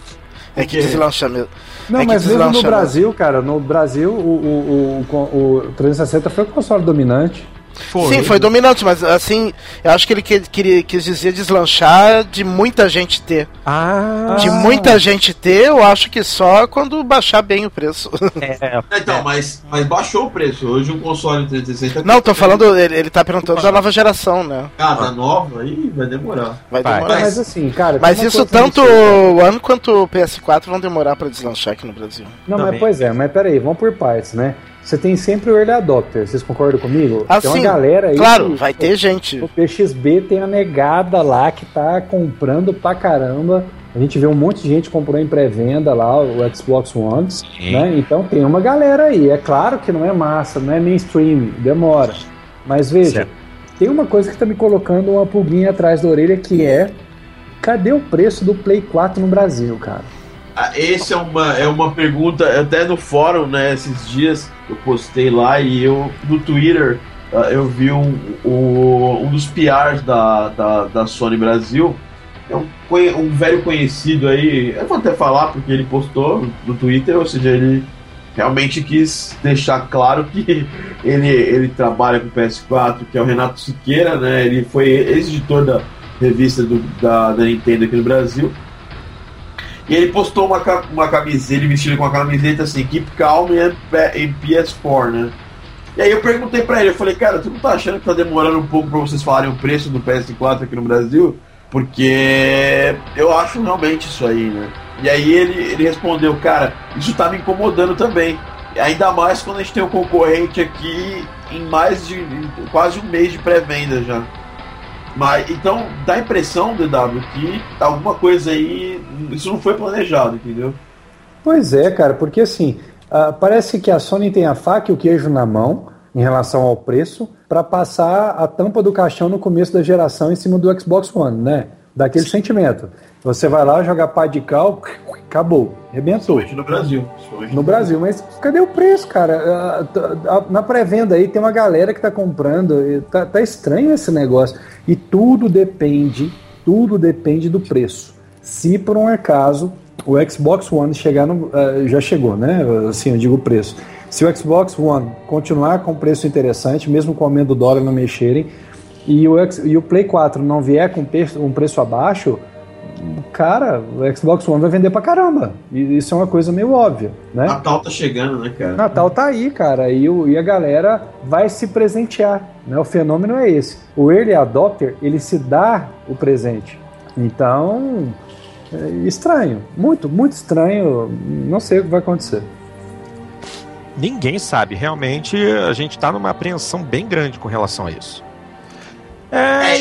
é que deslancha mesmo. Não, É mas mesmo no? Brasil, cara, no Brasil o, o, o, o 360 foi o console dominante. Foi. Sim, foi dominante, mas assim, eu acho que ele que- queria, quis dizer deslanchar de muita gente ter. Ah, De muita gente ter, eu acho que só quando baixar bem o preço. é, Então, mas, mas baixou o preço. Hoje um console 360. Não, tô falando, ele, ele tá perguntando da nova geração, né? Ah, da nova? Aí vai demorar. Vai Vai. demorar. Mas, Mas, assim, cara. uma isso tanto o One quanto o PS4 vão demorar pra deslanchar aqui no Brasil. Não, Também. mas pois é, mas peraí, vamos por partes, né? Você tem sempre o early adopter, vocês concordam comigo? Ah, tem uma sim. galera aí. Claro, que- vai ter gente. O PXB tem a negada lá que tá comprando pra caramba. A gente vê um monte de gente comprou em pré-venda lá o Xbox One, Sim. né? Então tem uma galera aí. É claro que não é massa, não é mainstream, demora. Mas veja, Certo. tem uma coisa que tá me colocando uma pulguinha atrás da orelha que é cadê o preço do Play 4 no Brasil, cara? Ah, Esse é uma, é uma pergunta, até no fórum, né? Esses dias eu postei lá e eu no Twitter ah, eu vi um, o- um dos PRs da, da, da Sony Brasil. É um, um velho conhecido aí, eu vou até falar porque ele postou no Twitter, ou seja, ele realmente quis deixar claro que ele, ele trabalha com o PS4, que é o Renato Siqueira, né? Ele foi ex-editor da revista do- da, da Nintendo aqui no Brasil. E ele postou uma, uma camiseta, ele vestido com uma camiseta assim, Keep Calm em, P- em PS4, né? E aí eu perguntei pra ele, eu falei, cara, tu não tá achando que tá demorando um pouco pra vocês falarem o preço do PS4 aqui no Brasil? Porque eu acho realmente isso aí, né? E aí ele, ele respondeu, cara, isso tá me incomodando também. Ainda mais quando a gente tem um concorrente aqui em mais de em quase um mês de pré-venda já. Mas então dá a impressão, DW, que alguma coisa aí. Isso não foi planejado, entendeu? Pois é, cara, porque assim, ah, parece que a Sony tem a faca e o queijo na mão em relação ao preço para passar a tampa do caixão no começo da geração em cima do Xbox One, né? Daquele sentimento. Você vai lá, joga pá de cal, acabou, arrebentou. Principalmente no Brasil. Principalmente No Brasil, mas cadê o preço, cara? Na pré-venda aí tem uma galera que tá comprando, tá, tá estranho esse negócio. E tudo depende, tudo depende do preço. Se por um acaso o Xbox One chegar no. ah, já chegou, né? Assim, eu digo o preço. Se o Xbox One continuar com preço interessante, mesmo com o aumento do dólar não mexerem, e o, e o Play 4 não vier com um preço abaixo, cara, o Xbox One vai vender pra caramba. E isso é uma coisa meio óbvia, né? Natal tá chegando, né, cara? Natal tá aí, cara, e, o- e a galera vai se presentear, né? O fenômeno é esse. O early adopter, ele se dá o presente. Então, é estranho, muito, muito estranho. Não sei o que vai acontecer. Ninguém sabe. Realmente, a gente tá numa apreensão bem grande com relação a isso. É,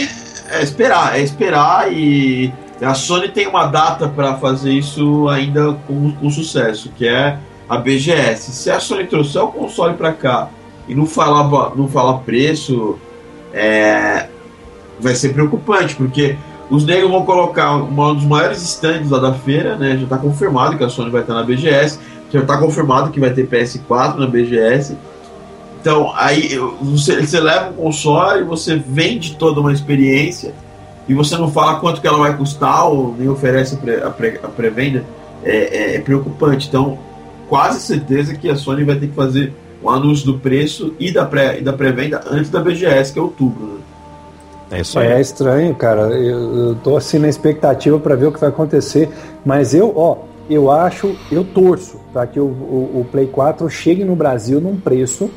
É esperar, é esperar e a Sony tem uma data pra fazer isso ainda com, com sucesso, que é a BGS. Se a Sony trouxer o console pra cá e não falar, não falar preço, é, vai ser preocupante, porque os negros vão colocar um dos maiores stands lá da feira, né? Já tá confirmado que a Sony vai estar na BGS, já tá confirmado que vai ter PS4 na BGS. Então, aí você, você leva um console, você vende toda uma experiência e você não fala quanto que ela vai custar ou nem oferece a pré- a pré- a pré-venda, é, é- é preocupante. Então, quase certeza que a Sony vai ter que fazer o anúncio do preço e da pré- e da pré-venda antes da BGS, que é outubro. Né? é isso aí. É estranho, cara. Eu, eu tô assim na expectativa para ver o que vai acontecer. Mas eu, ó, eu acho, eu torço para que o, o, o Play 4 chegue no Brasil num preço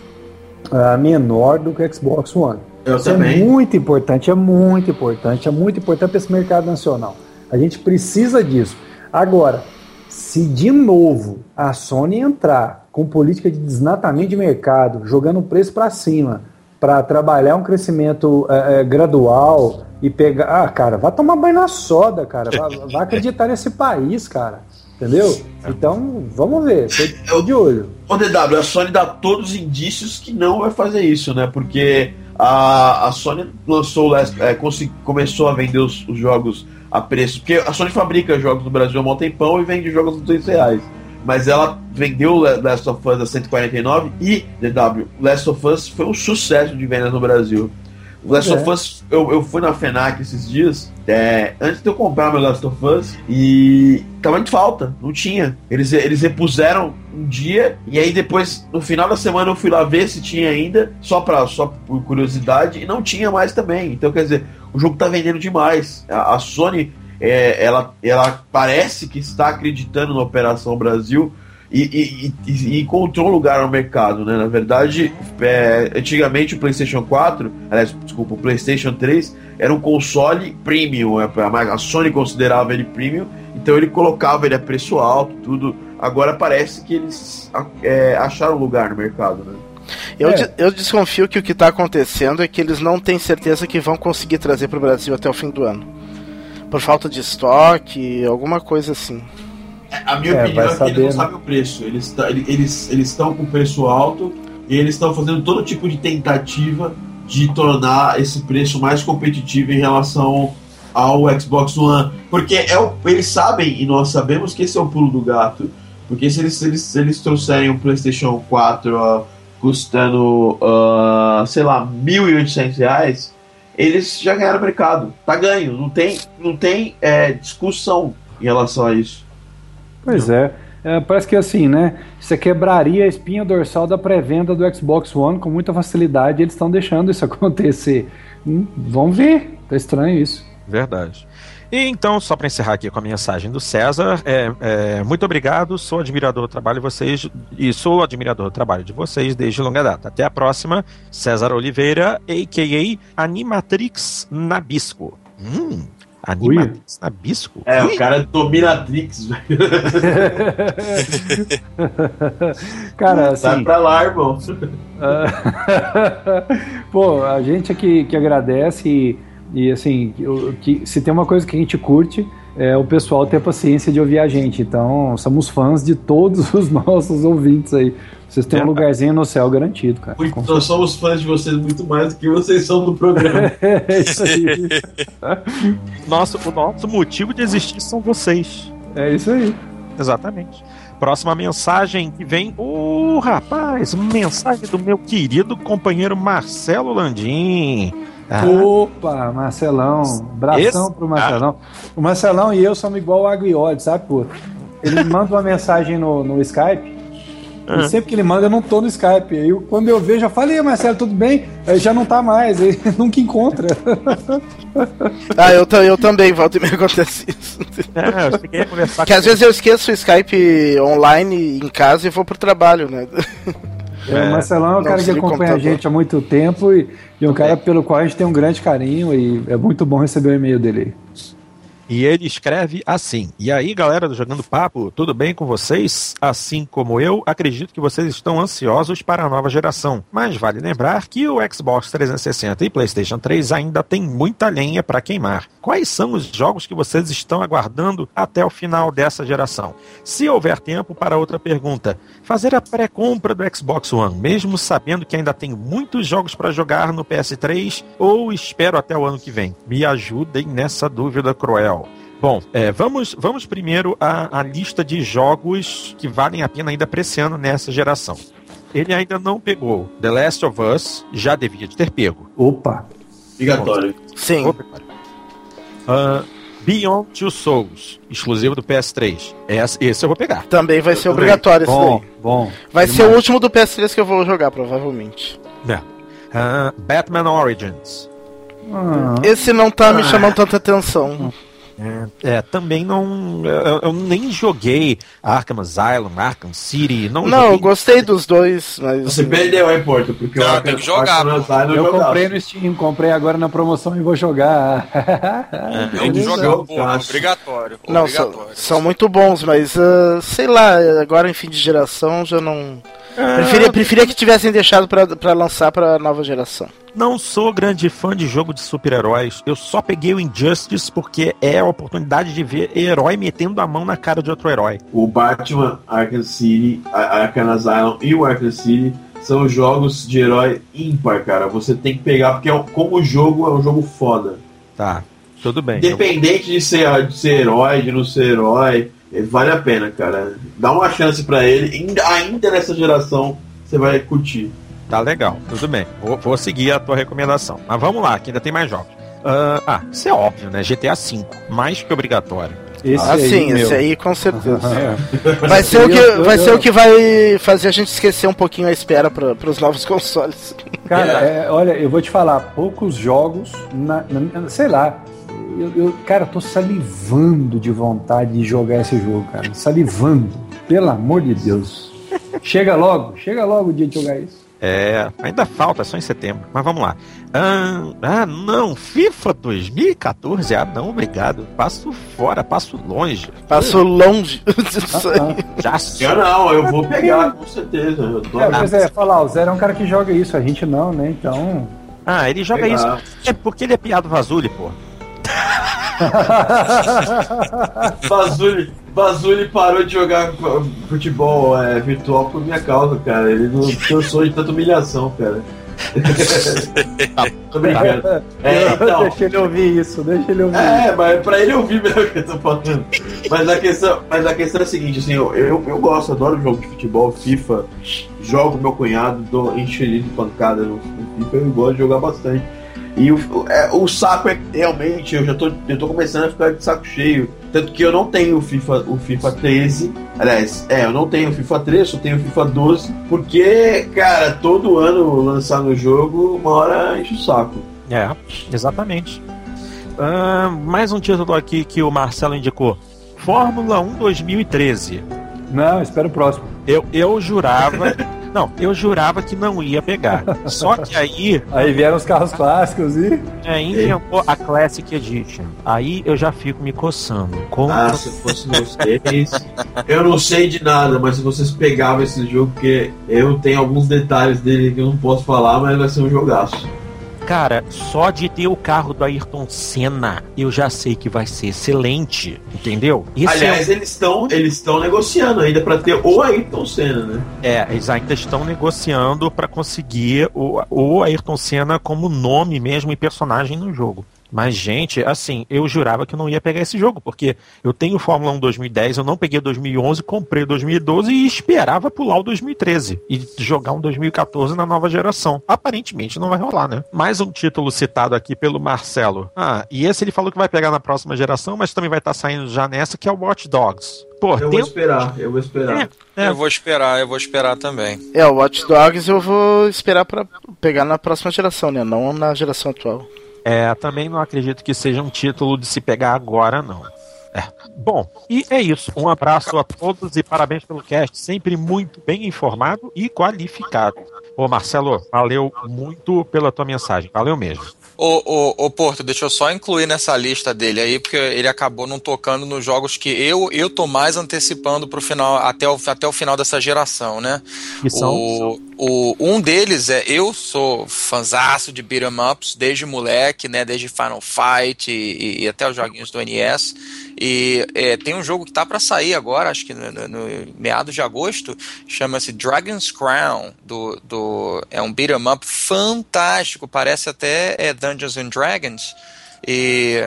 ah, menor do que o Xbox One. Eu Isso é também. muito importante, é muito importante, é muito importante para esse mercado nacional. A gente precisa disso. Agora, se de novo a Sony entrar com política de desnatamento de mercado, jogando o preço para cima, para trabalhar um crescimento é, é, gradual e pegar. Ah, cara, vai tomar banho na soda, cara. Vai, acreditar nesse país, cara. Entendeu? Então, vamos ver. Tô de olho. O DW, a Sony dá todos os indícios que não vai fazer isso, né? Porque a, a Sony lançou, é, começou a vender os, os, jogos a preço. Porque a Sony fabrica jogos no Brasil há um tempão e vende jogos a 2 reais. Mas ela vendeu Last of Us a 149 e DW, Last of Us foi um sucesso de vendas no Brasil. O Last é. of Us, eu, eu fui na FENAC esses dias, é, antes de eu comprar meu Last of Us, e tava em falta, não tinha. Eles, eles repuseram um dia, e aí depois, no final da semana, eu fui lá ver se tinha ainda, só, pra, só por curiosidade, e não tinha mais também. Então, quer dizer, o jogo tá vendendo demais. A, a Sony, é, ela, ela parece que está acreditando na Operação Brasil, e, e, e, encontrou um lugar no mercado, né? Na verdade, é, antigamente o PlayStation 4, aliás, desculpa, o PlayStation 3 era um console premium, é, a Sony considerava ele premium, então ele colocava ele a preço alto, tudo. Agora parece que eles é, acharam lugar no mercado, né? Eu, é. eu desconfio que o que está acontecendo é que eles não têm certeza que vão conseguir trazer para o Brasil até o fim do ano. Por falta de estoque, alguma coisa assim. A minha é, opinião é que eles não né? sabem o preço. Eles eles eles estão com preço alto e eles estão fazendo todo tipo de tentativa de tornar esse preço mais competitivo em relação ao Xbox One. Porque é o, eles sabem, e nós sabemos que esse é o pulo do gato. Porque se eles, eles, eles trouxerem um PlayStation 4 uh, custando, uh, sei lá, R$ 1.800, eles já ganharam o mercado. Tá ganho. Não tem, não tem é, discussão em relação a isso. Pois é. é. Parece que assim, né? Isso quebraria a espinha dorsal da pré-venda do Xbox One com muita facilidade. Eles estão deixando isso acontecer. Hum, vamos ver. Tá estranho isso. Verdade. E então, só para encerrar aqui com a mensagem do César, é, é, muito obrigado, sou admirador do trabalho de vocês e sou admirador do trabalho de vocês desde longa data. Até a próxima, César Oliveira, a.k.a. Animatrix Nabisco. Hum, Animatrix Nabisco? É, Ui? o cara é Dominatrix, velho. cara, assim... Sai pra lá, irmão. Pô, a gente aqui que agradece e, e assim, que, se tem uma coisa que a gente curte é o pessoal ter paciência de ouvir a gente. Então, somos fãs de todos os nossos ouvintes aí. Vocês têm é, um lugarzinho no céu garantido, cara. Muito, nós somos fãs de vocês muito mais do que vocês são do programa. é isso aí. nosso, o nosso motivo de existir são vocês. É isso aí. Exatamente. Próxima mensagem que vem. Ô, oh, rapaz, mensagem do meu querido companheiro Marcelo Landim. Ah. Opa, Marcelão. Bração Esse... pro Marcelão. O Marcelão e eu somos igual o Aguiode, sabe, pô? Ele manda uma mensagem no, no Skype e sempre que ele manda, eu não tô no Skype. Aí quando eu vejo, já falei, Marcelo, tudo bem? Aí já não tá mais, ele nunca encontra. ah, eu, eu também, volta e me acontece isso. É, eu cheguei a conversar Que às vezes eu esqueço o Skype online em casa e vou pro trabalho, né? É, o Marcelão é um cara que acompanha a gente há muito tempo e, e um cara pelo qual a gente tem um grande carinho e é muito bom receber o e-mail dele. E ele escreve assim: E aí, galera do Jogando Papo, tudo bem com vocês? Assim como eu, acredito que vocês estão ansiosos para a nova geração. Mas vale lembrar que o Xbox 360 e PlayStation 3 ainda tem muita lenha para queimar. Quais são os jogos que vocês estão aguardando até o final dessa geração? Se houver tempo para outra pergunta, fazer a pré-compra do Xbox One, mesmo sabendo que ainda tem muitos jogos para jogar no PS3 ou espero até o ano que vem? Me ajudem nessa dúvida cruel. Bom, é, vamos, vamos primeiro à, à lista de jogos que valem a pena ainda para esse ano nessa geração. Ele ainda não pegou The Last of Us, já devia de ter pego. Opa! Obrigatório. Sim. Uh, Beyond Two Souls, exclusivo do PS3. Esse, esse eu vou pegar. Também vai ser obrigatório esse bom, daí. Bom. Vai ser o último do PS3 que eu vou jogar, provavelmente. É. Uh, Batman Origins. Ah. Esse não tá me chamando tanta atenção. É, é, também não. Eu, eu, nem joguei Arkham Asylum, Arkham City. Não, não eu gostei dos dois, mas. Você perdeu, hein, Porto? Porque não, o Arkham, tem que jogar. Asylum eu comprei no Steam, comprei agora na promoção e vou jogar. É, tem que jogar, porra, obrigatório. Não, obrigatório. São, são, muito bons, mas uh, sei lá, agora em fim de geração já não. Preferia, preferia que tivessem deixado para lançar para nova geração. Não sou grande fã de jogo de super-heróis. Eu só peguei o Injustice porque é a oportunidade de ver herói metendo a mão na cara de outro herói. O Batman Arkham City, Arkham Asylum e o Arkham City são jogos de herói ímpar, cara. Você tem que pegar porque é, como jogo é um jogo foda. Tá, tudo bem. Independente de ser, de ser herói, de não ser herói, vale a pena, cara. Dá uma chance para ele. Ainda, nessa geração você vai curtir. Tá legal, tudo bem. Vou, vou, seguir a tua recomendação. Mas vamos lá, que ainda tem mais jogos. Uh, ah, isso é óbvio, né? GTA V, mais que obrigatório. Esse ah, aí, sim, meu. esse aí com certeza. É. vai ser, o que, vai ser o que vai fazer a gente esquecer um pouquinho a espera para os novos consoles. Cara, é, olha, eu vou te falar, poucos jogos, na, na, sei lá, eu, eu, cara, tô salivando de vontade de jogar esse jogo, cara. Salivando. Pelo amor de Deus. chega logo, chega logo o dia de jogar isso. É, ainda falta, é só em setembro. Mas vamos lá. Ah, ah, não, FIFA 2014? Ah, não, obrigado. Passo fora, passo longe. Passo longe Já Eu não, eu vou pegar, com certeza. Eu tô... É, pois é, falar, o Zé é um cara que joga isso, a gente não, né? Então. Ah, ele joga pegar. isso. É porque ele é piado Vazuli, pô. Bazuli, Bazuli parou de jogar futebol é, virtual por minha causa, cara. Ele não cansou de tanta humilhação, cara. tô brincando. É, então, deixa ele ouvir isso, deixa ele ouvir. É, mas pra ele ouvir mesmo o que eu tô falando. Mas a questão, mas a questão é a seguinte, assim, eu, eu, eu gosto, adoro jogo de futebol, FIFA, jogo meu cunhado, dou de pancada no, no FIFA, eu gosto de jogar bastante. E o, é, o saco é realmente, eu já tô, eu tô começando a ficar de saco cheio. Tanto que eu não tenho o FIFA, o FIFA 13. Aliás, é, eu não tenho o FIFA 13, só tenho o FIFA 12. Porque, cara, todo ano lançar no jogo, uma hora enche o saco. É, exatamente. Uh, mais um título aqui que o Marcelo indicou: Fórmula 1 2013. Não, espera o próximo. Eu, eu jurava. Não, eu jurava que não ia pegar. Só que aí. Aí vieram os carros clássicos e. É, inventou a Classic Edition. Aí eu já fico me coçando. Como... Ah, se fosse vocês. eu não sei de nada, mas se vocês pegavam esse jogo, porque eu tenho alguns detalhes dele que eu não posso falar, mas vai ser um jogaço. Cara, só de ter o carro do Ayrton Senna, eu já sei que vai ser excelente, entendeu? Esse Aliás, é... eles estão eles estão negociando ainda para ter o Ayrton Senna, né? É, eles ainda estão negociando para conseguir o, o Ayrton Senna como nome mesmo e personagem no jogo. Mas, gente, assim, eu jurava que eu não ia pegar esse jogo, porque eu tenho Fórmula 1 2010, eu não peguei 2011, comprei 2012 e esperava pular o 2013 e jogar um 2014 na nova geração. Aparentemente não vai rolar, né? Mais um título citado aqui pelo Marcelo. Ah, e esse ele falou que vai pegar na próxima geração, mas também vai estar tá saindo já nessa, que é o Watch Dogs. Pô, eu vou esperar, eu vou esperar. É, é. Eu vou esperar, eu vou esperar também. É, o Watch Dogs eu vou esperar para pegar na próxima geração, né? Não na geração atual. É, também não acredito que seja um título de se pegar agora, não. É. Bom, e é isso. Um abraço a todos e parabéns pelo cast, sempre muito bem informado e qualificado. Ô Marcelo, valeu muito pela tua mensagem, valeu mesmo. Ô, ô, ô, Porto, deixa eu só incluir nessa lista dele aí, porque ele acabou não tocando nos jogos que eu, eu tô mais antecipando pro final, até o, até o final dessa geração, né? Que são? O, o, um deles é, eu sou fanzaço de beat'em ups desde moleque, né? Desde Final Fight e, e até os joguinhos do NES. E é, tem um jogo que tá para sair agora, acho que no, no, no meados de agosto, chama-se Dragon's Crown, do, do, é um beat'em up fantástico, parece até é, Dungeons and Dragons. E,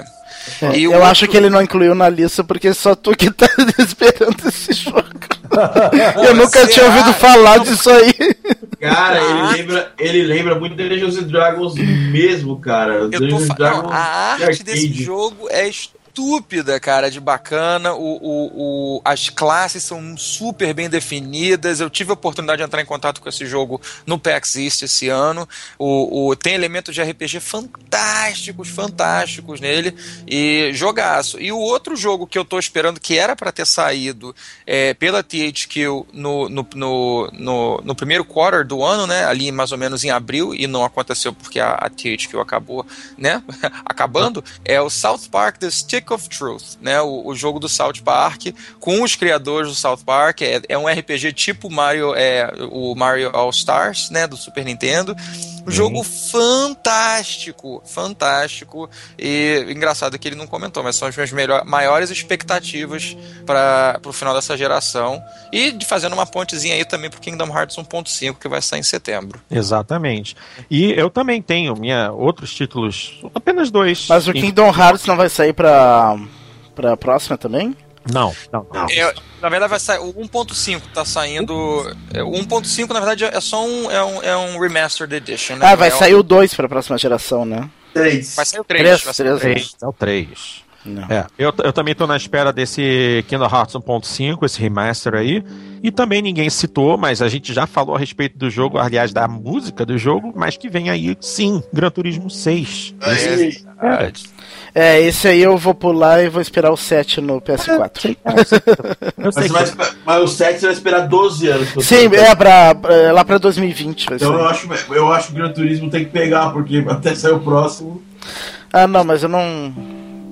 é, e eu outro... acho que ele não incluiu na lista porque só tu que tá esperando esse jogo. eu nunca tinha ouvido falar disso aí. Cara, ele ah. lembra, ele lembra muito Dungeons and Dragons mesmo, cara. Eu tô Dragons a arte desse jogo é estúpida, cara, de bacana. O, o, o, as classes são super bem definidas. Eu tive a oportunidade de entrar em contato com esse jogo no PAX East esse ano. O, o, tem elementos de RPG fantásticos, fantásticos nele. E jogaço. E o outro jogo que eu tô esperando, que era para ter saído é, pela THQ no, no, no, no, no primeiro quarter do ano, né? Ali mais ou menos em abril, e não aconteceu porque a, a THQ acabou, né? Acabando, é o South Park The Stick of Truth, né? O, o jogo do South Park, com os criadores do South Park. É, é um RPG tipo Mario, é, o Mario All Stars, né? Do Super Nintendo. Um jogo fantástico, fantástico. E engraçado que ele não comentou, mas são as minhas melhor, maiores expectativas para o final dessa geração. E de fazendo uma pontezinha aí também pro Kingdom Hearts 1.5, que vai sair em setembro. Exatamente. E eu também tenho minha outros títulos, apenas dois. Mas o Kingdom Hearts não vai sair pra, pra próxima também? Não, não, não. É, na verdade vai sair. O 1.5 tá saindo. É, o 1.5, na verdade, é só um, é um, é um Remastered Edition, né? Ah, vai é sair o 2 pra próxima geração, né? 3. Vai sair o 3. Três, vai sair o três. 3. É o 3. Não. É, eu, eu também tô na espera desse Kingdom Hearts 1.5, esse remaster aí. E também ninguém citou, mas a gente já falou a respeito do jogo, aliás, da música do jogo, mas que vem aí, sim, Gran Turismo 6. Aí, É, É, esse aí eu vou pular e vou esperar o 7 no PS4. eu mas, sei você vai, que esper- mas o 7 você vai esperar 12 anos. Sim, é pra, pra- lá pra 2020 vai Então eu ser. acho, eu acho que o Gran Turismo tem que pegar, porque até sair o próximo. Ah, não, mas eu não.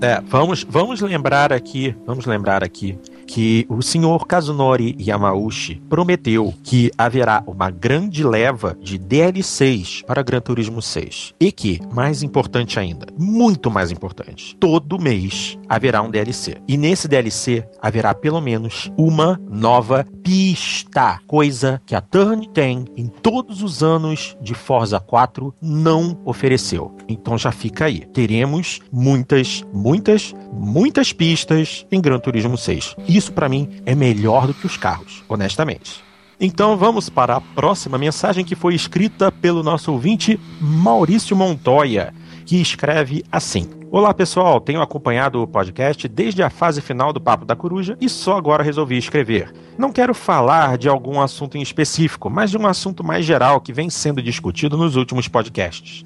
É, vamos, vamos lembrar aqui, vamos lembrar aqui que o senhor Kazunori Yamauchi prometeu que haverá uma grande leva de DLCs para Gran Turismo 6 e que, mais importante ainda, muito mais importante, todo mês haverá um DLC. E nesse DLC haverá pelo menos uma nova pista, coisa que a Turn tem em todos os anos de Forza 4 não ofereceu. Então já fica aí. Teremos muitas, muitas, muitas pistas em Gran Turismo 6. Isso pra mim é melhor do que os carros, honestamente. Então vamos para a próxima mensagem que foi escrita pelo nosso ouvinte Maurício Montoya, que escreve assim: Olá pessoal, tenho acompanhado o podcast desde a fase final do Papo da Coruja e só agora resolvi escrever. Não quero falar de algum assunto em específico, mas de um assunto mais geral que vem sendo discutido nos últimos podcasts.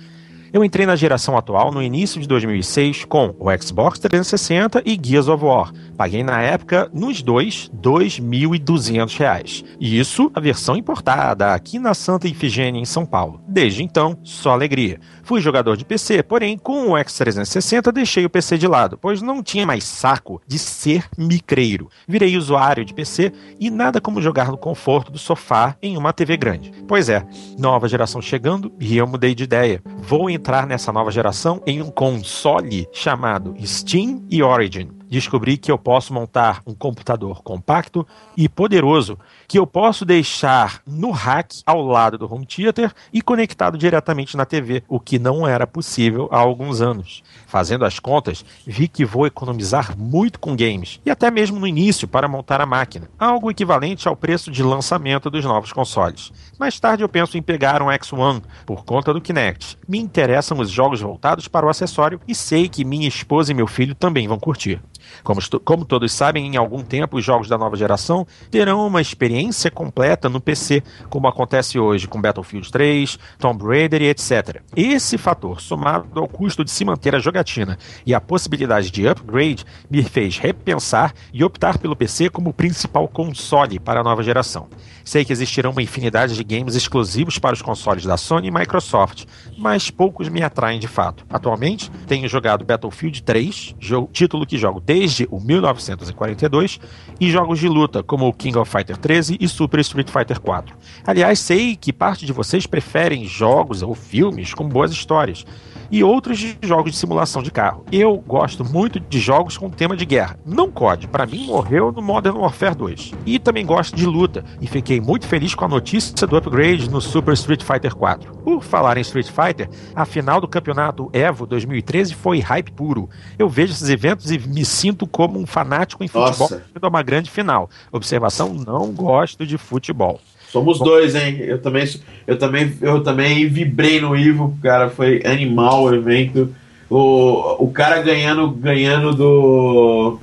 Eu entrei na geração atual no início de 2006 com o Xbox 360 e Gears of War. Paguei na época, nos dois, 2.200 reais. E isso a versão importada, aqui na Santa Ifigênia, em São Paulo. Desde então, só alegria. Fui jogador de PC, porém, com o X360 deixei o PC de lado, pois não tinha mais saco de ser micreiro. Virei usuário de PC e nada como jogar no conforto do sofá em uma TV grande. Pois é, nova geração chegando e eu mudei de ideia. Vou entrar nessa nova geração em um console chamado Steam e Origin. Descobri que eu posso montar um computador compacto e poderoso que eu posso deixar no rack ao lado do home theater e conectado diretamente na TV, o que não era possível há alguns anos. Fazendo as contas, vi que vou economizar muito com games e até mesmo no início para montar a máquina, algo equivalente ao preço de lançamento dos novos consoles. Mais tarde eu penso em pegar um X1 por conta do Kinect. Me interessam os jogos voltados para o acessório e sei que minha esposa e meu filho também vão curtir. Como, como todos sabem, em algum tempo os jogos da nova geração terão uma experiência completa no PC, como acontece hoje com Battlefield 3, Tomb Raider e etc. Esse fator, somado ao custo de se manter a jogatina e a possibilidade de upgrade, me fez repensar e optar pelo PC como principal console para a nova geração. Sei que existirão uma infinidade de games exclusivos para os consoles da Sony e Microsoft, mas poucos me atraem de fato. Atualmente, tenho jogado Battlefield 3, jogo- título que jogo desde o 1942, e jogos de luta como o King of Fighter 13 e Super Street Fighter 4. Aliás, sei que parte de vocês preferem jogos ou filmes com boas histórias e outros de jogos de simulação de carro. Eu gosto muito de jogos com tema de guerra. Não COD, para mim morreu no Modern Warfare 2. E também gosto de luta e fiquei muito feliz com a notícia do upgrade no Super Street Fighter 4. Por falar em Street Fighter, a final do campeonato EVO 2013 foi hype puro. Eu vejo esses eventos e me sinto como um fanático em futebol Nossa. uma grande final. Observação: não gosto de futebol. Somos dois, hein? Eu também, eu também, eu também vibrei no Ivo, cara. Foi animal o evento. o, o cara ganhando, ganhando do.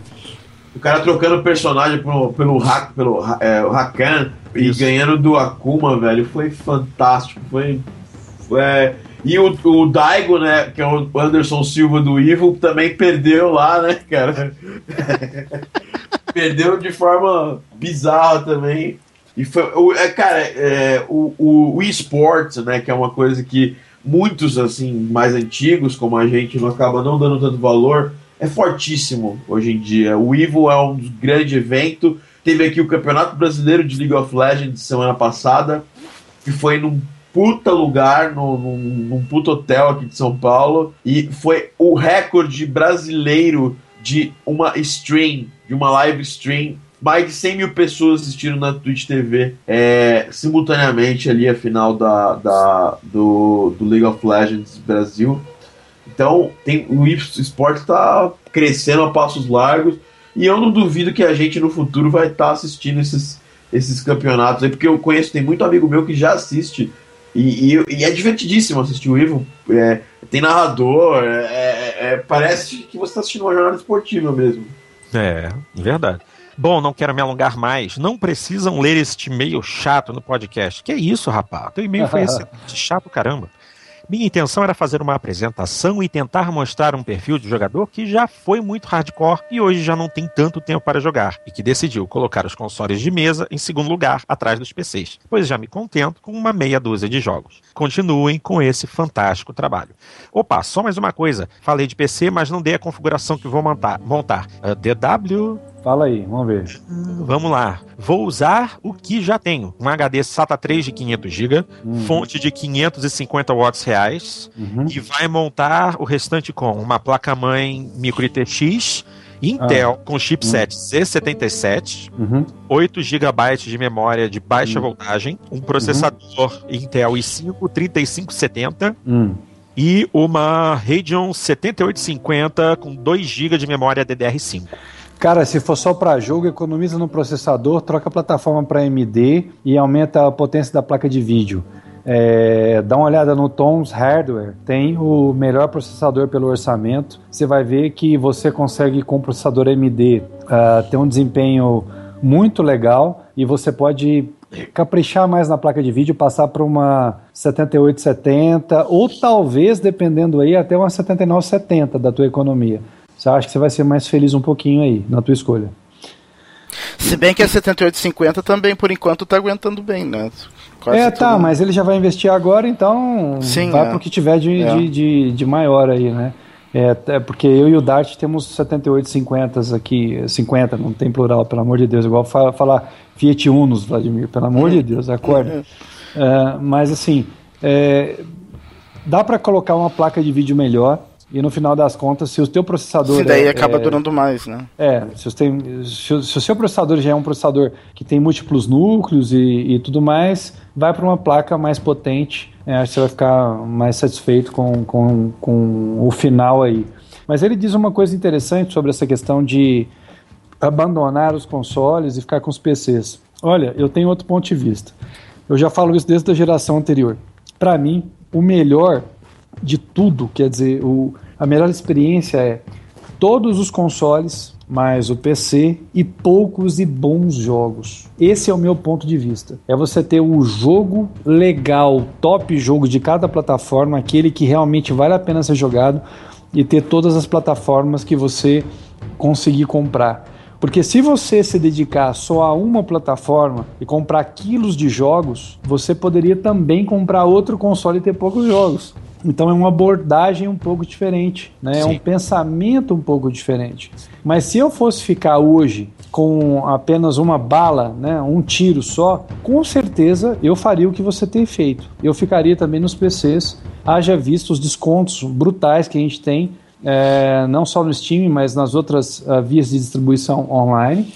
O cara trocando personagem pelo, pelo, hack, pelo é, Hakan e ganhando do Akuma, velho, foi fantástico. Foi. foi é, e o, o Daigo, né, que é o Anderson Silva do Evil, também perdeu lá, né, cara? perdeu de forma bizarra também. E foi, o, é, cara, é, o, o, o esportes, né, que é uma coisa que muitos assim mais antigos, como a gente, não acaba não dando tanto valor, é fortíssimo hoje em dia. O Evo é um grande evento. Teve aqui o Campeonato Brasileiro de League of Legends semana passada, que foi num puta lugar, num, num, num puta hotel aqui de São Paulo, e foi o recorde brasileiro de uma stream, de uma live stream mais de 100 mil pessoas assistiram na Twitch TV é, simultaneamente ali a final da, da, do, do League of Legends Brasil. Então tem, o esporte está crescendo a passos largos e eu não duvido que a gente no futuro vai estar tá assistindo esses, esses campeonatos aí, porque eu conheço, tem muito amigo meu que já assiste e, e, e é divertidíssimo assistir o Ivo. É, tem narrador, é, é, é parece que você está assistindo uma jornada esportiva mesmo. É, verdade. Bom, não quero me alongar mais. Não precisam ler este e-mail chato no podcast. Que é isso, rapaz? Teu e-mail foi esse chato caramba. Minha intenção era fazer uma apresentação e tentar mostrar um perfil de jogador que já foi muito hardcore e hoje já não tem tanto tempo para jogar e que decidiu colocar os consoles de mesa em segundo lugar, atrás dos PCs, pois já me contento com uma meia dúzia de jogos. Continuem com esse fantástico trabalho. Opa, só mais uma coisa. Falei de PC, mas não dei a configuração que vou montar. montar. Uh, DW Fala aí, vamos ver. Vamos lá. Vou usar o que já tenho. Um HD SATA 3 de 500 GB, uhum. fonte de 550 watts reais, uhum. e vai montar o restante com uma placa-mãe micro ITX, Intel ah. com chipset uhum. Z77, uhum. 8 GB de memória de baixa uhum. voltagem, um processador Intel i5 3570 uhum. e uma Radeon 7850 com 2 GB de memória DDR5. Cara, se for só para jogo, economiza no processador, troca a plataforma para AMD e aumenta a potência da placa de vídeo. É, dá uma olhada no Tom's Hardware, tem o melhor processador pelo orçamento. Você vai ver que você consegue com o processador AMD uh, ter um desempenho muito legal e você pode caprichar mais na placa de vídeo, passar para uma 7870 ou talvez, dependendo aí, até uma 7970 da tua economia. Você acha que você vai ser mais feliz um pouquinho aí na tua escolha. Se bem que a 7850 também, por enquanto, tá aguentando bem, né? Quase é, tá, mas ele já vai investir agora, então Sim, vai é. pro que tiver de, é. de, de, de, maior aí, né? É, é, porque eu e o Dart temos 7850 aqui, 50, não tem plural, pelo amor de Deus, igual falar, falar Fiat Unos, Vladimir, pelo amor de Deus, acorda. É, mas assim, é, dá para colocar uma placa de vídeo melhor, e no final das contas, se o teu processador. Se daí é, acaba é, durando mais, né? É, se, tem, se, se, o seu processador já é um processador que tem múltiplos núcleos e, e tudo mais, vai para uma placa mais potente. É, acho que você vai ficar mais satisfeito com, com, com o final aí. Mas ele diz uma coisa interessante sobre essa questão de abandonar os consoles e ficar com os PCs. Olha, eu tenho outro ponto de vista. Eu já falo isso desde a geração anterior. Para mim, o melhor de tudo, quer dizer, o, a melhor experiência é todos os consoles mais o PC e poucos e bons jogos. Esse é o meu ponto de vista. É você ter o jogo legal, top jogo de cada plataforma, aquele que realmente vale a pena ser jogado e ter todas as plataformas que você conseguir comprar. Porque se você se dedicar só a uma plataforma e comprar quilos de jogos, você poderia também comprar outro console e ter poucos jogos. Então é uma abordagem um pouco diferente, né? é um pensamento um pouco diferente. Mas se eu fosse ficar hoje com apenas uma bala, né, um tiro só, com certeza eu faria o que você tem feito. Eu ficaria também nos PCs, haja visto os descontos brutais que a gente tem, é, não só no Steam, mas nas outras uh, vias de distribuição online.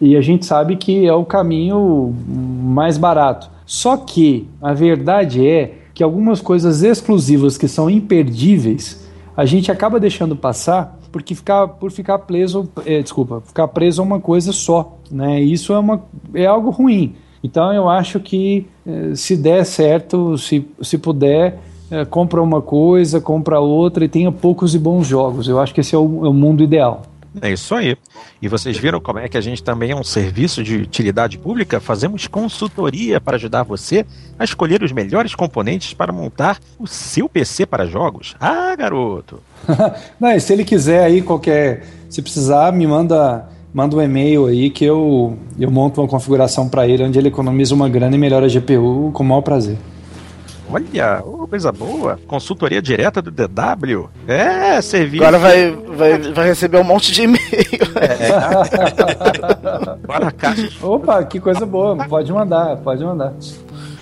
E a gente sabe que é o caminho mais barato. Só que a verdade é que algumas coisas exclusivas que são imperdíveis a gente acaba deixando passar porque ficar por ficar preso, é, desculpa, ficar preso a uma coisa só, né? Isso é uma é algo ruim. Então eu acho que é, se der certo, se, se puder, é, compra uma coisa, compra outra e tenha poucos e bons jogos. Eu acho que esse é o, é o mundo ideal. É isso aí. E vocês viram como é que a gente também é um serviço de utilidade pública? Fazemos consultoria para ajudar você a escolher os melhores componentes para montar o seu PC para jogos. Ah, garoto! Não, e se ele quiser aí qualquer, se precisar, me manda manda um e-mail aí que eu, eu monto uma configuração para ele onde ele economiza uma grana e melhora a GPU com o maior prazer. Olha, oh, coisa boa. Consultoria direta do DW. É, serviço. Agora vai, vai, vai receber um monte de e-mail. É. Para a caixa. Opa, que coisa boa. Pode mandar, pode mandar.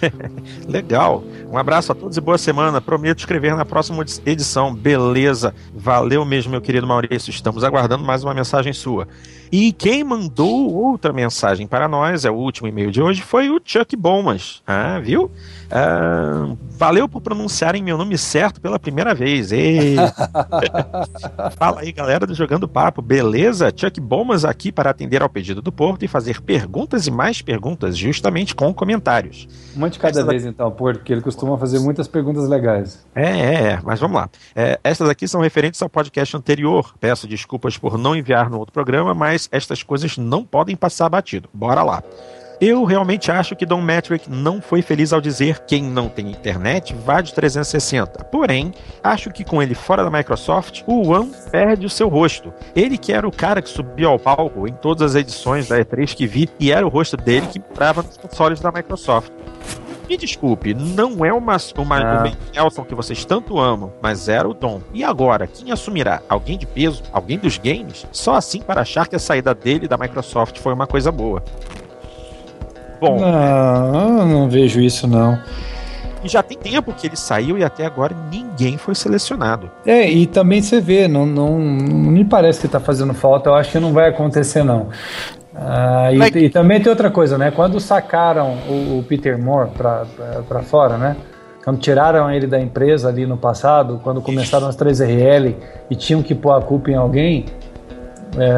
Legal. Um abraço a todos e boa semana. Prometo escrever na próxima edição. Beleza. Valeu mesmo, meu querido Maurício. Estamos aguardando mais uma mensagem sua. E quem mandou outra mensagem para nós, é o último e-mail de hoje, foi o Chuck Bomas. Ah, viu? Ah, valeu por pronunciarem meu nome certo pela primeira vez. Fala aí, galera do Jogando Papo, beleza? Chuck Bomas aqui para atender ao pedido do Porto e fazer perguntas e mais perguntas, justamente com comentários. Uma de cada Essa vez, então, Porto, porque ele costuma fazer muitas perguntas legais. É, é, é mas vamos lá. É, essas aqui são referentes ao podcast anterior. Peço desculpas por não enviar no outro programa, mas estas coisas não podem passar batido. Bora lá. Eu realmente acho que Don Metric não foi feliz ao dizer quem não tem internet vá de 360. Porém, acho que com ele fora da Microsoft, o One perde o seu rosto. Ele que era o cara que subiu ao palco em todas as edições da E3 que vi e era o rosto dele que entrava nos consoles da Microsoft. Me desculpe, não é uma, uma ah. Ben Nelson que vocês tanto amam, mas era o Dom. E agora, quem assumirá? Alguém de peso? Alguém dos games? Só assim para achar que a saída dele da Microsoft foi uma coisa boa. Bom. Não, não vejo isso não. E já tem tempo que ele saiu e até agora ninguém foi selecionado. É, e também você vê, não, não, não me parece que está fazendo falta, eu acho que não vai acontecer não. Ah, e, e, também tem outra coisa, né? Quando sacaram o, o Peter Moore para fora, né? Quando tiraram ele da empresa ali no passado, quando começaram as 3RL e tinham que pôr a culpa em alguém, é,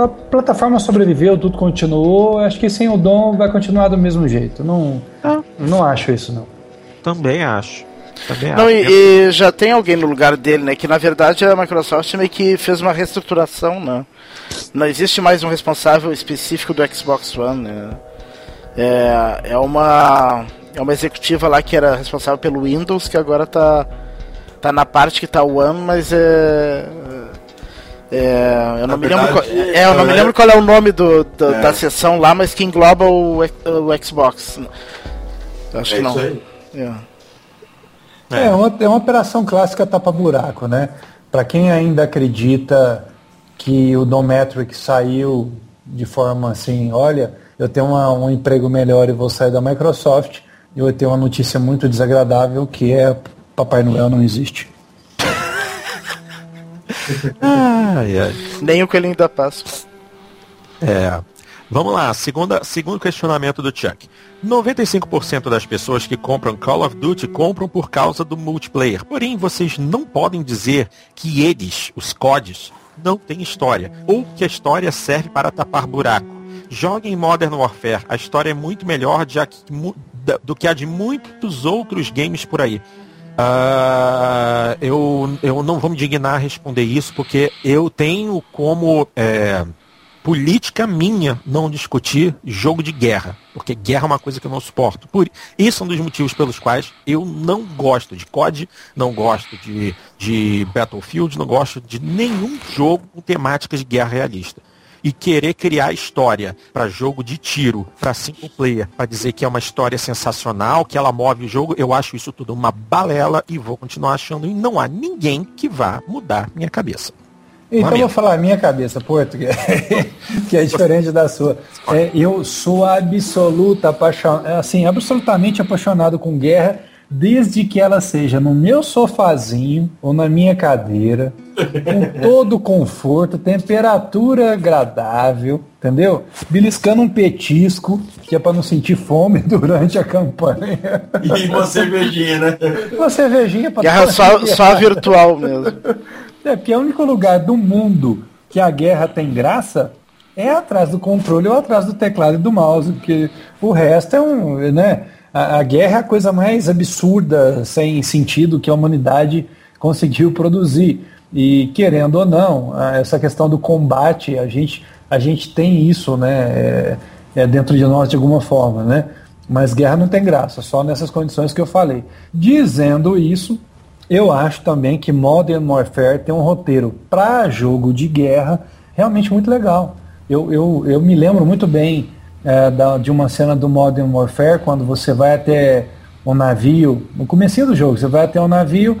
a plataforma sobreviveu, tudo continuou. Acho que sem o Dom vai continuar do mesmo jeito. Não, ah. não acho isso, não. Também acho. Também não, acho. E, e, já tem alguém no lugar dele, né? Que na verdade a Microsoft meio que fez uma reestruturação, né? Não existe mais um responsável específico do Xbox One, né? É, é uma é uma executiva lá que era responsável pelo Windows que agora tá tá na parte que tá o One, mas é é, eu não, me, verdade, lembro qual, é, eu não me lembro qual é o nome do, do é. da sessão lá, mas que engloba o, o Xbox. Acho é que não. É. É, uma, é uma operação clássica tapa-buraco, né? Para quem ainda acredita que o Dometric saiu de forma assim, olha, eu tenho uma, um emprego melhor e vou sair da Microsoft, eu tenho uma notícia muito desagradável que é Papai Noel não existe ai, ai. Nem o coelhinho da Páscoa. É. Vamos lá, segunda, segundo questionamento do Chuck. 95% das pessoas que compram Call of Duty compram por causa do multiplayer. Porém, vocês não podem dizer que eles, os CODs, não têm história. Ou que a história serve para tapar buraco. Joguem Modern Warfare. A história é muito melhor do que a de muitos outros games por aí. Uh, eu, eu não vou me dignar a responder isso, porque eu tenho como é, política minha não discutir jogo de guerra. Porque guerra é uma coisa que eu não suporto. Por, isso é um dos motivos pelos quais eu não gosto de COD, não gosto de, de Battlefield, não gosto de nenhum jogo com temáticas de guerra realista e querer criar história para jogo de tiro, para single player, para dizer que é uma história sensacional, que ela move o jogo, eu acho isso tudo uma balela e vou continuar achando e não há ninguém que vá mudar minha cabeça. Então eu vou falar a minha cabeça, Porto, que é, que é diferente da sua. É, eu sou absoluta apaixonado, assim, absolutamente apaixonado com guerra desde que ela seja no meu sofazinho ou na minha cadeira, com todo conforto, temperatura agradável, entendeu? Beliscando um petisco, que é para não sentir fome durante a campanha. E uma cervejinha, né? Uma cervejinha para Guerra só, só virtual mesmo. É, porque o único lugar do mundo que a guerra tem graça é atrás do controle ou atrás do teclado e do mouse, porque o resto é um, né? A, a, guerra é a coisa mais absurda, sem sentido que a humanidade conseguiu produzir. E querendo ou não, essa questão do combate, a gente, a gente tem isso né, é, é dentro de nós de alguma forma. Né? Mas guerra não tem graça, só nessas condições que eu falei. Dizendo isso, eu acho também que Modern Warfare tem um roteiro para jogo de guerra realmente muito legal. Eu, eu, eu me lembro muito bem é, da, de uma cena do Modern Warfare, quando você vai até um navio, no começo do jogo, você vai até um navio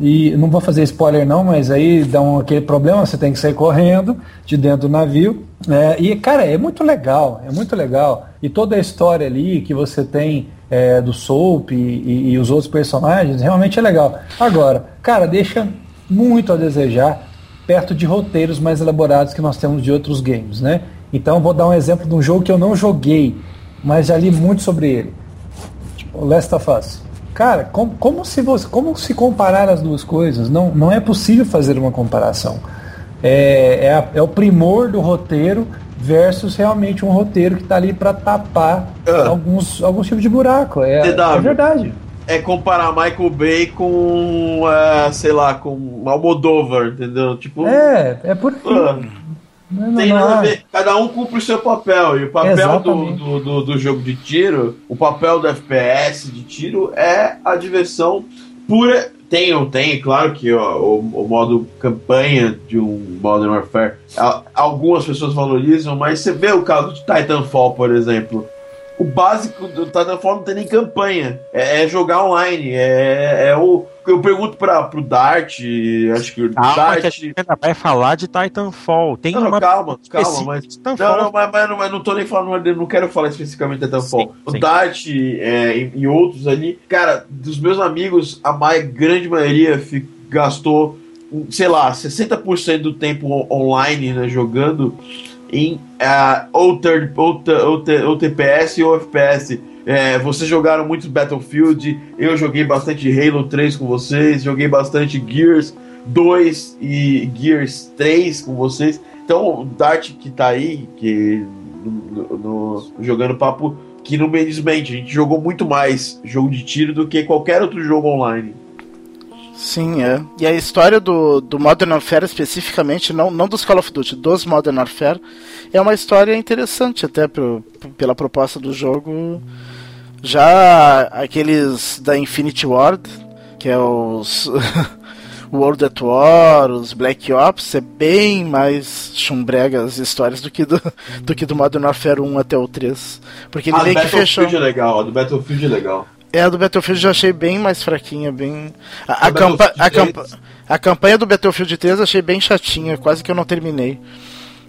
e não vou fazer spoiler não, mas aí dá um, aquele problema, você tem que sair correndo de dentro do navio. É, e, cara, é muito legal, é muito legal. E toda a história ali que você tem é, do Soap e, e, e, os outros personagens, realmente é legal. Agora, cara, deixa muito a desejar perto de roteiros mais elaborados que nós temos de outros games, né? Então vou dar um exemplo de um jogo que eu não joguei, mas já li muito sobre ele. Tipo, Last of Us. Cara, como, como, se você, como se comparar as duas coisas? Não, não é possível fazer uma comparação. É, é, a, é o primor do roteiro versus realmente um roteiro que está ali para tapar uh, alguns, alguns tipos de buraco. É, é verdade. É comparar Michael Bay com, uh, sei lá, com Almodóvar, entendeu? Tipo, é, é por não, tem nada a ver. Cada um cumpre o seu papel. E o papel do, do, do, do, jogo de tiro, o papel do FPS de tiro é a diversão pura. Tem, tem, claro que ó, o, o, modo campanha de um Modern Warfare, algumas pessoas valorizam, mas você vê o caso de Titanfall, por exemplo o básico do Titanfall não tem nem campanha. É, é jogar online. É, é, o. Eu pergunto para pro Dart, acho que o Dart. ainda vai falar de Titanfall. Tem não, uma calma, calma, mas. Titanfall. Não, não, mas, mas, mas, não tô nem falando, não quero falar especificamente de Titanfall. Sim, o sim. Dart é, e, e, outros ali, cara, dos meus amigos, a mais, grande maioria gastou, sei lá, 60% do tempo online né, jogando em uh, ou, third, ou, ou, ou TPS ou FPS. É, vocês jogaram muito Battlefield, eu joguei bastante Halo 3 com vocês, joguei bastante Gears 2 e Gears 3 com vocês. Então, o Dart que tá aí, que no, no, jogando papo, que não me desmente, a gente jogou muito mais jogo de tiro do que qualquer outro jogo online. Sim, é. E a história do, do Modern Warfare especificamente, não, não dos Call of Duty, dos Modern Warfare, é uma história interessante até pro, pela proposta do jogo. Já aqueles da Infinity Ward, que é os World at War, os Black Ops, é bem mais chumbrega as histórias do que do, do que do Modern Warfare 1 até o 3. Porque ele ah, meio que fechou. É legal, a do Battlefield é legal. É, a do Battlefield eu achei bem mais fraquinha, bem. A, a, campa a, campa a campanha do Battlefield 3 eu achei bem chatinha, quase que eu não terminei.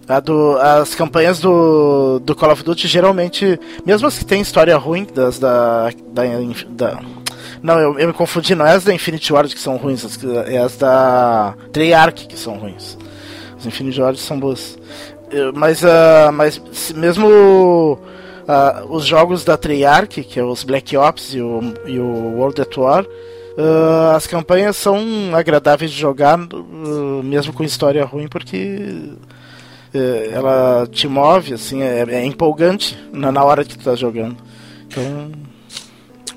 A do, as campanhas do, do Call of Duty geralmente, mesmo as que tem história ruim, das da. da, da não, eu, eu me confundi, não é as da Infinity Ward que são ruins, é as da Treyarch que são ruins. As Infinity Ward são boas. Mas, uh, mas mesmo uh, os jogos da Treyarch, que é os Black Ops e o, e o World at War, uh, as campanhas são agradáveis de jogar, uh, mesmo com história ruim, porque ela te move, assim, é, é empolgante na, na, hora que tu tá jogando. Então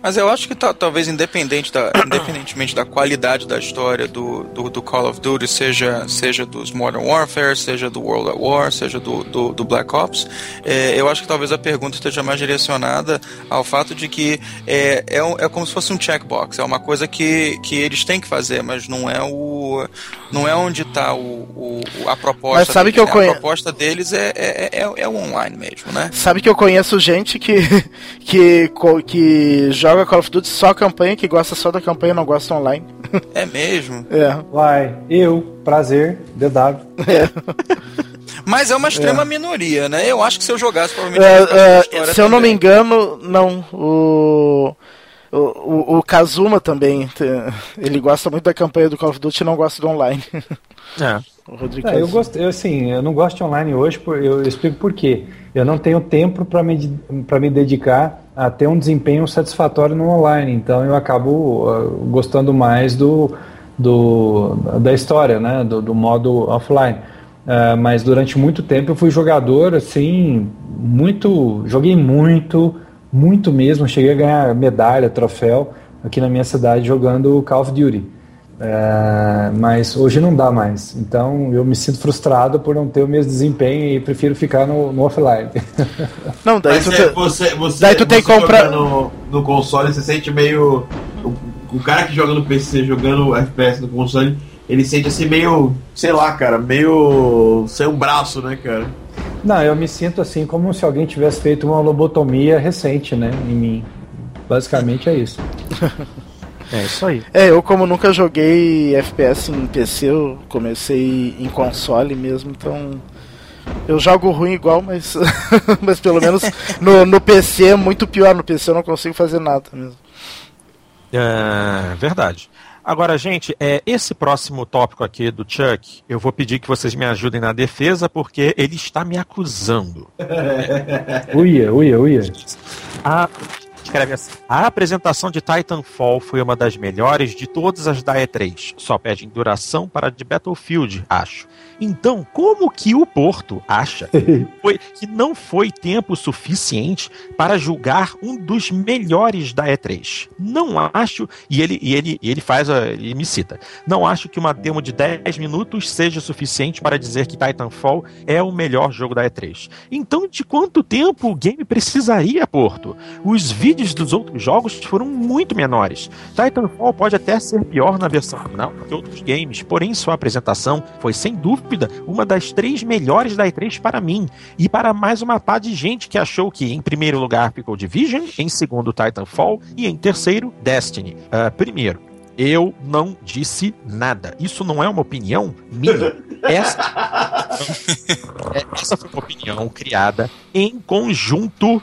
mas eu acho que talvez independente da, independentemente da qualidade da história do, do, do, Call of Duty, seja, seja dos Modern Warfare, seja do World at War, seja do, do, do Black Ops, é, eu acho que talvez a pergunta esteja mais direcionada ao fato de que é, é, é como se fosse um checkbox, é uma coisa que, que eles têm que fazer, mas não é o não é onde está o, o, a proposta. Mas sabe deles, que eu conheço. A proposta deles é, é, é, é, o online mesmo, né? Sabe que eu conheço gente que, que, que joga Call of Duty só a campanha, que gosta só da campanha e não gosta online. É mesmo? É. Vai, eu, prazer, DW. É. Mas é uma extrema é. minoria, né? Eu acho que se eu jogasse, provavelmente. É, é se eu não me engano, não. O. O, o, o, Kazuma também, ele gosta muito da campanha do Call of Duty e não gosta do online. É. É, eu gosto, eu, assim, eu não gosto de online hoje, por, eu, eu explico por quê. Eu não tenho tempo para me, me dedicar a ter um desempenho satisfatório no online, então eu acabo uh, gostando mais do, do, da história, né, do, do modo offline. Uh, mas durante muito tempo eu fui jogador, assim, muito, joguei muito, muito mesmo. Cheguei a ganhar medalha, troféu aqui na minha cidade jogando Call of Duty. É, mas hoje não dá mais. Então eu me sinto frustrado por não ter o mesmo desempenho e prefiro ficar no, no offline. Não, daí Mas tu, é, você, você, daí tu tem você que comprar- No, no console, você sente meio. O, o cara que joga no PC jogando FPS no console, ele sente assim meio. Sei lá, cara, meio. sem um braço, né, cara? não, eu me sinto assim como se alguém tivesse feito uma lobotomia recente, né, em mim. Basicamente é isso. É isso aí. É, eu como nunca joguei FPS em PC, eu comecei em console mesmo, então eu jogo ruim igual, mas, mas pelo menos no, no PC é muito pior, no PC eu não consigo fazer nada mesmo. É, verdade. Agora, gente, é, esse próximo tópico aqui do Chuck, eu vou pedir que vocês me ajudem na defesa, porque ele está me acusando. Uia, uia, uia. A, escreve assim, a apresentação de Titanfall foi uma das melhores de todas as da E3. Só pede em duração para a de Battlefield, acho. Então, como que o Porto acha foi, que não foi tempo suficiente para julgar um dos melhores da E3? Não acho, e ele, e ele, e ele faz, a, ele me cita, não acho que uma demo de 10 minutos seja suficiente para dizer que Titanfall é o melhor jogo da E3. Então, de quanto tempo o game precisaria, Porto? Os vídeos dos outros jogos foram muito menores. Titanfall pode até ser pior na versão final que outros games, porém sua apresentação foi sem dúvida uma das três melhores da E3 para mim e para mais uma pá de gente que achou que em primeiro lugar ficou Division, em segundo Titanfall e em terceiro Destiny. Ah, primeiro, eu não disse nada. Isso não é uma opinião minha. Essa, essa foi uma opinião criada em conjunto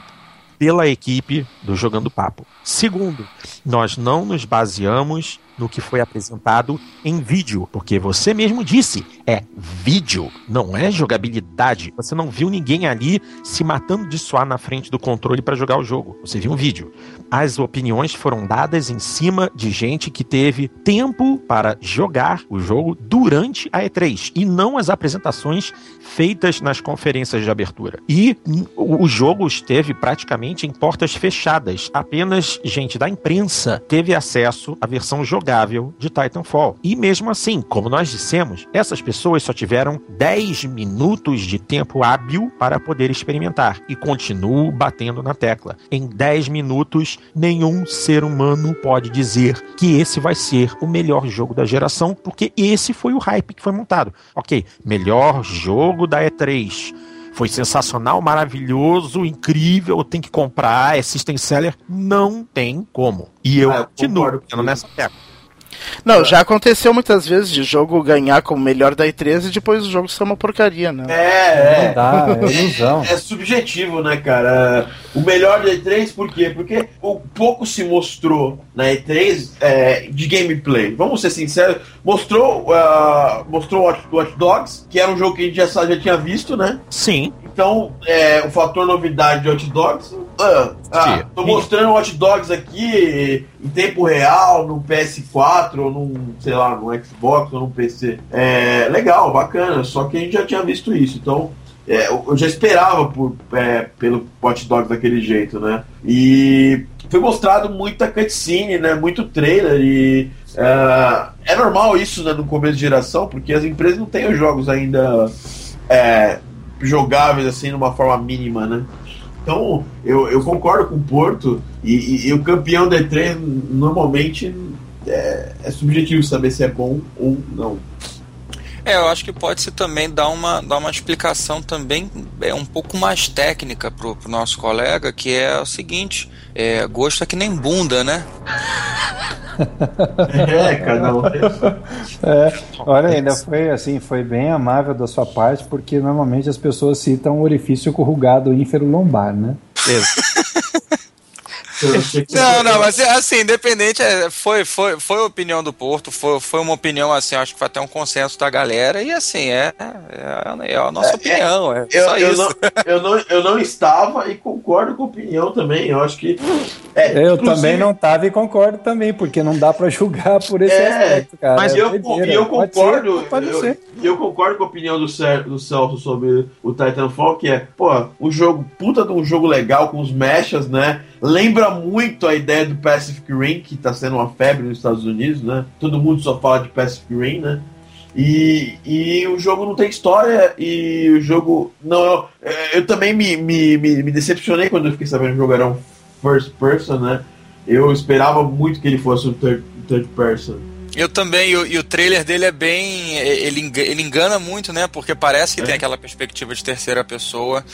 pela equipe do Jogando Papo. Segundo, nós não nos baseamos no que foi apresentado em vídeo, porque você mesmo disse, é vídeo, não é jogabilidade. Você não viu ninguém ali se matando de suar na frente do controle para jogar o jogo. Você viu um vídeo. As opiniões foram dadas em cima de gente que teve tempo para jogar o jogo durante a E3 e não as apresentações feitas nas conferências de abertura. E o jogo esteve praticamente em portas fechadas. Apenas gente da imprensa teve acesso à versão jogável de Titanfall. E mesmo assim, como nós dissemos, essas pessoas só tiveram 10 minutos de tempo hábil para poder experimentar. E continuo batendo na tecla. Em 10 minutos, nenhum ser humano pode dizer que esse vai ser o melhor jogo da geração, porque esse foi o hype que foi montado. Ok, melhor jogo da E3. Foi sensacional, maravilhoso, incrível, tem que comprar, é system seller. Não tem como. E eu Ah, continuo nessa tecla. Não, já aconteceu muitas vezes de jogo ganhar como melhor da E3 e depois o jogo ser uma porcaria, né? É, é. Não dá, é ilusão. É subjetivo, né, cara? O melhor da E3, por quê? Porque o pouco se mostrou na E3 é, de gameplay. Vamos ser sinceros, mostrou, ah, mostrou Watch, Watch Dogs, que era um jogo que a gente já, já tinha visto, né? Sim, Então, é, o fator novidade de Watch Dogs. Ah, ah, tô mostrando Watch Dogs aqui em tempo real, no PS4, ou num, sei lá, no Xbox ou no PC. É legal, bacana, só que a gente já tinha visto isso. Então, é, eu já esperava por, é, pelo Watch Dogs daquele jeito, né? E foi mostrado muita cutscene, né? Muito trailer e. é, é normal isso né, no começo de geração, porque as empresas não têm os jogos ainda é, jogáveis assim numa forma mínima, né? Então, eu, eu concordo com o Porto e, e- e o campeão da E3 normalmente é, é subjetivo saber se é bom ou não. É, eu acho que pode se também dar uma, dar uma explicação também é um pouco mais técnica pro, pro nosso colega, que é o seguinte, é, gosto é que nem bunda, né? É, cada um. É, olha, ainda foi assim, foi bem amável da sua parte, porque normalmente as pessoas citam o orifício corrugado ínfero lombar, né? Não, não, mas é assim, independente, é, foi, foi, foi a opinião do Porto, foi, foi uma opinião assim, acho que foi até um consenso da galera, e assim, é, é, é a nossa opinião, é Eu, só eu, isso. não, eu, não, eu não estava e concordo com a opinião também. Eu acho que. é, Eu também não tava e concordo também, porque não dá pra julgar por esse É, aspecto, cara. Mas É eu, e eu Pode concordo. ser, pode eu, ser. eu concordo com a opinião do, Cer- do Celso sobre o Titanfall, que é, pô, o jogo, puta de um jogo legal com os mechas, né? lembra muito a ideia do Pacific Rim, que está sendo uma febre nos Estados Unidos, né? Todo mundo só fala de Pacific Rim, né? E, e o jogo não tem história e o jogo. Não, eu, eu também me, me, me, me decepcionei quando eu fiquei sabendo que o jogo era um first person, né? Eu esperava muito que ele fosse um third, third person. Eu também, e o, e o, trailer dele é bem. Ele, ele engana muito, né? Porque parece que é. tem aquela perspectiva de terceira pessoa.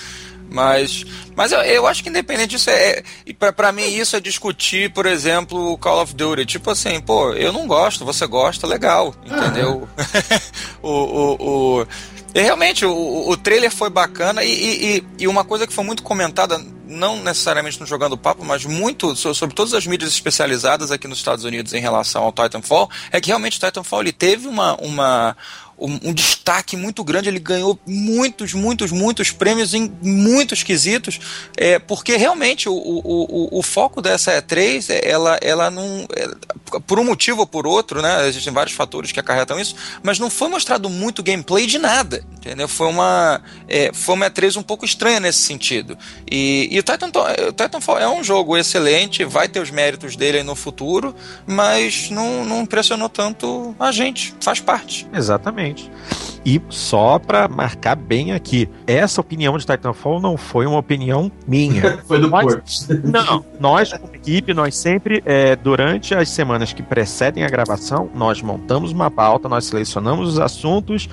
Mas, mas eu, eu acho que independente disso, é, é, para mim isso é discutir, por exemplo, o Call of Duty. Tipo assim, pô, eu não gosto, você gosta, legal, entendeu? o, o, o, e realmente, o, o trailer foi bacana e, e, e uma coisa que foi muito comentada, não necessariamente no Jogando Papo, mas muito sobre todas as mídias especializadas aqui nos Estados Unidos em relação ao Titanfall, é que realmente o Titanfall ele teve uma, uma um, um, destaque muito grande. Ele ganhou muitos, muitos, muitos prêmios em muitos quesitos, é, porque realmente o, o, o, o foco dessa E3, é, ela, ela não. É, por um motivo ou por outro, né? Existem vários fatores que acarretam isso, mas não foi mostrado muito gameplay de nada, entendeu? Foi uma, é, foi uma E3 um pouco estranha nesse sentido. E, e o, Titan, Titanfall é um jogo excelente, vai ter os méritos dele no futuro, mas não, não impressionou tanto a gente, faz parte. Exatamente. Exatamente. E só para marcar bem aqui, essa opinião de Titanfall não foi uma opinião minha. foi do nós, Não, nós como equipe, nós sempre, é, durante as semanas que precedem a gravação, nós montamos uma pauta, nós selecionamos os assuntos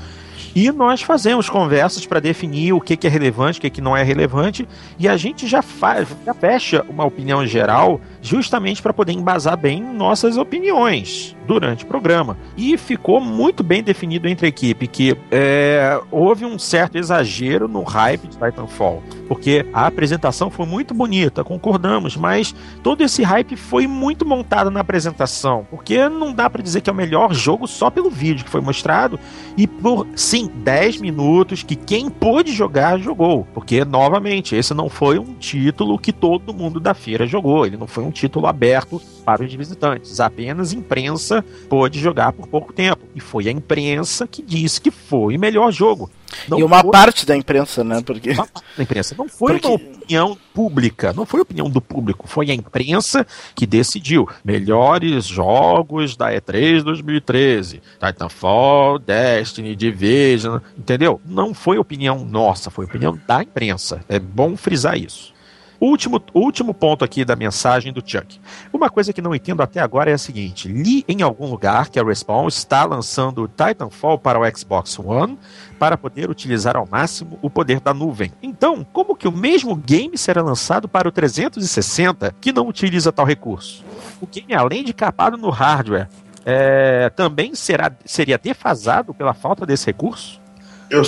e nós fazemos conversas para definir o que, que é relevante, o que, que não é relevante, e a gente já faz, já fecha uma opinião geral justamente para poder embasar bem nossas opiniões durante o programa. E ficou muito bem definido entre a equipe que é, houve um certo exagero no hype de Titanfall, porque a apresentação foi muito bonita, concordamos, mas todo esse hype foi muito montado na apresentação, porque não dá para dizer que é o melhor jogo só pelo vídeo que foi mostrado e por sim 10 minutos que quem pôde jogar jogou, porque novamente esse não foi um título que todo mundo da feira jogou, ele não foi um título aberto para os visitantes. Apenas imprensa pôde jogar por pouco tempo. E foi a imprensa que disse que foi o melhor jogo. Não e uma foi... parte da imprensa, né? Porque... Uma parte da imprensa. Não foi Porque... uma opinião pública, não foi opinião do público, foi a imprensa que decidiu. Melhores jogos da E3 2013. Titanfall, Destiny, Division, entendeu? Não foi opinião nossa, foi opinião da imprensa. É bom frisar isso. Último, último ponto aqui da mensagem do Chuck. Uma coisa que não entendo até agora é a seguinte: li em algum lugar que a Respawn está lançando o Titanfall para o Xbox One para poder utilizar ao máximo o poder da nuvem. Então, como que o mesmo game será lançado para o 360 que não utiliza tal recurso? O game, além de capado no hardware, é, também será, seria defasado pela falta desse recurso? Eu,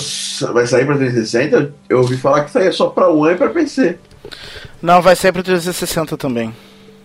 vai sair para 360? Eu ouvi falar que saia só para One e para PC. Não, vai sair para 360 também.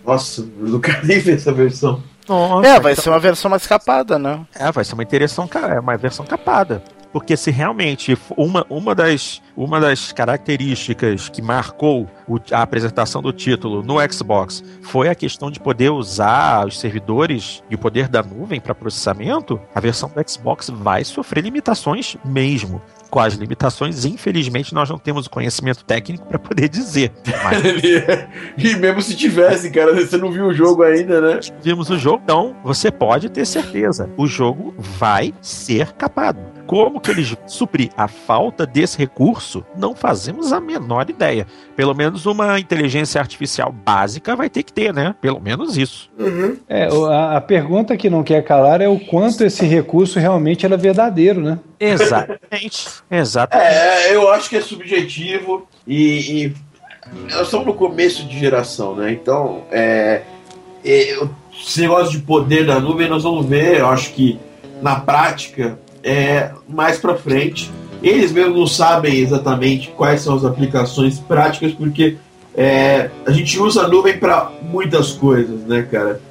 Nossa, eu nunca nem vi essa versão. Nossa, é, vai então... ser uma versão mais capada, né? É, vai ser uma interação, é uma versão capada. Porque se realmente uma, uma, das, uma das características que marcou o, a apresentação do título no Xbox foi a questão de poder usar os servidores e o poder da nuvem para processamento, a versão do Xbox vai sofrer limitações mesmo as limitações, infelizmente nós não temos o conhecimento técnico para poder dizer. Mas... e mesmo se tivesse, cara, você não viu o jogo ainda, né? Vimos o jogo, então você pode ter certeza, o jogo vai ser capado. Como que eles suprir a falta desse recurso, não fazemos a menor ideia. Pelo menos uma inteligência artificial básica vai ter que ter, né? Pelo menos isso. Uhum. É, a, a pergunta que não quer calar é o quanto esse recurso realmente era verdadeiro, né? Exatamente. Exatamente. É, eu acho que é subjetivo e, e nós estamos no começo de geração, né? Então, é, é, esse negócio de poder da nuvem nós vamos ver, eu acho que na prática é, mais para frente. Eles mesmos não sabem exatamente quais são as aplicações práticas, porque é, a gente usa a nuvem para muitas coisas, né, cara?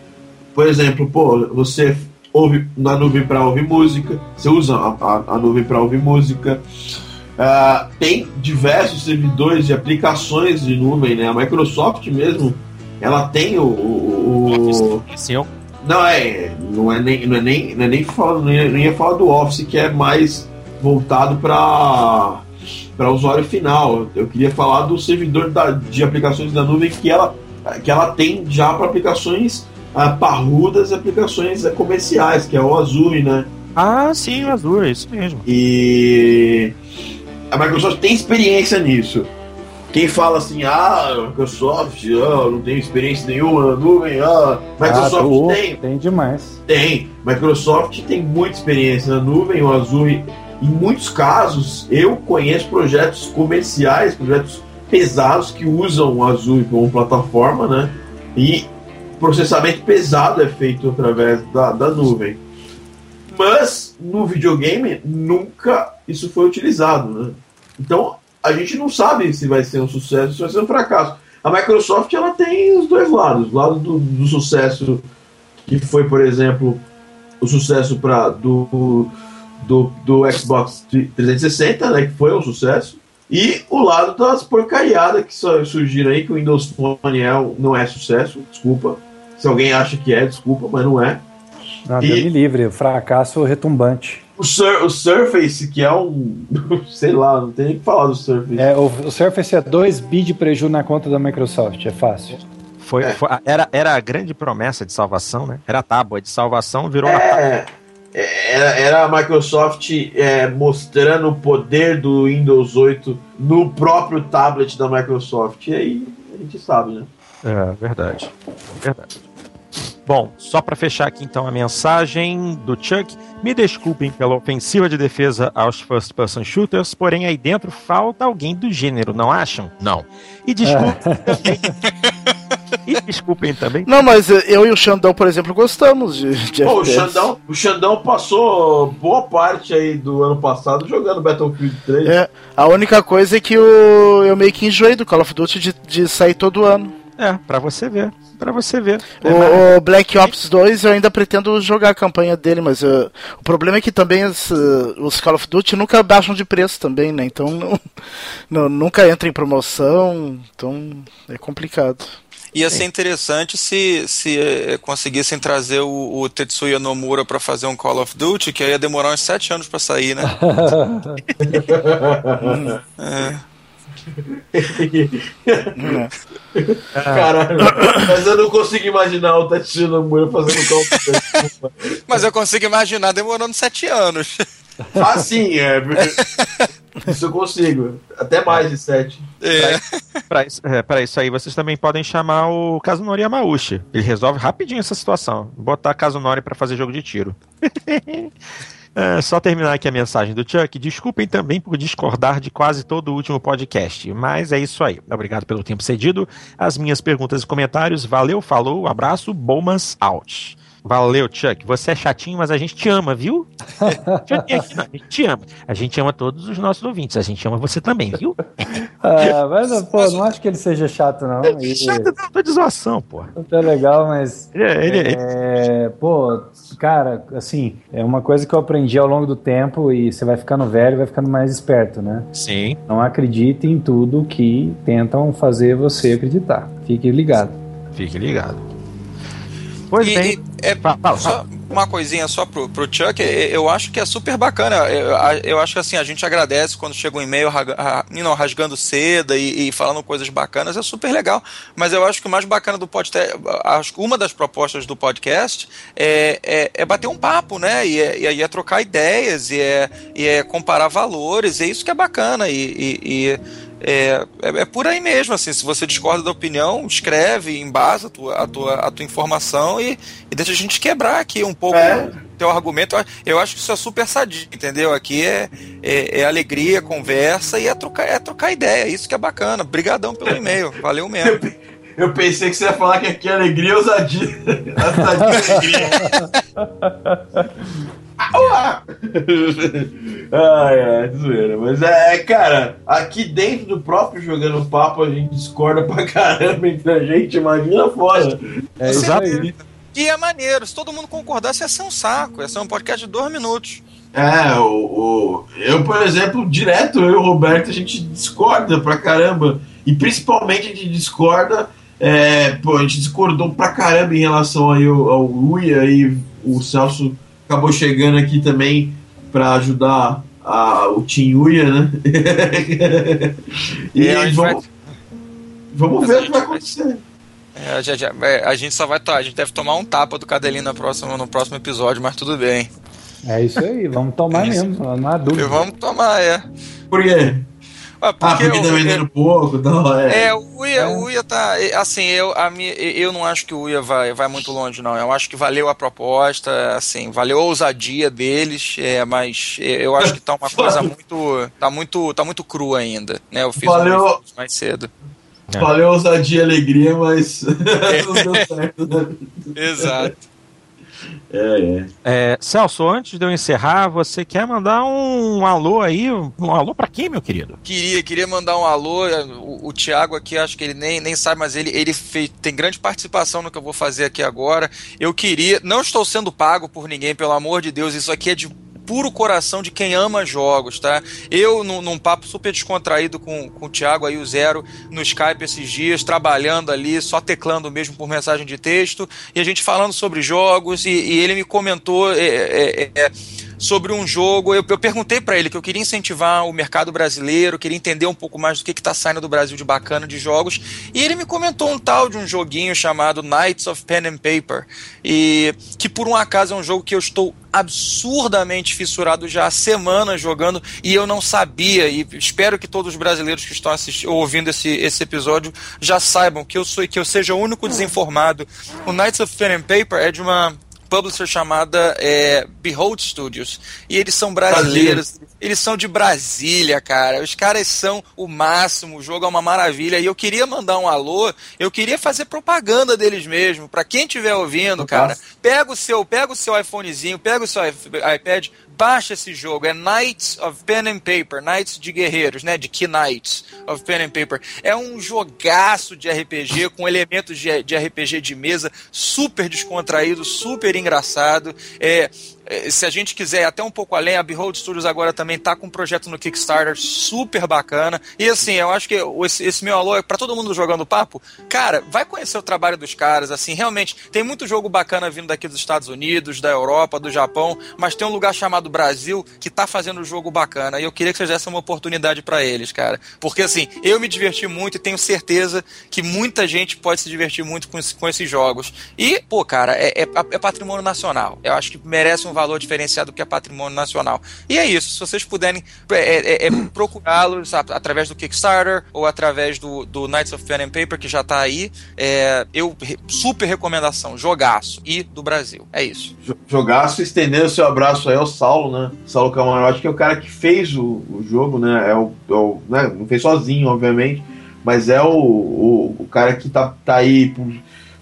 Por exemplo, pô, você ouve na nuvem para ouvir música, você usa a, a, a nuvem para ouvir música. Uh, tem diversos servidores de aplicações de nuvem, né? A Microsoft mesmo, ela tem o, o, o não, é. Não é nem. Não é nem, não é nem, fala, não ia, nem ia falar do Office, que é mais voltado para para usuário final. Eu queria falar do servidor da, de aplicações da nuvem que ela que ela tem já para aplicações uh, parrudas e aplicações uh, comerciais, que é o Azure, né? Ah, sim, o Azure, é isso mesmo. E a Microsoft tem experiência nisso. Quem fala assim, ah, Microsoft, ah, não tem experiência nenhuma na nuvem, ah, Microsoft ah, tem. Tem demais. Tem. Microsoft tem muita experiência na nuvem, o Azure. Em muitos casos, eu conheço projetos comerciais, projetos pesados que usam o Azure como plataforma, né? E processamento pesado é feito através da, da nuvem. Mas no videogame nunca isso foi utilizado, né? Então a gente não sabe se vai ser um sucesso ou se vai ser um fracasso. A Microsoft ela tem os dois lados, o lado do, do sucesso que foi, por exemplo, o sucesso para do, do, do Xbox 360, né, que foi um sucesso, e o lado das porcariadas que surgiram aí, que o Windows Phone é, não é sucesso, desculpa. Se alguém acha que é, desculpa, mas não é. Nada e... me livre, fracasso retumbante. O, Sur o Surface, que é um. sei lá, não tem nem que falar do Surface. É, o, o Surface é 2 bi de prejuízo na conta da Microsoft, é fácil. Foi, é. foi, era, era a grande promessa de salvação, né? Era a tábua de salvação, virou é, a era, era a Microsoft é, mostrando o poder do Windows 8 no próprio tablet da Microsoft. E aí a gente sabe, né? É, verdade. Verdade. Bom, só para fechar aqui então a mensagem do Chuck, me desculpem pela ofensiva de defesa aos first person shooters, porém aí dentro falta alguém do gênero, não acham? Não. E desculpem é. também. e desculpem também. Não, mas eu e o Xandão, por exemplo, gostamos de, de Pô, o Xandão, o Xandão passou boa parte aí do ano passado jogando Battlefield 3. É, a única coisa é que o, eu meio que enjoei do Call of Duty de, de sair todo ano. É, pra você ver para você ver. O, o, Black Ops 2 eu ainda pretendo jogar a campanha dele, mas uh, o problema é que também os, uh, os, Call of Duty nunca baixam de preço também, né? Então não, não, nunca entra em promoção, então é complicado. Ia ser interessante se, se eh, conseguissem trazer o, o Tetsuya Nomura para fazer um Call of Duty, que aí ia demorar uns 7 anos para sair, né? é. Caralho, mas eu não consigo imaginar o Tatiana Moura fazendo call Mas eu consigo imaginar demorando sete anos. Ah, sim, é. Isso eu consigo. Até mais de sete. É. Pra, isso, é, pra isso aí, vocês também podem chamar o Kazunori Yamauchi. Ele resolve rapidinho essa situação. Botar Kazunori para fazer jogo de tiro. É, só terminar aqui a mensagem do Chuck. Desculpem também por discordar de quase todo o último podcast, mas é isso aí. Obrigado pelo tempo cedido. As minhas perguntas e comentários. Valeu, falou, abraço, Bomas out. Valeu, Chuck. Você é chatinho, mas a gente te ama, viu? aqui, a gente te ama. A gente ama todos os nossos ouvintes. A gente ama você também, viu? ah, mas, pô, não acho que ele seja chato, não. Ele... Chato não, tô de zoação, pô. É legal, mas. É, ele, é, pô, cara, assim, é uma coisa que eu aprendi ao longo do tempo e você vai ficando velho, vai ficando mais esperto, né? Sim. Não acredite em tudo que tentam fazer você acreditar. Fique ligado. Fique ligado. Pois e, bem. E, é, fala, só uma coisinha só pro, pro Chuck, eu acho que é super bacana. Eu, eu acho que assim, a gente agradece quando chega um e-mail não, rasgando seda e, e, falando coisas bacanas, é super legal. Mas eu acho que o mais bacana do podcast, acho uma das propostas do podcast é, é, é bater um papo, né? E é, e é, trocar ideias, e é, e é comparar valores, é isso que é bacana. e, e é, é, é, por aí mesmo, assim, se você discorda da opinião, escreve, embasa a tua, a tua, a tua informação e, e deixa a gente quebrar aqui um pouco é. o teu argumento. Eu acho que isso é super sadio, entendeu? Aqui é, é, é, alegria, conversa e é trocar, é trocar ideia, isso que é bacana. Obrigadão pelo e-mail, valeu mesmo. Eu pensei que você ia falar que aqui é alegria ousadia. ousadia alegria. ai, ai, zoeira. Mas é, cara, aqui dentro do próprio Jogando Papo a gente discorda pra caramba entre a gente, imagina fora. É exato. E é maneiro, se todo mundo concordasse, ia ser um saco, ia ser um podcast de dois minutos. É, o, o, eu, por exemplo, direto, eu e o Roberto, a gente discorda pra caramba. E principalmente a gente discorda. É, pô, a gente discordou pra caramba em relação aí ao, ao Uia e o Celso acabou chegando aqui também para ajudar a, o Team Uia, né? e, e vamos, vai... vamos ver o que vai acontecer. É, já, já, é, a gente só vai. A gente deve tomar um tapa do Cadelinho no próximo, no próximo episódio, mas tudo bem. É isso aí, vamos tomar é mesmo, não há dúvida. Vamos tomar, é. Por quê? Ah, porque, ah, porque tá vendendo pouco, então, é. É, o Uia, é. o Uia tá. Assim, eu, a minha, eu não acho que o Uia vai, vai muito longe, não. Eu acho que valeu a proposta, assim, valeu a ousadia deles, é, mas eu acho que tá uma coisa muito. Tá muito, tá muito crua ainda, né? Eu fiz valeu, um mais cedo. Valeu a ousadia e alegria, mas não deu certo, né? Exato. É, é. é, Celso, antes de eu encerrar, você quer mandar um alô aí? Um alô para quem, meu querido? Queria, queria mandar um alô. O, o Thiago aqui, acho que ele nem, nem sabe, mas ele, ele fez, tem grande participação no que eu vou fazer aqui agora. Eu queria, não estou sendo pago por ninguém, pelo amor de Deus, isso aqui é de puro coração de quem ama jogos, tá? Eu, num, num, papo super descontraído com, com o Thiago aí, o Zero, no Skype esses dias, trabalhando ali, só teclando mesmo por mensagem de texto, e a gente falando sobre jogos, e, e ele me comentou. É, é, é, sobre um jogo. Eu, eu perguntei para ele que eu queria incentivar o mercado brasileiro, queria entender um pouco mais do que está saindo do Brasil de bacana de jogos. E ele me comentou um tal de um joguinho chamado Knights of Pen and Paper. E que por um acaso é um jogo que eu estou absurdamente fissurado já há semanas jogando e eu não sabia. E espero que todos os brasileiros que estão assistindo, ouvindo esse, esse episódio já saibam que eu sou que eu seja o único desinformado. O Knights of Pen and Paper é de uma publisher chamada é, Behold Studios. E eles são brasileiros. Eles são de Brasília, cara. Os caras são o máximo, o jogo é uma maravilha. E eu queria mandar um alô, eu queria fazer propaganda deles mesmo. Para quem estiver ouvindo, cara, pega o seu, pega o seu iPhonezinho, pega o seu iPad, baixa esse jogo, é Knights of Pen and Paper, Knights de guerreiros, né, de Key Knights of Pen and Paper. É um jogaço de RPG com elementos de, de RPG de mesa, super descontraído, super engraçado. É, é, se a gente quiser até um pouco além, a Behold Studios agora também tá com um projeto no Kickstarter super bacana. E assim, eu acho que esse, esse meu alô é pra todo mundo jogando papo. Cara, vai conhecer o trabalho dos caras, assim, realmente tem muito jogo bacana vindo daqui dos Estados Unidos, da Europa, do Japão, mas tem um lugar chamado Brasil que tá fazendo jogo bacana. E eu queria que vocês dessem uma oportunidade para eles, cara. Porque assim, eu me diverti muito e tenho certeza que muita gente pode se divertir muito com, com esses jogos. E, pô, cara, é, é, é patrimônio nacional. Eu acho que merece um valor diferenciado que é patrimônio nacional. E é isso, se vocês puderem é, é, é procurá-los através do Kickstarter ou através do, do Knights of Pen and Paper, que já está aí, é, eu super recomendação, jogaço e do Brasil. É isso. Jogaço, estendendo seu abraço aí ao Saulo, né? Saulo Camarote, que é o cara que fez o, o jogo, né? É o, é o né? Não fez sozinho, obviamente, mas é o, o, o cara que tá, tá aí por,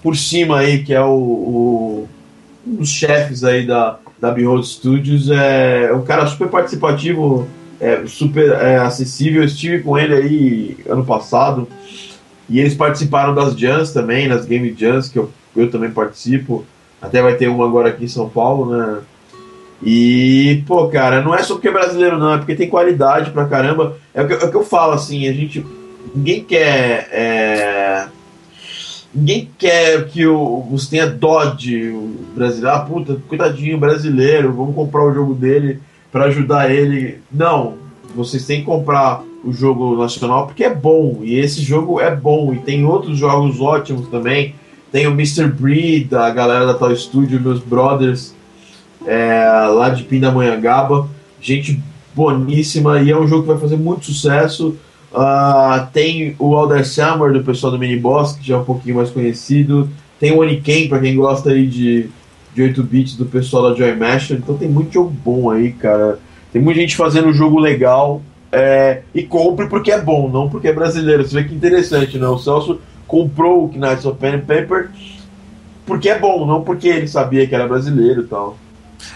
por cima aí, que é o, o um dos chefes aí da, da Behold Studios. É um cara super participativo, é, super é, acessível. Eu estive com ele aí ano passado e eles participaram das Jams também, nas Game Jams, que eu, eu também participo. Até vai ter uma agora aqui em São Paulo, né? E, pô, cara, não é só porque é brasileiro, não, é porque tem qualidade pra caramba. É o que, é o que eu falo, assim, a gente. Ninguém quer. É, Ninguém quer que o, você tenha Dodge, o brasileiro. Ah, puta, coitadinho brasileiro, vamos comprar o jogo dele para ajudar ele. Não, vocês têm que comprar o jogo nacional porque é bom. E esse jogo é bom. E tem outros jogos ótimos também. Tem o Mr. Breed, da galera da Tal Studio, meus brothers, é, lá de Pindamonhangaba. Gente boníssima. E é um jogo que vai fazer muito sucesso. Uh, tem o Alder Summer, do pessoal do Mini Boss, que já é um pouquinho mais conhecido. Tem o Oniken, para quem gosta aí de, de 8 bits, do pessoal da Joy Masher. Então tem muito jogo bom aí, cara. Tem muita gente fazendo um jogo legal. É, e compre porque é bom, não porque é brasileiro. Você vê que interessante, né? O Celso comprou o Knights of Pen and Paper porque é bom, não porque ele sabia que era brasileiro e tal.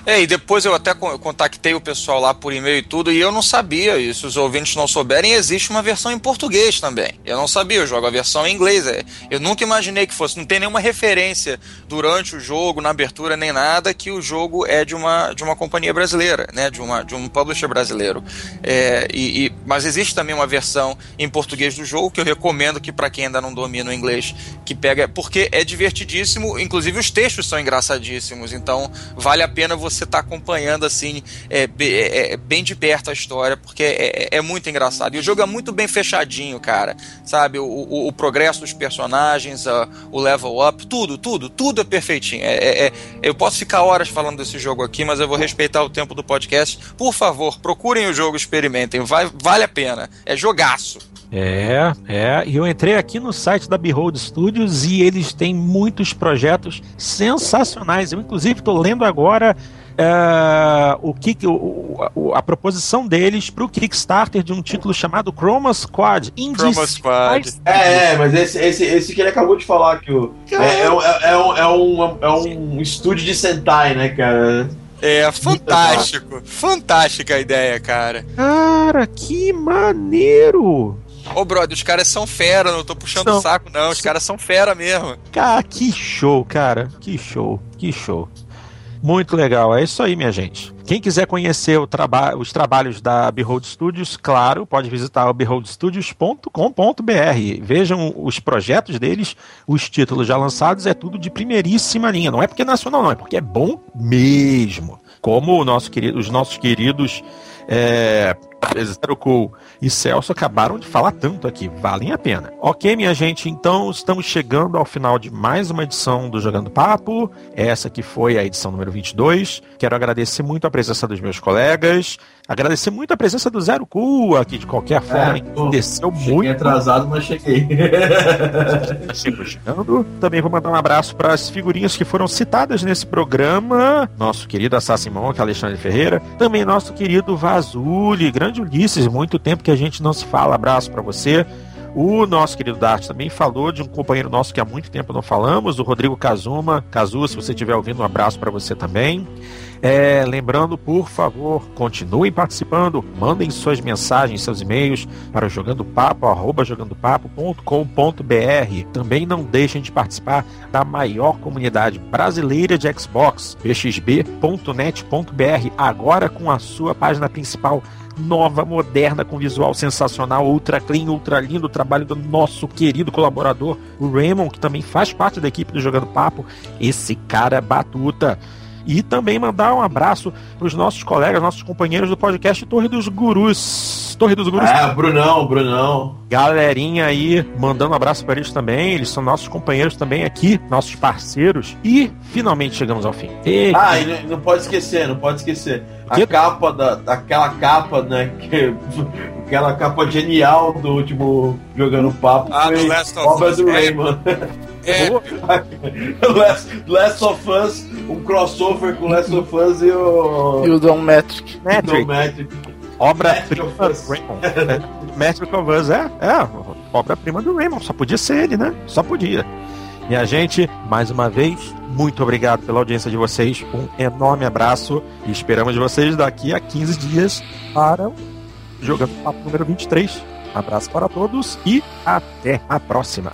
É, e depois eu até contactei o pessoal lá por e-mail e tudo, e eu não sabia, e se os ouvintes não souberem, existe uma versão em português também. Eu não sabia, eu jogo a versão em inglês. É. Eu nunca imaginei que fosse, não tem nenhuma referência durante o jogo, na abertura, nem nada, que o jogo é de uma, de uma companhia brasileira, né? De, uma, de um publisher brasileiro. É, e, e, mas existe também uma versão em português do jogo que eu recomendo que para quem ainda não domina o inglês, que pega, porque é divertidíssimo, inclusive os textos são engraçadíssimos, então vale a pena pena você estar tá acompanhando assim é, é, é, bem de perto a história, porque é, é, é, muito engraçado. E o jogo é muito bem fechadinho, cara. Sabe? O, o, o progresso dos personagens, a, o level up, tudo, tudo, tudo é perfeitinho. É, eu posso ficar horas falando desse jogo aqui, mas eu vou respeitar o tempo do podcast. Por favor, procurem o jogo, experimentem. Vai, vale a pena. É jogaço. É, é. E eu entrei aqui no site da Behold Studios e eles têm muitos projetos sensacionais. Eu, inclusive, estou lendo agora uh, o que, o, o, a proposição deles para o Kickstarter de um título chamado Chroma Squad. Chroma Squad. É, é, mas esse, esse, esse que ele acabou de falar que o, é, é, é, é, um, é, um, é um estúdio de Sentai, né, cara? É, fantástico. Fantástica a ideia, cara. Cara, que maneiro! Ô, brother, os caras são fera, não tô puxando o saco, não. Os caras são fera mesmo. Cara, que show, cara. Que show, que show. Muito legal, é isso aí, minha gente. Quem quiser conhecer traba os trabalhos da Behold Studios, claro, pode visitar o beholdstudios.com.br. Vejam os projetos deles, os títulos já lançados, é tudo de primeiríssima linha. Não é porque é nacional, não, é porque é bom mesmo. Como nosso querido, os nossos queridos é, Zero Cool e Celso acabaram de falar tanto aqui, valem a pena. Ok, minha gente, então estamos chegando ao final de mais uma edição do Jogando Papo. Essa que foi a edição número 22. Quero agradecer muito a presença dos meus colegas, agradecer muito a presença do Zero Cool aqui de qualquer forma, é, desceu muito. atrasado, mas cheguei. chegando. Também vou mandar um abraço para as figurinhas que foram citadas nesse programa. Nosso querido Assassin Monk, Alexandre Ferreira. Também nosso querido Vazuli, grande Ulisses, muito tempo que a gente não se fala. Abraço para você. O nosso querido Dart também falou de um companheiro nosso que há muito tempo não falamos, o Rodrigo Kazuma. Kazu, se você estiver ouvindo, um abraço para você também. É, lembrando, por favor, continuem participando, mandem suas mensagens, seus e-mails para jogandopapo, arroba. Também não deixem de participar da maior comunidade brasileira de Xbox, pxb.net.br, agora com a sua página principal nova, moderna, com visual sensacional, ultra clean, ultra lindo, o trabalho do nosso querido colaborador, o Raymond, que também faz parte da equipe do Jogando Papo. Esse cara é batuta. E também mandar um abraço para os nossos colegas, nossos companheiros do podcast Torre dos Gurus. Torre dos Gurus. É, Brunão, Brunão. Galerinha aí, mandando um abraço para eles também. Eles são nossos companheiros também aqui, nossos parceiros. E finalmente chegamos ao fim. Ah, e não pode esquecer, não pode esquecer. A capa da, aquela capa, né? Que, aquela capa genial do último jogando papo. Ah, do Last of Us. Rayman. É. Last, Last of Us, um crossover com Last of Us e o. E o Don Metric. Metric. Obra-prima do Raymond. Metric of Us, é, é, obra-prima do Raymond. Só podia ser ele, né? Só podia. Minha gente, mais uma vez, muito obrigado pela audiência de vocês. Um enorme abraço e esperamos vocês daqui a 15 dias para o Jogando Papo número 23. Abraço para todos e até a próxima.